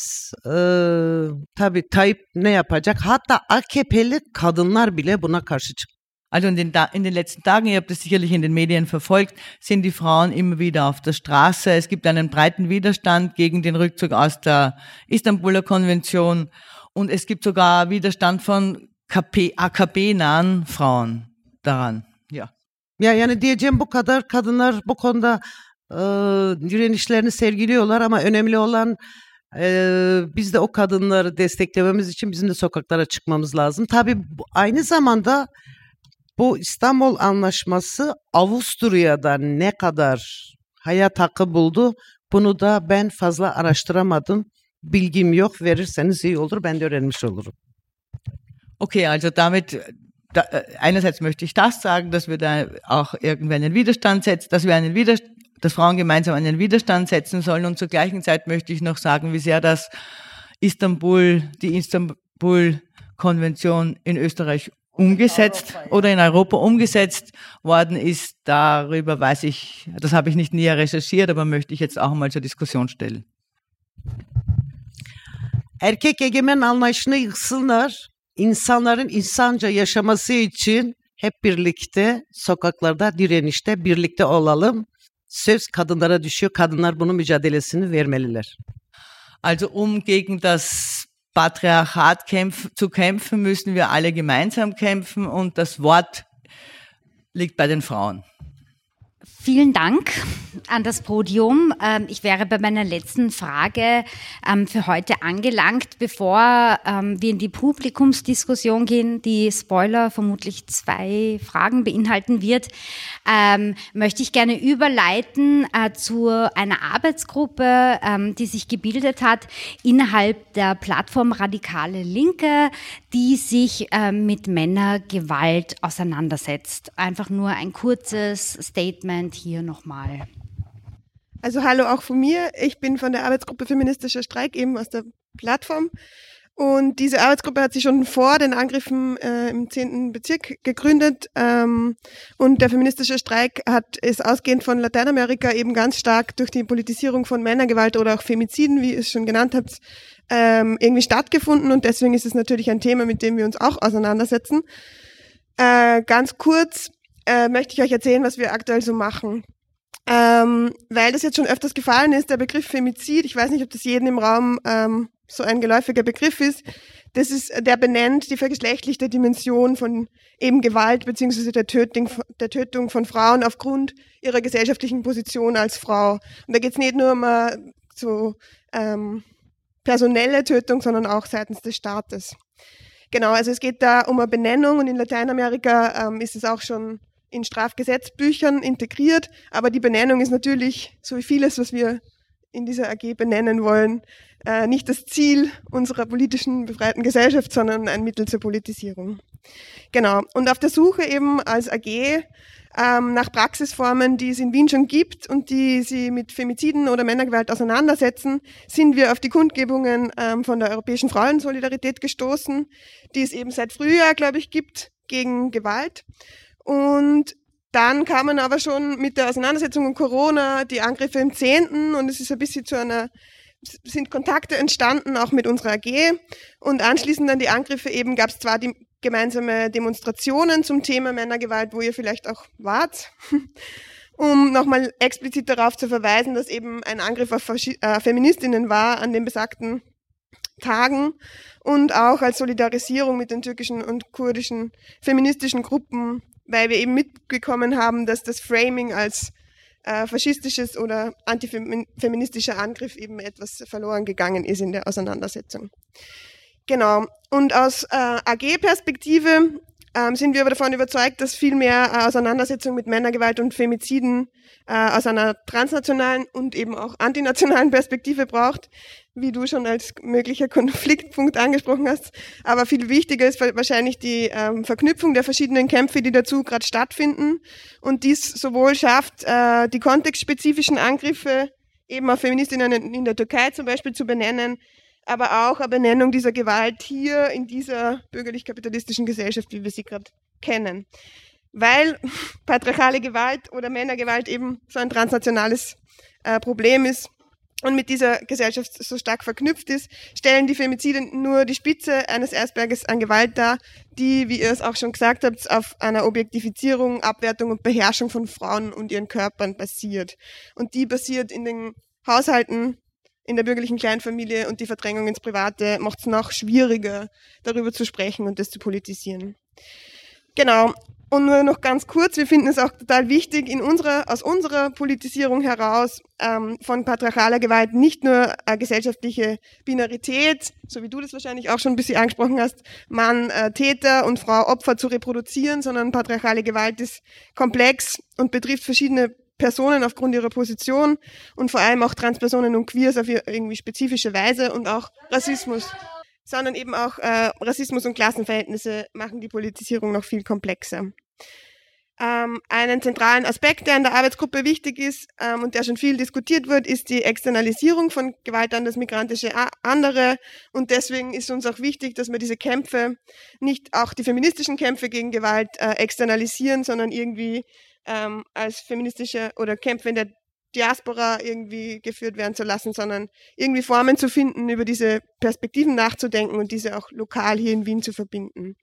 Tabii Tayyip ne yapacak? Hatta AKP'li kadınlar bile buna karşı çıktı. Also in den, in den letzten Tagen, ihr habt das sicherlich in den Medien verfolgt, sind die Frauen immer wieder auf der Straße. Es gibt einen breiten Widerstand gegen den Rückzug aus der Istanbuler Konvention. Und es gibt sogar Widerstand von AKP-nahen Frauen daran. Ja. Ya yani diyeceğim bu kadar kadınlar bu konuda e, direnişlerini sergiliyorlar ama önemli olan e, biz de o kadınları desteklememiz için bizim de sokaklara çıkmamız lazım. Tabii aynı zamanda bu İstanbul Anlaşması Avusturya'da ne kadar hayat hakkı buldu bunu da ben fazla araştıramadım. Bilgim yok. Verirseniz iyi olur. Ben de öğrenmiş olurum. Okay, also damit da, äh, einerseits möchte ich das sagen, dass wir da auch irgendwie einen Widerstand setzen, dass wir einen Widerstand, dass Frauen gemeinsam einen Widerstand setzen sollen und zur gleichen Zeit möchte ich noch sagen, wie sehr das Istanbul, die Istanbul-Konvention in Österreich umgesetzt oder in Europa umgesetzt worden ist. Darüber weiß ich, das habe ich nicht näher recherchiert, aber möchte ich jetzt auch mal zur Diskussion stellen. Erkek egemen anlayışını yıksınlar. İnsanların insanca yaşaması için hep birlikte sokaklarda direnişte birlikte olalım. Söz kadınlara düşüyor. Kadınlar bunun mücadelesini vermeliler. Also um gegen das Patriarchat kämpf zu kämpfen, müssen wir alle gemeinsam kämpfen und das Wort liegt bei den Frauen. Vielen Dank an das Podium. Ähm, ich wäre bei meiner letzten Frage ähm, für heute angelangt. Bevor ähm, wir in die Publikumsdiskussion gehen, die Spoiler vermutlich zwei Fragen beinhalten wird, möchte ich gerne überleiten äh, zu einer Arbeitsgruppe, die sich gebildet hat innerhalb der Plattform Radikale Linke, die sich mit Männergewalt auseinandersetzt. Einfach nur ein kurzes Statement hier nochmal. Also hallo auch von mir. Ich bin von der Arbeitsgruppe Feministischer Streik eben aus der Plattform. Und diese Arbeitsgruppe hat sich schon vor den Angriffen äh, im 10. Bezirk gegründet. Ähm, und der feministische Streik hat es ausgehend von Lateinamerika eben ganz stark durch die Politisierung von Männergewalt oder auch Femiziden, wie ihr es schon genannt habt, ähm, irgendwie stattgefunden. Und deswegen ist es natürlich ein Thema, mit dem wir uns auch auseinandersetzen. Äh, ganz kurz, äh, möchte ich euch erzählen, was wir aktuell so machen. Ähm, weil das jetzt schon öfters gefallen ist, der Begriff Femizid, ich weiß nicht, ob das jedem im Raum ähm, so ein geläufiger Begriff ist, das ist, der benennt die vergeschlechtlichte Dimension von eben Gewalt beziehungsweise der Tötung, der Tötung von Frauen aufgrund ihrer gesellschaftlichen Position als Frau. Und da geht es nicht nur um eine so ähm, personelle Tötung, sondern auch seitens des Staates. Genau, also es geht da um eine Benennung und in Lateinamerika ähm, ist es auch schon in Strafgesetzbüchern integriert, aber die Benennung ist natürlich, so wie vieles, was wir in dieser AG benennen wollen, äh, nicht das Ziel unserer politischen befreiten Gesellschaft, sondern ein Mittel zur Politisierung. Genau. Und auf der Suche eben als AG ähm, nach Praxisformen, die es in Wien schon gibt und die sie mit Femiziden oder Männergewalt auseinandersetzen, sind wir auf die Kundgebungen ähm, von der Europäischen Frauensolidarität gestoßen, die es eben seit Frühjahr, glaube ich, gibt gegen Gewalt. Und dann kamen aber schon mit der Auseinandersetzung um Corona die Angriffe im 10. und es ist ein bisschen zu einer, sind Kontakte entstanden, auch mit unserer AG. Und anschließend dann die Angriffe eben gab es zwar die gemeinsame Demonstrationen zum Thema Männergewalt, wo ihr vielleicht auch wart, [LAUGHS] um nochmal explizit darauf zu verweisen, dass eben ein Angriff auf äh, Feministinnen war an den besagten Tagen und auch als Solidarisierung mit den türkischen und kurdischen feministischen Gruppen weil wir eben mitbekommen haben, dass das Framing als äh, faschistisches oder antifeministischer Angriff eben etwas verloren gegangen ist in der Auseinandersetzung. Genau. Und aus äh, AG-Perspektive ähm, sind wir aber davon überzeugt, dass viel mehr äh, Auseinandersetzung mit Männergewalt und Femiziden äh, aus einer transnationalen und eben auch antinationalen [LAUGHS] Perspektive braucht, wie du schon als möglicher Konfliktpunkt angesprochen hast. Aber viel wichtiger ist wahrscheinlich die ähm, Verknüpfung der verschiedenen Kämpfe, die dazu gerade stattfinden und dies sowohl schafft, äh, die kontextspezifischen Angriffe eben auf Feministinnen in der Türkei zum Beispiel zu benennen, aber auch eine Benennung dieser Gewalt hier in dieser bürgerlich-kapitalistischen Gesellschaft, wie wir sie gerade kennen. Weil [LAUGHS] patriarchale Gewalt oder Männergewalt eben so ein transnationales äh, Problem ist und mit dieser Gesellschaft so stark verknüpft ist, stellen die Femizide nur die Spitze eines Eisberges an Gewalt dar, die, wie ihr es auch schon gesagt habt, auf einer Objektifizierung, Abwertung und Beherrschung von Frauen und ihren Körpern basiert. Und die basiert in den Haushalten in der bürgerlichen Kleinfamilie und die Verdrängung ins Private macht es noch schwieriger, darüber zu sprechen und das zu politisieren. Genau. Und nur noch ganz kurz, wir finden es auch total wichtig, in unserer, aus unserer Politisierung heraus ähm, von patriarchaler Gewalt nicht nur eine gesellschaftliche Binarität, so wie du das wahrscheinlich auch schon ein bisschen angesprochen hast, Mann, äh, Täter und Frau Opfer zu reproduzieren, sondern patriarchale Gewalt ist komplex und betrifft verschiedene Personen aufgrund ihrer Position und vor allem auch Transpersonen und Queers auf irgendwie spezifische Weise und auch Rassismus, sondern eben auch äh, Rassismus und Klassenverhältnisse machen die Politisierung noch viel komplexer. Ähm, einen zentralen Aspekt, der in der Arbeitsgruppe wichtig ist ähm, und der schon viel diskutiert wird, ist die Externalisierung von Gewalt an das migrantische andere. Und deswegen ist uns auch wichtig, dass wir diese Kämpfe, nicht auch die feministischen Kämpfe gegen Gewalt äh, externalisieren, sondern irgendwie ähm, als feministische oder Kämpfe in der Diaspora irgendwie geführt werden zu lassen, sondern irgendwie Formen zu finden, über diese Perspektiven nachzudenken und diese auch lokal hier in Wien zu verbinden.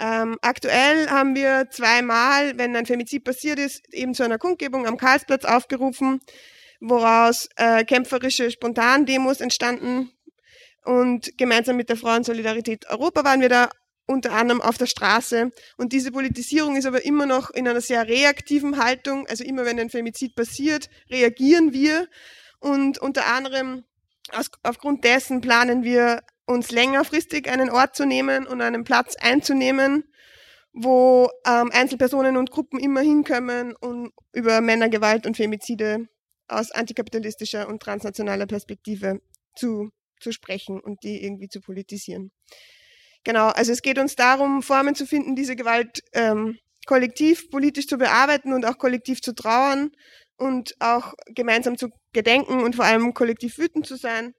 Ähm, aktuell haben wir zweimal, wenn ein Femizid passiert ist, eben zu einer Kundgebung am Karlsplatz aufgerufen, woraus äh, kämpferische Spontandemos entstanden. Und gemeinsam mit der Frauensolidarität Europa waren wir da unter anderem auf der Straße. Und diese Politisierung ist aber immer noch in einer sehr reaktiven Haltung. Also immer wenn ein Femizid passiert, reagieren wir. Und unter anderem aus, aufgrund dessen planen wir uns längerfristig einen Ort zu nehmen und einen Platz einzunehmen, wo ähm, Einzelpersonen und Gruppen immer hinkommen, um über Männergewalt und Femizide aus antikapitalistischer und transnationaler Perspektive zu, zu sprechen und die irgendwie zu politisieren. Genau, also es geht uns darum, Formen zu finden, diese Gewalt ähm, kollektiv politisch zu bearbeiten und auch kollektiv zu trauern und auch gemeinsam zu gedenken und vor allem kollektiv wütend zu sein.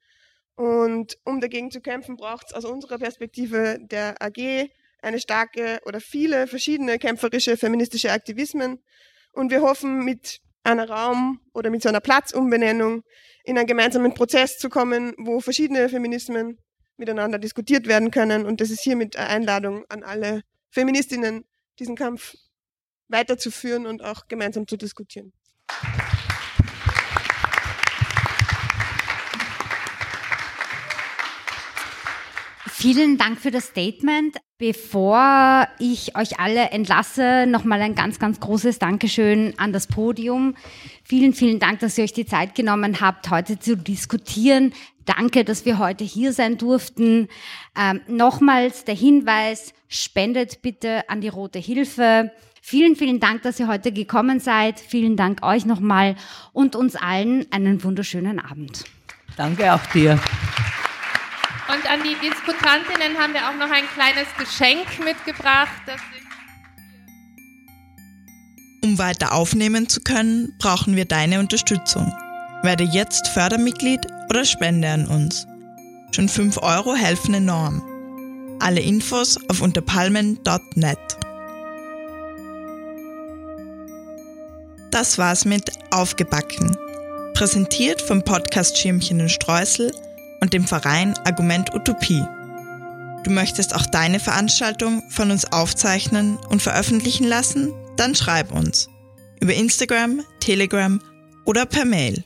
Und um dagegen zu kämpfen, braucht es aus unserer Perspektive der AG eine starke oder viele verschiedene kämpferische feministische Aktivismen. Und wir hoffen, mit einer Raum- oder mit so einer Platzumbenennung in einen gemeinsamen Prozess zu kommen, wo verschiedene Feminismen miteinander diskutiert werden können. Und das ist hiermit eine Einladung an alle Feministinnen, diesen Kampf weiterzuführen und auch gemeinsam zu diskutieren. Vielen Dank für das Statement. Bevor ich euch alle entlasse, nochmal ein ganz, ganz großes Dankeschön an das Podium. Vielen, vielen Dank, dass ihr euch die Zeit genommen habt, heute zu diskutieren. Danke, dass wir heute hier sein durften. Ähm, nochmals der Hinweis, spendet bitte an die Rote Hilfe. Vielen, vielen Dank, dass ihr heute gekommen seid. Vielen Dank euch nochmal und uns allen einen wunderschönen Abend. Danke auch dir. Und an die Disputantinnen haben wir auch noch ein kleines Geschenk mitgebracht. um weiter aufnehmen zu können, brauchen wir deine Unterstützung. Werde jetzt Fördermitglied oder spende an uns. Schon 5 Euro helfen enorm. Alle Infos auf unterpalmen.net. Das war's mit Aufgebacken. Präsentiert vom Podcast Schirmchen und Streusel und dem Verein Argument Utopie. Du möchtest auch deine Veranstaltung von uns aufzeichnen und veröffentlichen lassen? Dann schreib uns über Instagram, Telegram oder per Mail.